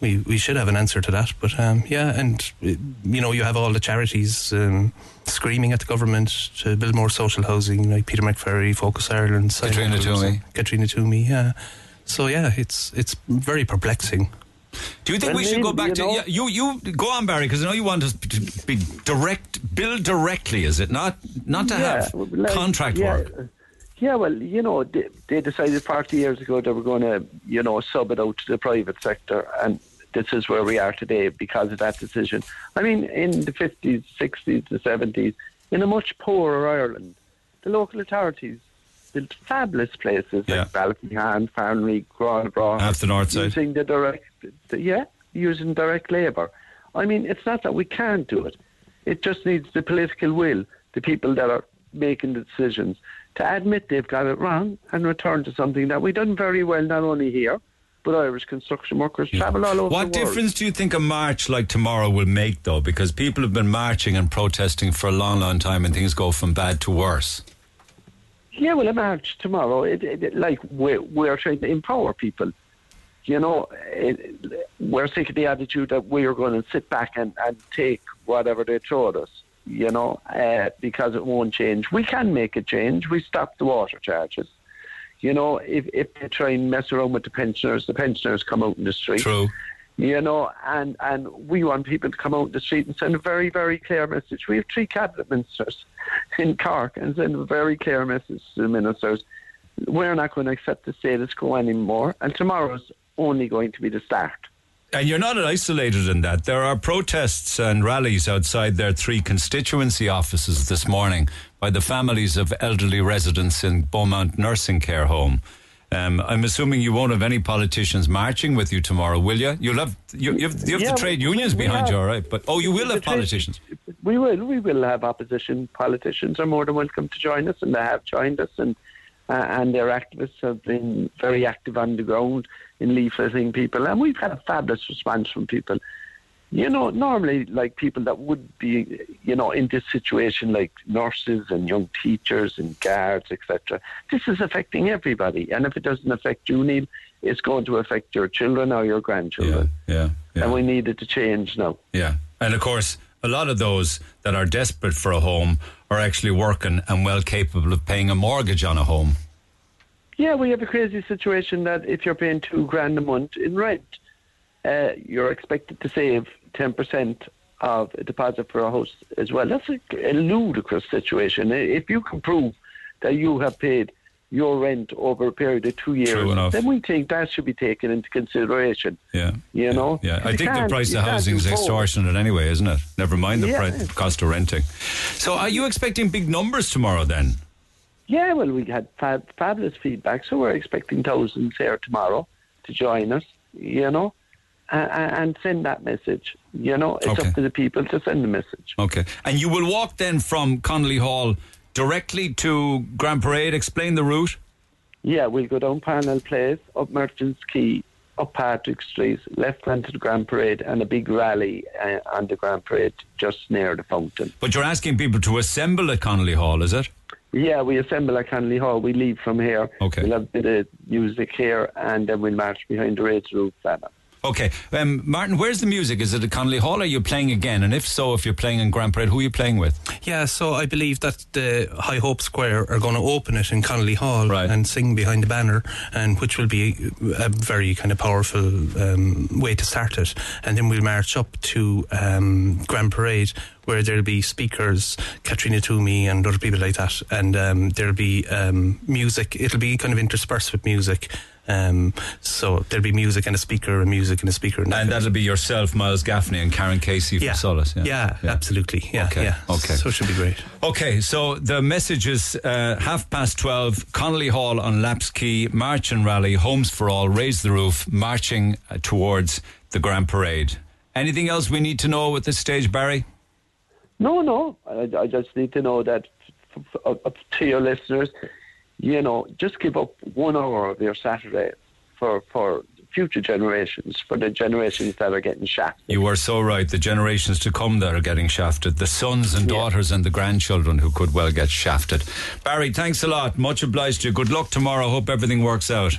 We, we should have an answer to that, but um, yeah, and you know you have all the charities um, screaming at the government to build more social housing, like Peter McVerry, Focus Ireland, Simon Katrina Twomey. Katrina Twomey, yeah. So yeah, it's it's very perplexing. Do you think Well, we should go back you to know- yeah, you? You go on, Barry, because I know you want us to be direct, build directly. Is it not? Not to Yeah, have like, contract yeah, work. Yeah, well, you know, they, they decided 40 years ago they were going to, you know, sub it out to the private sector, and this is where we are today because of that decision. I mean, in the 50s, 60s, the 70s, in a much poorer Ireland, the local authorities built fabulous places like Ballyhan, Farnley, Gurranabraher, Half the north side. using the direct, the, yeah, using direct labour. I mean, it's not that we can't do it. It just needs the political will, the people that are making the decisions, to admit they've got it wrong and return to something that we've done very well, not only here, but Irish construction workers travel all over What the world. difference do you think a march like tomorrow will make, though? Because people have been marching and protesting for a long, long time, and things go from bad to worse. Yeah, well, a march tomorrow, it, it, like we're, we're trying to empower people. You know, it, we're sick of the attitude that we are going to sit back and, and take whatever they throw at us, you know, uh, because it won't change. We can make a change. We stop the water charges. You know, if, if they try and mess around with the pensioners, the pensioners come out in the street. True. You know, and, and we want people to come out the street and send a very, very clear message. We have three cabinet ministers in Cork and send a very clear message to the ministers. We're not going to accept the status quo anymore, and tomorrow's only going to be the start. And you're not isolated in that. There are protests and rallies outside their three constituency offices this morning by the families of elderly residents in Beaumont Nursing Care Home. Um, I'm assuming you won't have any politicians marching with you tomorrow, will you? You'll have you, you have, you have Yeah, the trade unions we behind have- you, all right? But oh, you will have trade- politicians. We will. We will have opposition politicians are more than welcome to join us, and they have joined us, and uh, and their activists have been very active on the ground in leafleting people, and we've had a fabulous response from people. You know, normally like people that would be, you know, in this situation, like nurses and young teachers and guards, etc. This is affecting everybody, and if it doesn't affect you, Neil, it's going to affect your children or your grandchildren. Yeah, And we need it to change now. Yeah. And of course, a lot of those that are desperate for a home are actually working and well capable of paying a mortgage on a home. Yeah, we have a crazy situation that if you're paying two grand a month in rent, uh, you're expected to save 10% of a deposit for a house as well. That's a, a ludicrous situation. If you can prove that you have paid your rent over a period of two years, then we think that should be taken into consideration. Yeah. You know? Yeah, I You think the price of housing is extortionate anyway, isn't it? Never mind the Yeah. pri- cost of renting. So, are you expecting big numbers tomorrow then? Yeah, well, we had fab- fabulous feedback, so we're expecting thousands here tomorrow to join us, you know, and, and send that message. You know, it's Okay. up to the people to send the message. Okay. And you will walk then from Connolly Hall directly to Grand Parade. Explain the route. Yeah, we'll go down Parnell Place, up Merchants Quay, up Patrick Street, left hand to the Grand Parade, and a big rally uh, on the Grand Parade just near the fountain. But you're asking people to assemble at Connolly Hall, is it? Yeah, we assemble at Connolly Hall. We leave from here. Okay. We'll have a bit of music here, and then we'll march behind the Raids Roof banner. Okay. Um, Martin, where's the music? Is it at Connolly Hall? Are you playing again? And if so, if you're playing in Grand Parade, who are you playing with? Yeah, so I believe that the High Hopes Choir are going to open it in Connolly Hall and sing behind the banner, and which will be a very kind of powerful um, way to start it. And then we'll march up to um, Grand Parade, where there'll be speakers, Katrina Twomey and other people like that, and um, there'll be um, music. It'll be kind of interspersed with music. Um, so there'll be music and a speaker, and music and a speaker, and, And that'll be yourself, Miles Gaffney, and Karan Casey from Yeah. Solas. Yeah, absolutely. Yeah, okay. yeah. Okay. So it should be great. Okay, so the message is uh, half past 12, Connolly Hall on Lapps Quay, March and Rally, Homes for All, Raise the Roof, marching uh, towards the Grand Parade. Anything else we need to know at this stage, Barry? No, no. I, I just need to know that f- f- up up to your listeners, you know, just give up one hour of your Saturday for for future generations, for the generations that are getting shafted. You are so right. The generations to come that are getting shafted, the sons and daughters and the grandchildren who could well get shafted. Barry, thanks a lot. Much obliged to you. Good luck tomorrow. Hope everything works out.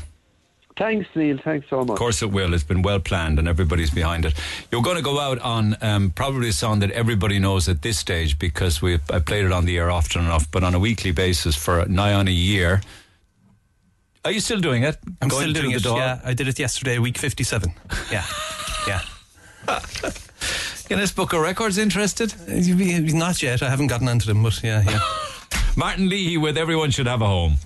Thanks, Neil. Thanks so much. Of course it will. It's been well planned and everybody's behind it. You're going to go out on um, probably a song that everybody knows at this stage because we I played it on the air often enough, but on a weekly basis for nigh on a year. Are you still doing it? I'm Going still doing the it. dog? Yeah, I did it yesterday, week 57. Yeah, yeah. Guinness Book of Records interested? Not yet. I haven't gotten onto them, but yeah, yeah. Martin Leahy with Everyone Should Have a Home.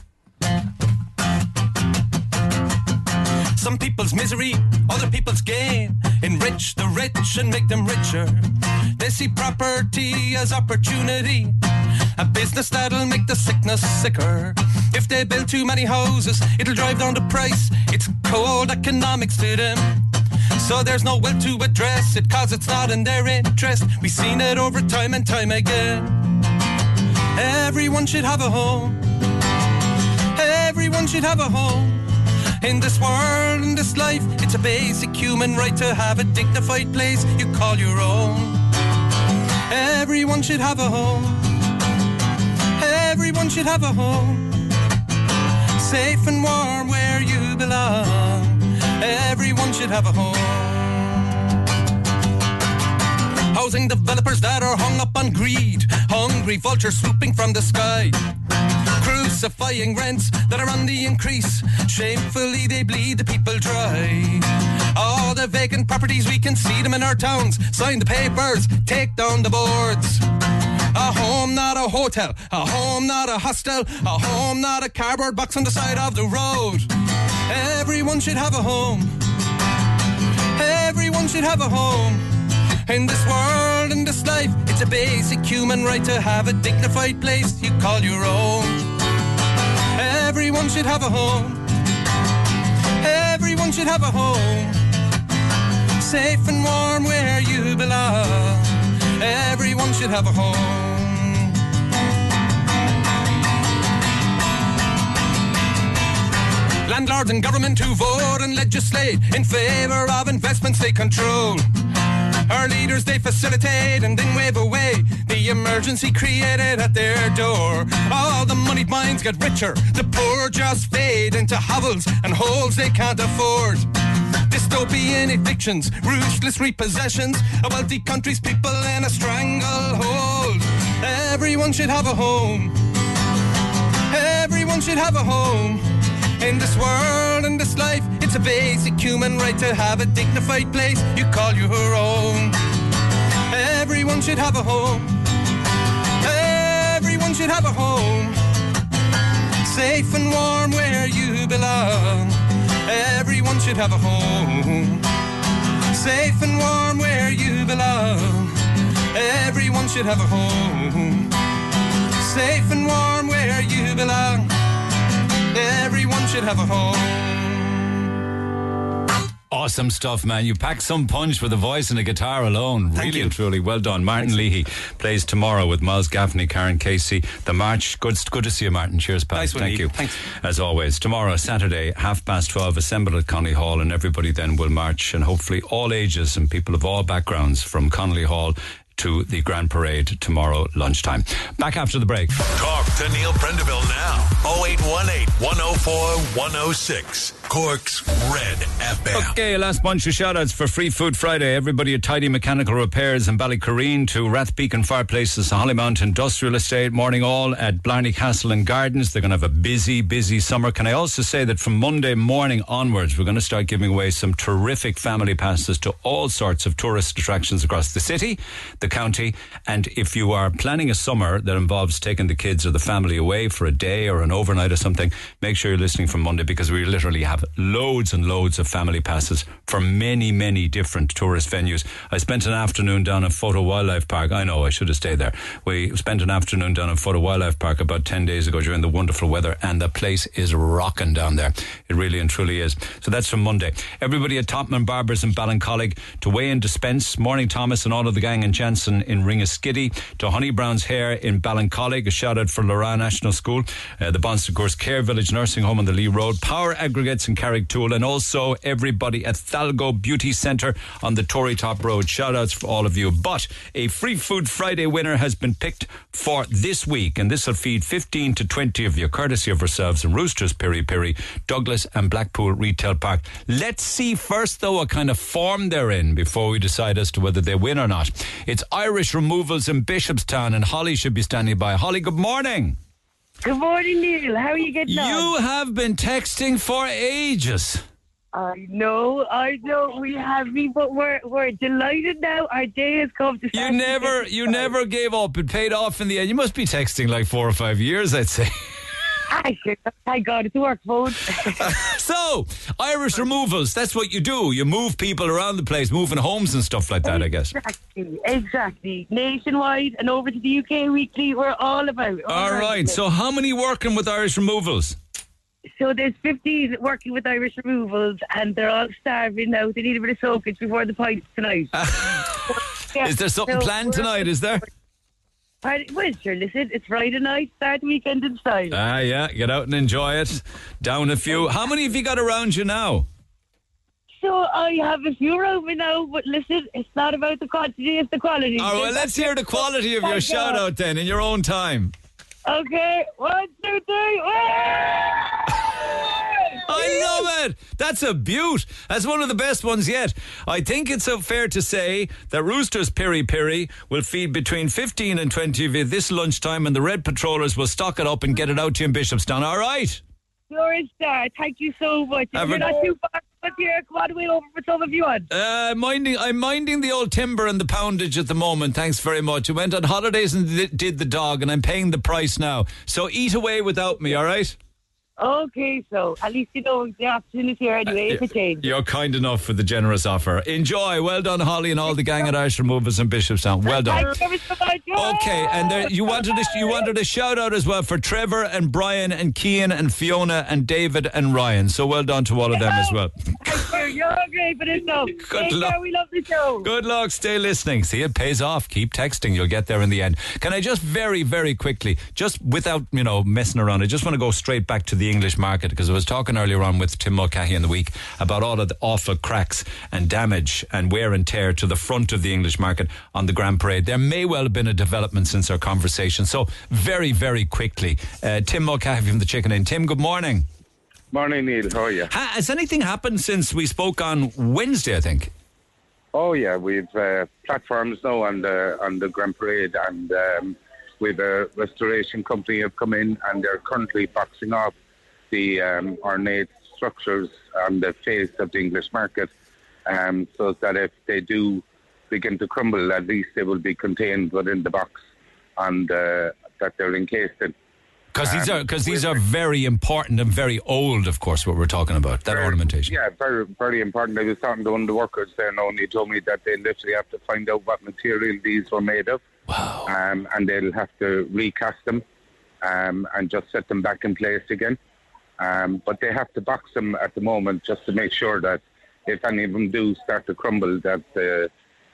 Some people's misery, other people's gain. Enrich the rich and make them richer. They see property as opportunity. A business that'll make the sickness sicker. If they build too many houses, it'll drive down the price. It's cold economics to them. So there's no will to address it, cause it's not in their interest. We've seen it over time and time again. Everyone should have a home. Everyone should have a home. In this world, in this life, it's a basic human right to have a dignified place you call your own. Everyone should have a home. Everyone should have a home. Safe and warm where you belong. Everyone should have a home. Housing developers that are hung up on greed. Hungry vultures swooping from the sky. Crucifying rents that are on the increase. Shamefully they bleed the people dry. All the vacant properties, we can see them in our towns. Sign the papers, take down the boards. A home, not a hotel. A home, not a hostel. A home, not a cardboard box on the side of the road. Everyone should have a home. Everyone should have a home. In this world, in this life, it's a basic human right to have a dignified place you call your own. Everyone should have a home. Everyone should have a home. Safe and warm where you belong. Everyone should have a home. Landlords and government who vote and legislate in favour of investments they control. Our leaders, they facilitate and then wave away the emergency created at their door. All the moneyed minds get richer, the poor just fade into hovels and holes they can't afford. Dystopian evictions, ruthless repossessions, a wealthy country's people in a stranglehold. Everyone should have a home. Everyone should have a home. In this world, in this life, it's a basic human right to have a dignified place you call your own. Everyone should have a home. Everyone should have a home. Safe and warm where you belong. Everyone should have a home. Safe and warm where you belong. Everyone should have a home. Safe and warm where you belong. Everyone should have a home. Awesome stuff, man. You pack some punch with a voice and a guitar alone. really and truly well done. Martin Leahy plays tomorrow with Miles Gaffney, Karan Casey. The March. Good, good to see you, Martin. Cheers, pal. Nice Thank Eve. you. Thanks. As always, tomorrow, Saturday, half past 12, assemble at Connolly Hall, and everybody then will march, and hopefully all ages and people of all backgrounds from Connolly Hall to the Grand Parade tomorrow lunchtime. Back after the break. Talk to Neil Prendeville now. 0818 104 106. Cork's Red FM. Okay, last bunch of shout outs for Free Food Friday. Everybody at Tidy Mechanical Repairs in Ballycurreen to Rathbeacon Fireplaces, Hollymount Industrial Estate, Morning All at Blarney Castle and Gardens. They're going to have a busy, busy summer. Can I also say that from Monday morning onwards, we're going to start giving away some terrific family passes to all sorts of tourist attractions across the city, the county, and if you are planning a summer that involves taking the kids or the family away for a day or an overnight or something, make sure you're listening from Monday because we literally have loads and loads of family passes for many, many different tourist venues. I spent an afternoon down at Fota Wildlife Park. I know I should have stayed there. We spent an afternoon down at Fota Wildlife Park about 10 days ago during the wonderful weather, and the place is rocking down there. It really and truly is. So that's from Monday. Everybody at Topman Barbers in Ballincollig to Weigh and Dispense, Morning Thomas and all of the gang in Janssen in Ringaskiddy, to Honey Brown's Hair in Ballincollig, a shout out for Lora National School, uh, the Bon Secours Care Village Nursing Home on the Lee Road, Power Aggregates in Carrigtwohill, and also everybody at Thalgo Beauty Centre on the Tory Top Road. Shout outs for all of you. But a Free Food Friday winner has been picked for this week, and this will feed 15 to 20 of you, courtesy of ourselves and Roosters Piri Piri, Douglas and Blackpool Retail Park. Let's see first, though, what kind of form they're in before we decide as to whether they win or not. It's Irish Removals in Bishopstown, and Holly should be standing by. Holly, good morning. Good morning, Neil. How are you getting on? You have been texting for ages. I know, I know. We have me, but we're we're delighted now. Our day has come to. You never, you never gave up. It paid off in the end. You must be texting like four or five years, I'd say. I thank God it's work phone. So, Irish removals, that's what you do. You move people around the place, moving homes and stuff like that, I guess. exactly, exactly. Nationwide and over to the UK weekly. We're all about. All right. So, how many working with Irish removals? So there's 15 working with Irish removals, and they're all starving now. They need a bit of soakage before the pints tonight. Yeah, Is there something so planned tonight? Is there? Pardon- Well, sure, listen, it's Friday night, start the weekend in style. Ah, yeah. Get out and enjoy it. Down a few. How many have you got around you now? So I have a few around me now, but listen, it's not about the quantity, it's the quality. All right. Well, let's hear the quality of your shout out then in your own time. Okay, one, two, three. I love it. That's a beaut. That's one of the best ones yet. I think it's so fair to say that Roosters Piri Piri will feed between 15 and 20 of you this lunchtime, and the Red Patrollers will stock it up and get it out to you in Bishopstown. All right. You're a star. Thank you so much. Have you're a- not too far up here, come on way over for some of you on. Uh, minding, I'm minding the old timber and the poundage at the moment. Thanks very much. I went on holidays and did the dog, and I'm paying the price now. So eat away without me. All right. Okay, so at least you know the opportunity already for change. You're kind enough for the generous offer. Enjoy. Well done, Holly, and all the gang at Irish Removers in Bishopstown. Well done. Thank you ever so. Okay, and there, you wanted a, you wanted a shout out as well for Trevor and Brian and Kian and Fiona and David and Ryan. So well done to all of them as well. You're great for this. Good luck. We love the show. Good luck. Stay listening. See, it pays off. Keep texting. You'll get there in the end. Can I just very, very quickly, just without, you know, messing around, I just want to go straight back to the English market because I was talking earlier on with Tim Mulcahy in the week about all of the awful cracks and damage and wear and tear to the front of the English market on the Grand Parade. There may well have been a development since our conversation. So, very, very quickly, uh, Tim Mulcahy from the Chicken Inn. Tim, good morning. Morning, Neil. How are you? Ha- has anything happened since we spoke on Wednesday, I think? Oh yeah, we've uh, platforms now on the on the Grand Parade, and um, we've a restoration company have come in, and they're currently boxing off the um, ornate structures on the face of the English market, um, so that if they do begin to crumble, at least they will be contained within the box and uh, that they're encased in. Because these Um, are because these are very important and very old, of course. What we're talking about that ornamentation. Yeah, very, very important. I was talking to one of the workers there and he told me that they literally have to find out what material these were made of. Wow. Um, and they'll have to recast them um, and just set them back in place again. Um, but they have to box them at the moment just to make sure that if any of them do start to crumble, that the,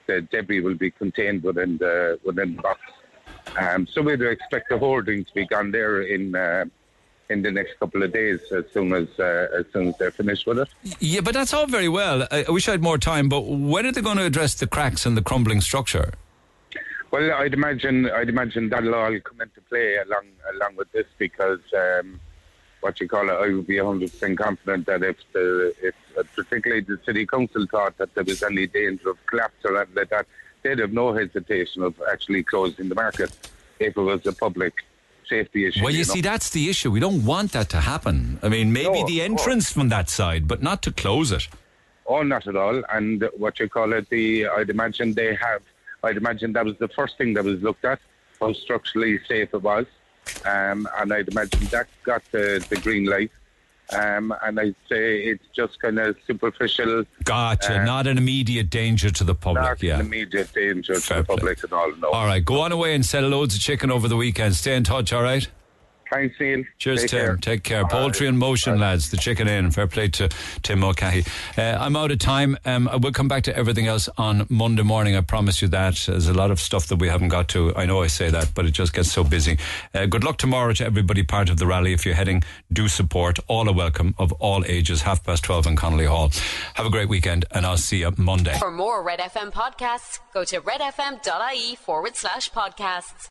the debris will be contained within the within the box. Um, so we'd expect the hoarding to be gone there in uh, in the next couple of days as soon as uh, as soon as they're finished with it. Yeah, but that's all very well. I, I wish I had more time. But when are they going to address the cracks and the crumbling structure? Well, I'd imagine I'd imagine that'll all come into play along along with this because um, what you call it, I would be 100 percent confident that if the if particularly the city council thought that there was any danger of collapse or anything like that, they'd have no hesitation of actually closing the market if it was a public safety issue. Well, you, know. see, that's the issue. We don't want that to happen. I mean, maybe No, the entrance from that side, but not to close it. Oh, not at all. And what you call it, the I'd imagine they have. I'd imagine that was the first thing that was looked at, how structurally safe it was, um, and I'd imagine that got the, the green light. Um, and I'd say it's just kind of superficial. Gotcha. uh, not an immediate danger to the public. not yeah. an immediate danger to the public and all. No. All right, go on away and sell loads of chicken over the weekend. Stay in touch, all right? Thanks, Neil. Cheers, Take Tim. care. Take care. Poultry in motion, lads. The Chicken Inn. Fair play to Tim Mulcahy. Uh, I'm out of time. Um, I will come back to everything else on Monday morning. I promise you that. There's a lot of stuff that we haven't got to. I know I say that, but it just gets so busy. Uh, good luck tomorrow to everybody part of the rally. If you're heading, do support. All are welcome of all ages. Half past 12 in Connolly Hall. Have a great weekend, and I'll see you Monday. For more Red FM podcasts, go to redfm.ie forward slash podcasts.